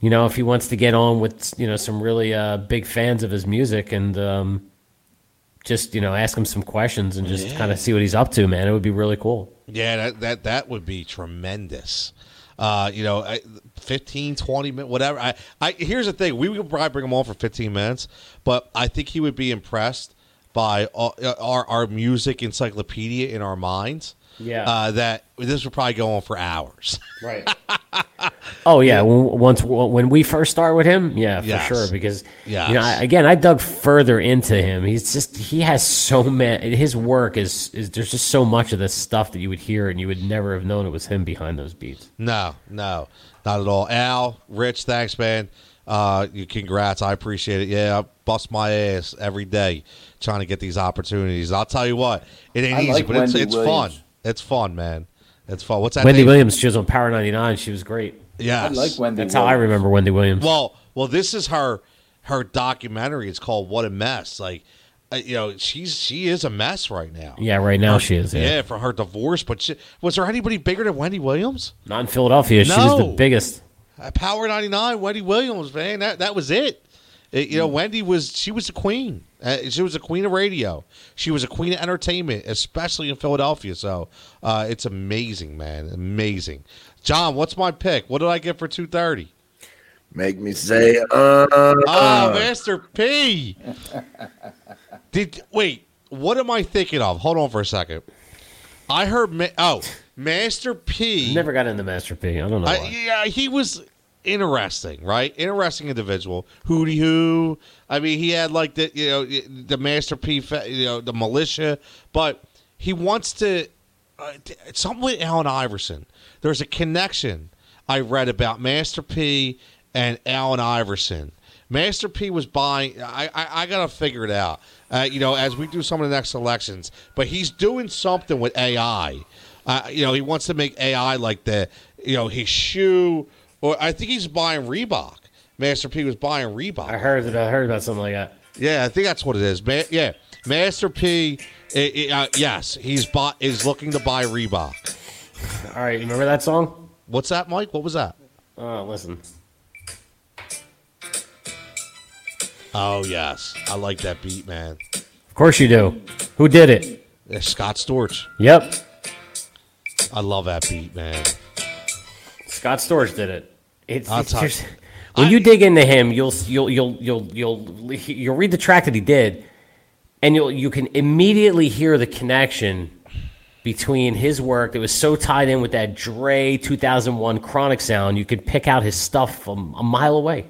you know, if he wants to get on with, you know, some really uh, big fans of his music and um, just, you know, ask him some questions and just kind of see what he's up to, man, it would be really cool. Yeah, that that, that would be tremendous. Uh, you know, I, 15, 20 minutes, whatever. I, I here's the thing: we would probably bring him on for fifteen minutes, but I think he would be impressed by all, our our music encyclopedia in our minds. Yeah. uh, that this would probably go on for hours. Right. oh yeah. w- Once when we first start with him, yeah, for Yes. sure. Because Yes. you know, I, again, I dug further into him. He's just he has so many. His work is is there's just so much of this stuff that you would hear and you would never have known it was him behind those beats. No, no, not at all. Al, Rich, thanks, man. Uh, you congrats. I appreciate it. Yeah, I bust my ass every day trying to get these opportunities. I'll tell you what, it ain't I easy, like but it's Wendy it's fun. Williams. It's fun, man. It's fun. What's that? Wendy name? Williams, she was on Power 99. She was great. Yeah, I like Wendy. That's how I remember Wendy Williams. Well, well, this is her her documentary. It's called "What a Mess." Like, uh, you know, she's she is a mess right now. yeah, right now she is. Yeah, Yeah. for her divorce. But she, was there anybody bigger than Wendy Williams? Not in Philadelphia. She was the biggest. Uh, Power 99, Wendy Williams, man. That that was it. It- you know, Wendy was she was a queen. Uh, she was a queen of radio. She was a queen of entertainment, especially in Philadelphia. So uh, it's amazing, man, amazing. John, what's my pick? What did I get for two thirty? Make me say, uh, Oh, Master P. Did wait? What am I thinking of? Hold on for a second. I heard. Ma- oh, Master P. Never got into Master P. I don't know I, why. yeah, he was interesting, right? Interesting individual. Hootie Hoo. I mean, he had like the you know the Master P, you know, the militia, but he wants to uh, something with Allen Iverson. There's a connection I read about Master P and Allen Iverson. Master P was buying. I I, I gotta figure it out. Uh, you know, as we do some of the next elections, but he's doing something with AI. Uh, you know, he wants to make AI like the, you know, his shoe, or I think he's buying Reebok. Master P was buying Reebok. I heard that. I heard about something like that. Yeah, I think that's what it is. Ma- yeah, Master P. i- i- uh, yes, he's bought is looking to buy Reebok. All right, you remember that song? What's that, Mike? What was that? Oh, listen. Oh yes, I like that beat, man. Of course you do. Who did it? Scott Storch. Yep. I love that beat, man. Scott Storch did it. It's, it's tell- just, when I- you dig into him, you'll you'll you'll you'll you'll you'll read the track that he did, and you'll you can immediately hear the connection between his work that was so tied in with that Dre 2001 Chronic sound. You could pick out his stuff from a mile away.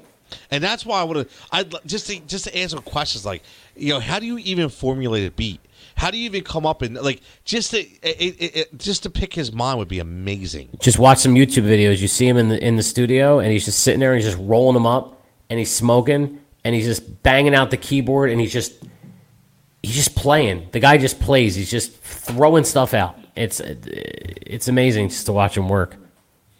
And that's why I would have. I'd just to, just to answer questions like, you know, how do you even formulate a beat? How do you even come up and like just to it, it, it, just to pick his mind would be amazing. Just watch some YouTube videos. You see him in the in the studio, and he's just sitting there and he's just rolling them up, and he's smoking, and he's just banging out the keyboard, and he's just he's just playing. The guy just plays. He's just throwing stuff out. It's it's amazing just to watch him work.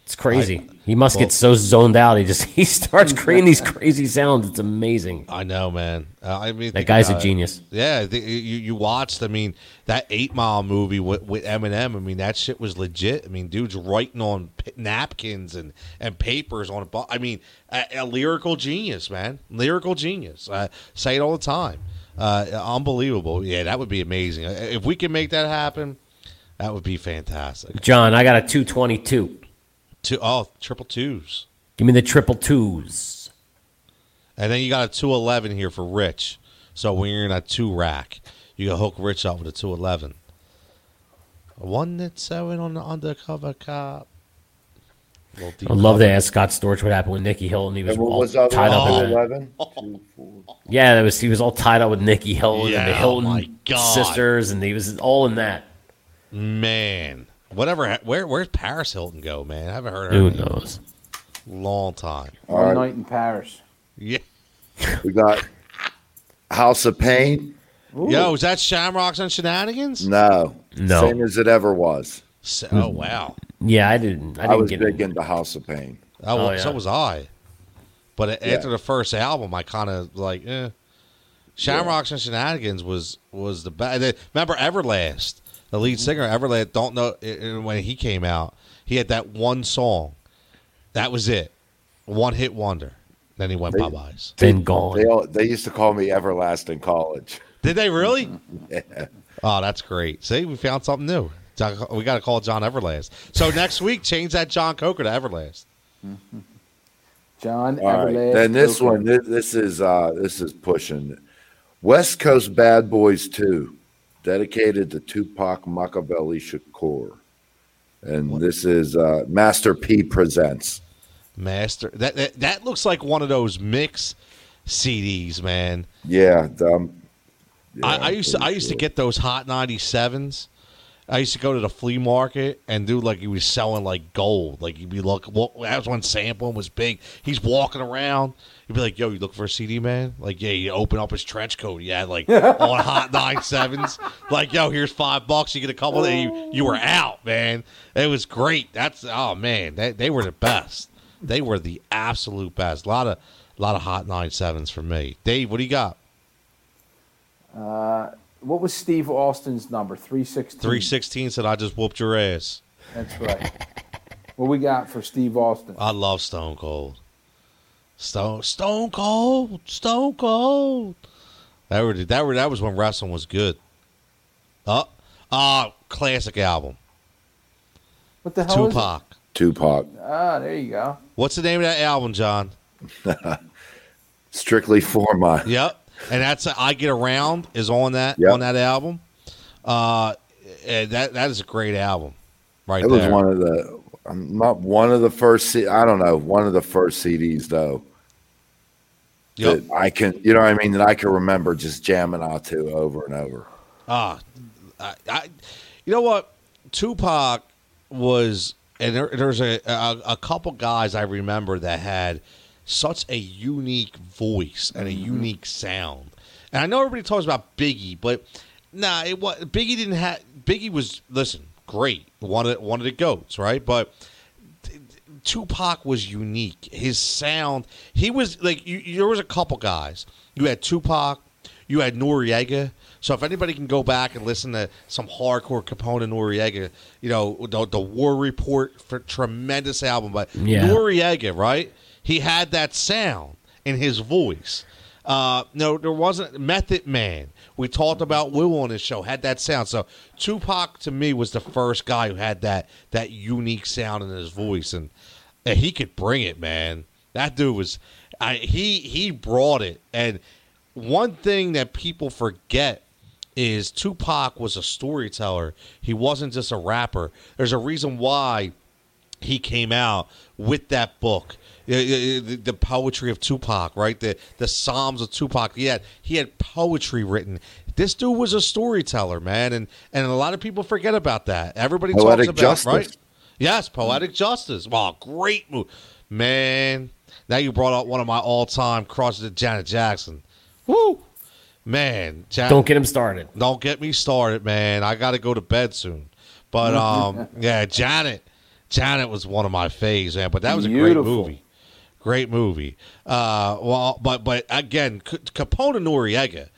It's crazy. he must well- get so zoned out. He just he starts creating these crazy sounds. It's amazing. I know, man. Uh, I mean, That guy's a about it. genius. Yeah, the, you you watched. I mean, that Eight Mile movie with, with Eminem. I mean, that shit was legit. I mean, dude's writing on p- napkins and and papers on a. I mean, a, a lyrical genius, man. Lyrical genius. I say it all the time. Uh, unbelievable. Yeah, that would be amazing. If we can make that happen, that would be fantastic. John, I got a two twenty two. Two oh triple twos, Give me the triple twos. and then you got a two eleven here for Rich. So when you're in a two rack, you can hook Rich up with a two eleven. One that's seven on the undercover cop. I'd love cover. to ask Scott Storch what happened with Nicky Hilton. He was, what all was the tied one? up in Oh. that. 11? Two, four. Yeah, that was he was all tied up with Nicky Hilton and the Yeah, oh Hilton oh sisters, and he was all in that. Man, whatever. Where where's Paris Hilton go, man? I haven't heard her Who in knows? long time. One right. night in Paris. Yeah. We got House of Pain. Yo, is that Shamrocks and Shenanigans? No, No. same as it ever was. So, oh wow. Yeah, I didn't. I I, didn't was get big it. into House of Pain. Oh, well, Oh, yeah. so was I. But Yeah. after the first album, I kind of like, eh. Shamrocks and Shenanigans was was the best. Remember Everlast, the lead singer of Everlast. Don't know i- i- when he came out, he had that one song. That was it, one hit wonder. Then he went They- bye byes. Been gone. They all, they used to call me Everlasting College. Did they really? Oh, that's great. See, we found something new. We got to call John Everlast. So next week, change that John Coker to Everlast. John All right. Everlast. Then this Coker. one, this, this is uh, this is pushing. West Coast Bad Boys Two, dedicated to Tupac Machiavelli Shakur, and this is uh, Master P presents. Master. That, that that looks like one of those mix CDs, man. Yeah, um, yeah, I, I used to I used to get those Hot 97s. I used to go to the flea market and do like he was selling like gold. Like you'd be look. Well, that was when sampling was big. He's walking around. You'd be like, "Yo, you look for a CD, man?" Like, yeah, you open up his trench coat. Yeah, like on Hot 97s. Like, yo, here's five bucks. You get a couple. Then you you were out, man. It was great. That's oh man, they, they were the best. They were the absolute best. A lot of a lot of Hot 97s for me. Dave, what do you got? Uh, what was Steve Austin's number? 316. 316 said, I just whooped your ass. That's right. what we got for Steve Austin? I love Stone Cold. Stone Stone Cold. Stone Cold. That were that were that was when wrestling was good. Uh uh classic album. What the hell is it? Tupac. Tupac, Ah, there you go. What's the name of that album, John? strictly for my. Yep. And that's I Get Around is on that Yep. on that album. Uh and that that is a great album. Right It was one of the, um, not one of the first. C- I don't know, one of the first CDs though. Yep. That I can, you know, what I mean, that I can remember just jamming out to over and over. Ah, I, I, you know what? Tupac was, and there, there's a, a a couple guys I remember that had such a unique voice and a unique sound. And I know everybody talks about Biggie, but nah, it was Biggie didn't have. Biggie was listen, great, one of one of the goats, right? But Tupac was unique. His sound, he was like you, there was a couple guys. You had Tupac, you had Noriega. So if anybody can go back and listen to some hardcore Capone-N-Noreaga, you know the, the War Report for tremendous album, but Yeah. Noriega, right? He had that sound in his voice. Uh, no, there wasn't Method Man. We talked about Will on his show had that sound. So Tupac to me was the first guy who had that that unique sound in his voice, and, and he could bring it, man. That dude was, I, he he brought it. And one thing that people forget is Tupac was a storyteller. He wasn't just a rapper. There's a reason why he came out with that book. The, the, the poetry of Tupac, right? The the Psalms of Tupac. He had he had poetry written. This dude was a storyteller, man, and and a lot of people forget about that. Everybody Poetic talks about justice. right. Yes, poetic justice. Wow, great move, man. Now you brought up one of my all-time crushes, Janet Jackson. Woo, man. Jan- Don't get him started. don't get me started, man. I got to go to bed soon. But um, yeah, Janet, Janet was one of my faves, man. But that was a great movie, great movie. Uh, well, but but again, C- Capone-N-Noreaga,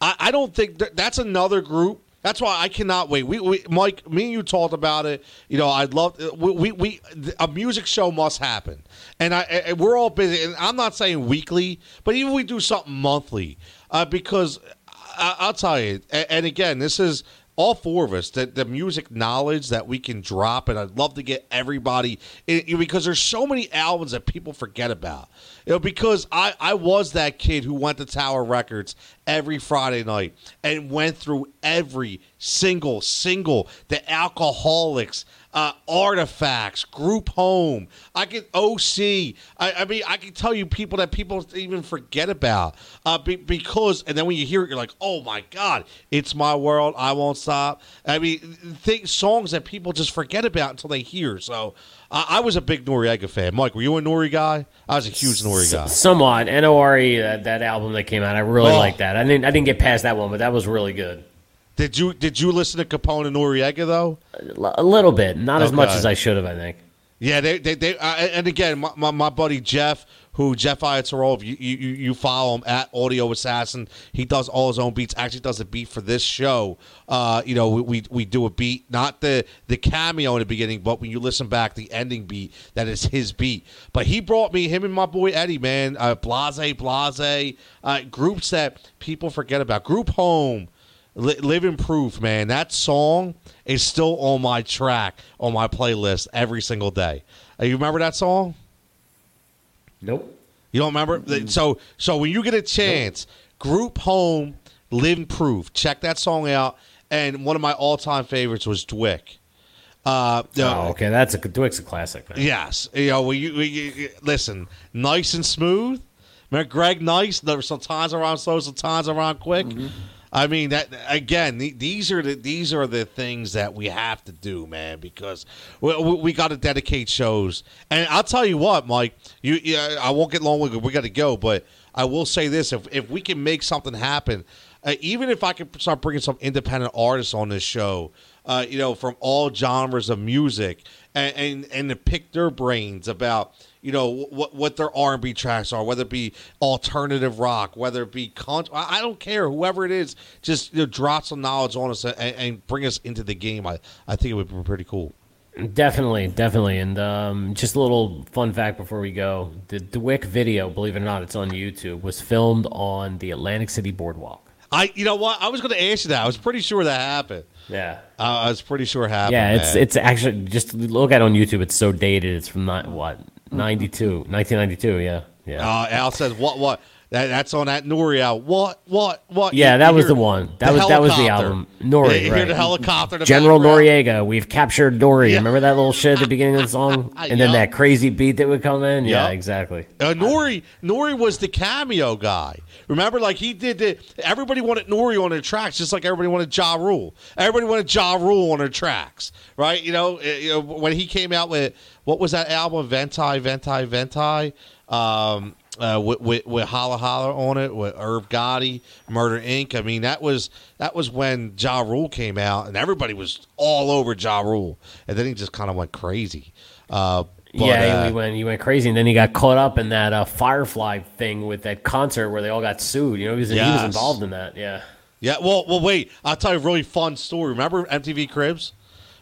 I, I don't think that, that's another group. That's why I cannot wait. We, we, Mike, me and you talked about it. You know, I'd love we, we, we a music show must happen, and I and we're all busy. And I'm not saying weekly, but even we do something monthly, uh, because I, I'll tell you. And, and again, this is all four of us that the music knowledge that we can drop, and I'd love to get everybody in, because there's so many albums that people forget about. You know, because I I was that kid who went to Tower Records every Friday night and went through every single single the Alkaholiks. Uh, artifacts, group home. I can OC. I, I mean, I can tell you people that people even forget about. Uh, be, because, and then when you hear it, you're like, oh my god, it's my world. I won't stop. I mean, think songs that people just forget about until they hear. So, I, I was a big Noreaga fan. Mike, were you a Nori guy? I was a huge Nori guy. Somewhat. Nore that, that album that came out, I really Oh. like that. I didn't I didn't get past that one, but that was really good. Did you did you listen to Capone-N-Noreaga though? A little bit, not as much as I should have. I think. Yeah, they they, they uh, and again, my, my, my buddy Jeff, who Jeff Iatarov, you, you you follow him at Audio Assassin. He does all his own beats. Actually, does a beat for this show. Uh, you know, we, we we do a beat, not the the cameo in the beginning, but when you listen back, the ending beat that is his beat. But he brought me him and my boy Eddie, man, uh, Blase Blase, uh, groups that people forget about. Group Home. Li- Living Proof, man. That song is still on my track on my playlist every single day. Uh, you remember that song? Nope. You don't remember? So, so when you get a chance, Group Home, Living Proof. Check that song out. And one of my all-time favorites was DWYCK. Uh, Oh, okay. That's a DWYCK's a classic. Man. Yes, you know, when you, when you listen, nice and smooth. Remember Greg Nice? There were some times around slow, some times around quick. I mean that again. the- These are the these are the things that we have to do, man, because we, we, we got to dedicate shows. And I'll tell you what, Mike. You, yeah, I won't get long with. We got to go, but I will say this: if if we can make something happen, uh, even if I can start bringing some independent artists on this show, uh, you know, from all genres of music, and and, and to pick their brains about you know what what their R and B tracks are, whether it be alternative rock, whether it be country. I don't care, whoever it is, just you know, drop some knowledge on us and, and bring us into the game. I I think it would be pretty cool. Definitely, definitely. And um, just a little fun fact before we go: the DWYCK video, believe it or not, it's on YouTube, was filmed on the Atlantic City Boardwalk. I you know what I was going to ask you that. I was pretty sure that happened. Yeah. Uh, I was pretty sure it happened. Yeah, it's man. it's actually just look at it on YouTube. It's so dated. It's from ni- what 92, 1992. Yeah, yeah, Uh, Al says what what that, that's on that Nori album. What what what? yeah. You- That you was the one. That was that was the album. Nori, Yeah, you hear right. the helicopter. the General background. Noriega, we've captured Nori. Yeah. Remember that little shit at the beginning of the song, and then that crazy beat that would come in. Yeah, exactly. Uh, Nori Nori was the cameo guy. Remember, like he did the. Everybody wanted Nori on their tracks, just like everybody wanted Ja Rule. Everybody wanted Ja Rule on their tracks, right? You know, uh, you know, when he came out with what was that album? Venni, Vetti, Vecci. Um, uh, with, with with Holla Holla on it, with Irv Gotti, Murder Inc. I mean, that was that was when Ja Rule came out, and everybody was all over Ja Rule, and then he just kind of went crazy. Uh, but, yeah, uh, he went he went crazy, and then he got caught up in that uh, Firefly thing with that concert where they all got sued. You know, he was, he was involved in that. Yeah. Yeah, well, well, wait. I'll tell you a really fun story. Remember MTV Cribs?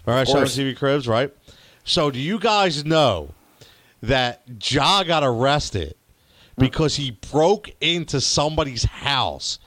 All right. MTV Cribs, right? So, do you guys know that Ja got arrested because he broke into somebody's house?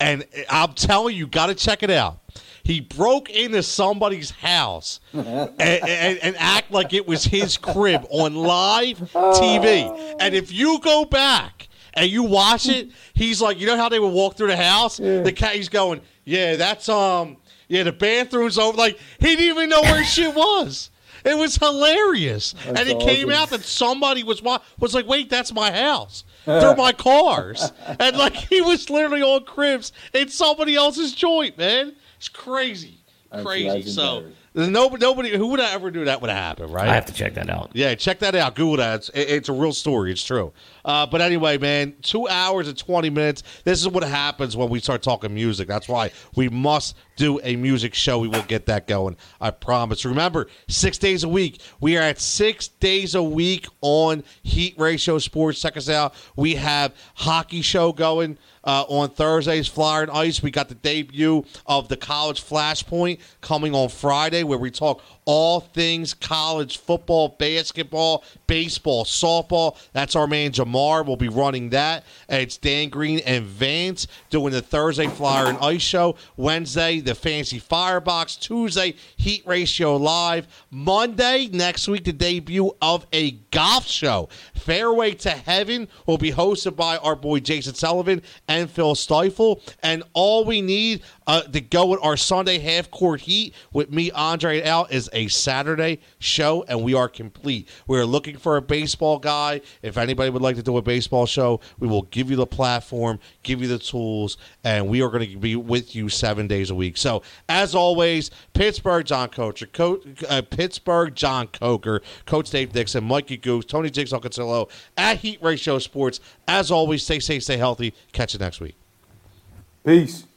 And I'm telling you, got to check it out. He broke into somebody's house and, and, and act like it was his crib on live TV. And if you go back and you watch it, he's like, you know how they would walk through the house? The cat, he's going, yeah, that's um, yeah, the bathroom's over. Like he didn't even know where shit was. It was hilarious, and it came out that somebody was was like, "Wait, that's my house. They're my cars," and like he was literally on cribs in somebody else's joint. Man, it's crazy, That's crazy. So legendary. Nobody, nobody, who would ever do that would happen, right? I have to check that out. Yeah, check that out. Google that. It's, it- it's a real story. It's true. Uh, but anyway, man, two hours and 20 minutes. This is what happens when we start talking music. That's why we must do a music show. We will get that going. I promise. Remember, six days a week. We are at six days a week on Heat Ratio Sports. Check us out. We have hockey show going. Uh, on Thursdays, Flyer and Ice, we got the debut of the College Flashpoint coming on Friday, where we talk all things college football, basketball, baseball, softball. That's our man Jamar. We'll be running that. It's Dan Green and Vance doing the Thursday Flyer and Ice show. Wednesday, the Fancy Firebox. Tuesday, Heat Ratio Live. Monday, next week, the debut of a golf show. Fairway to Heaven will be hosted by our boy Jason Sullivan and Phil Stifle. And all we need uh, to go with our Sunday half court heat with me, Andre, and Al is a Saturday show, and we are complete. We are looking for a baseball guy. If anybody would like to do a baseball show, we will give you the platform, give you the tools, and we are going to be with you seven days a week. So, as always, Pittsburgh John Coacher, Co- uh, Pittsburgh John Coker, Coach Dave Dixon, Mikey Goose, Tony Jigsaw Cancelo at Heat Ratio Sports. As always, stay safe, stay healthy. Catch you next week. Peace.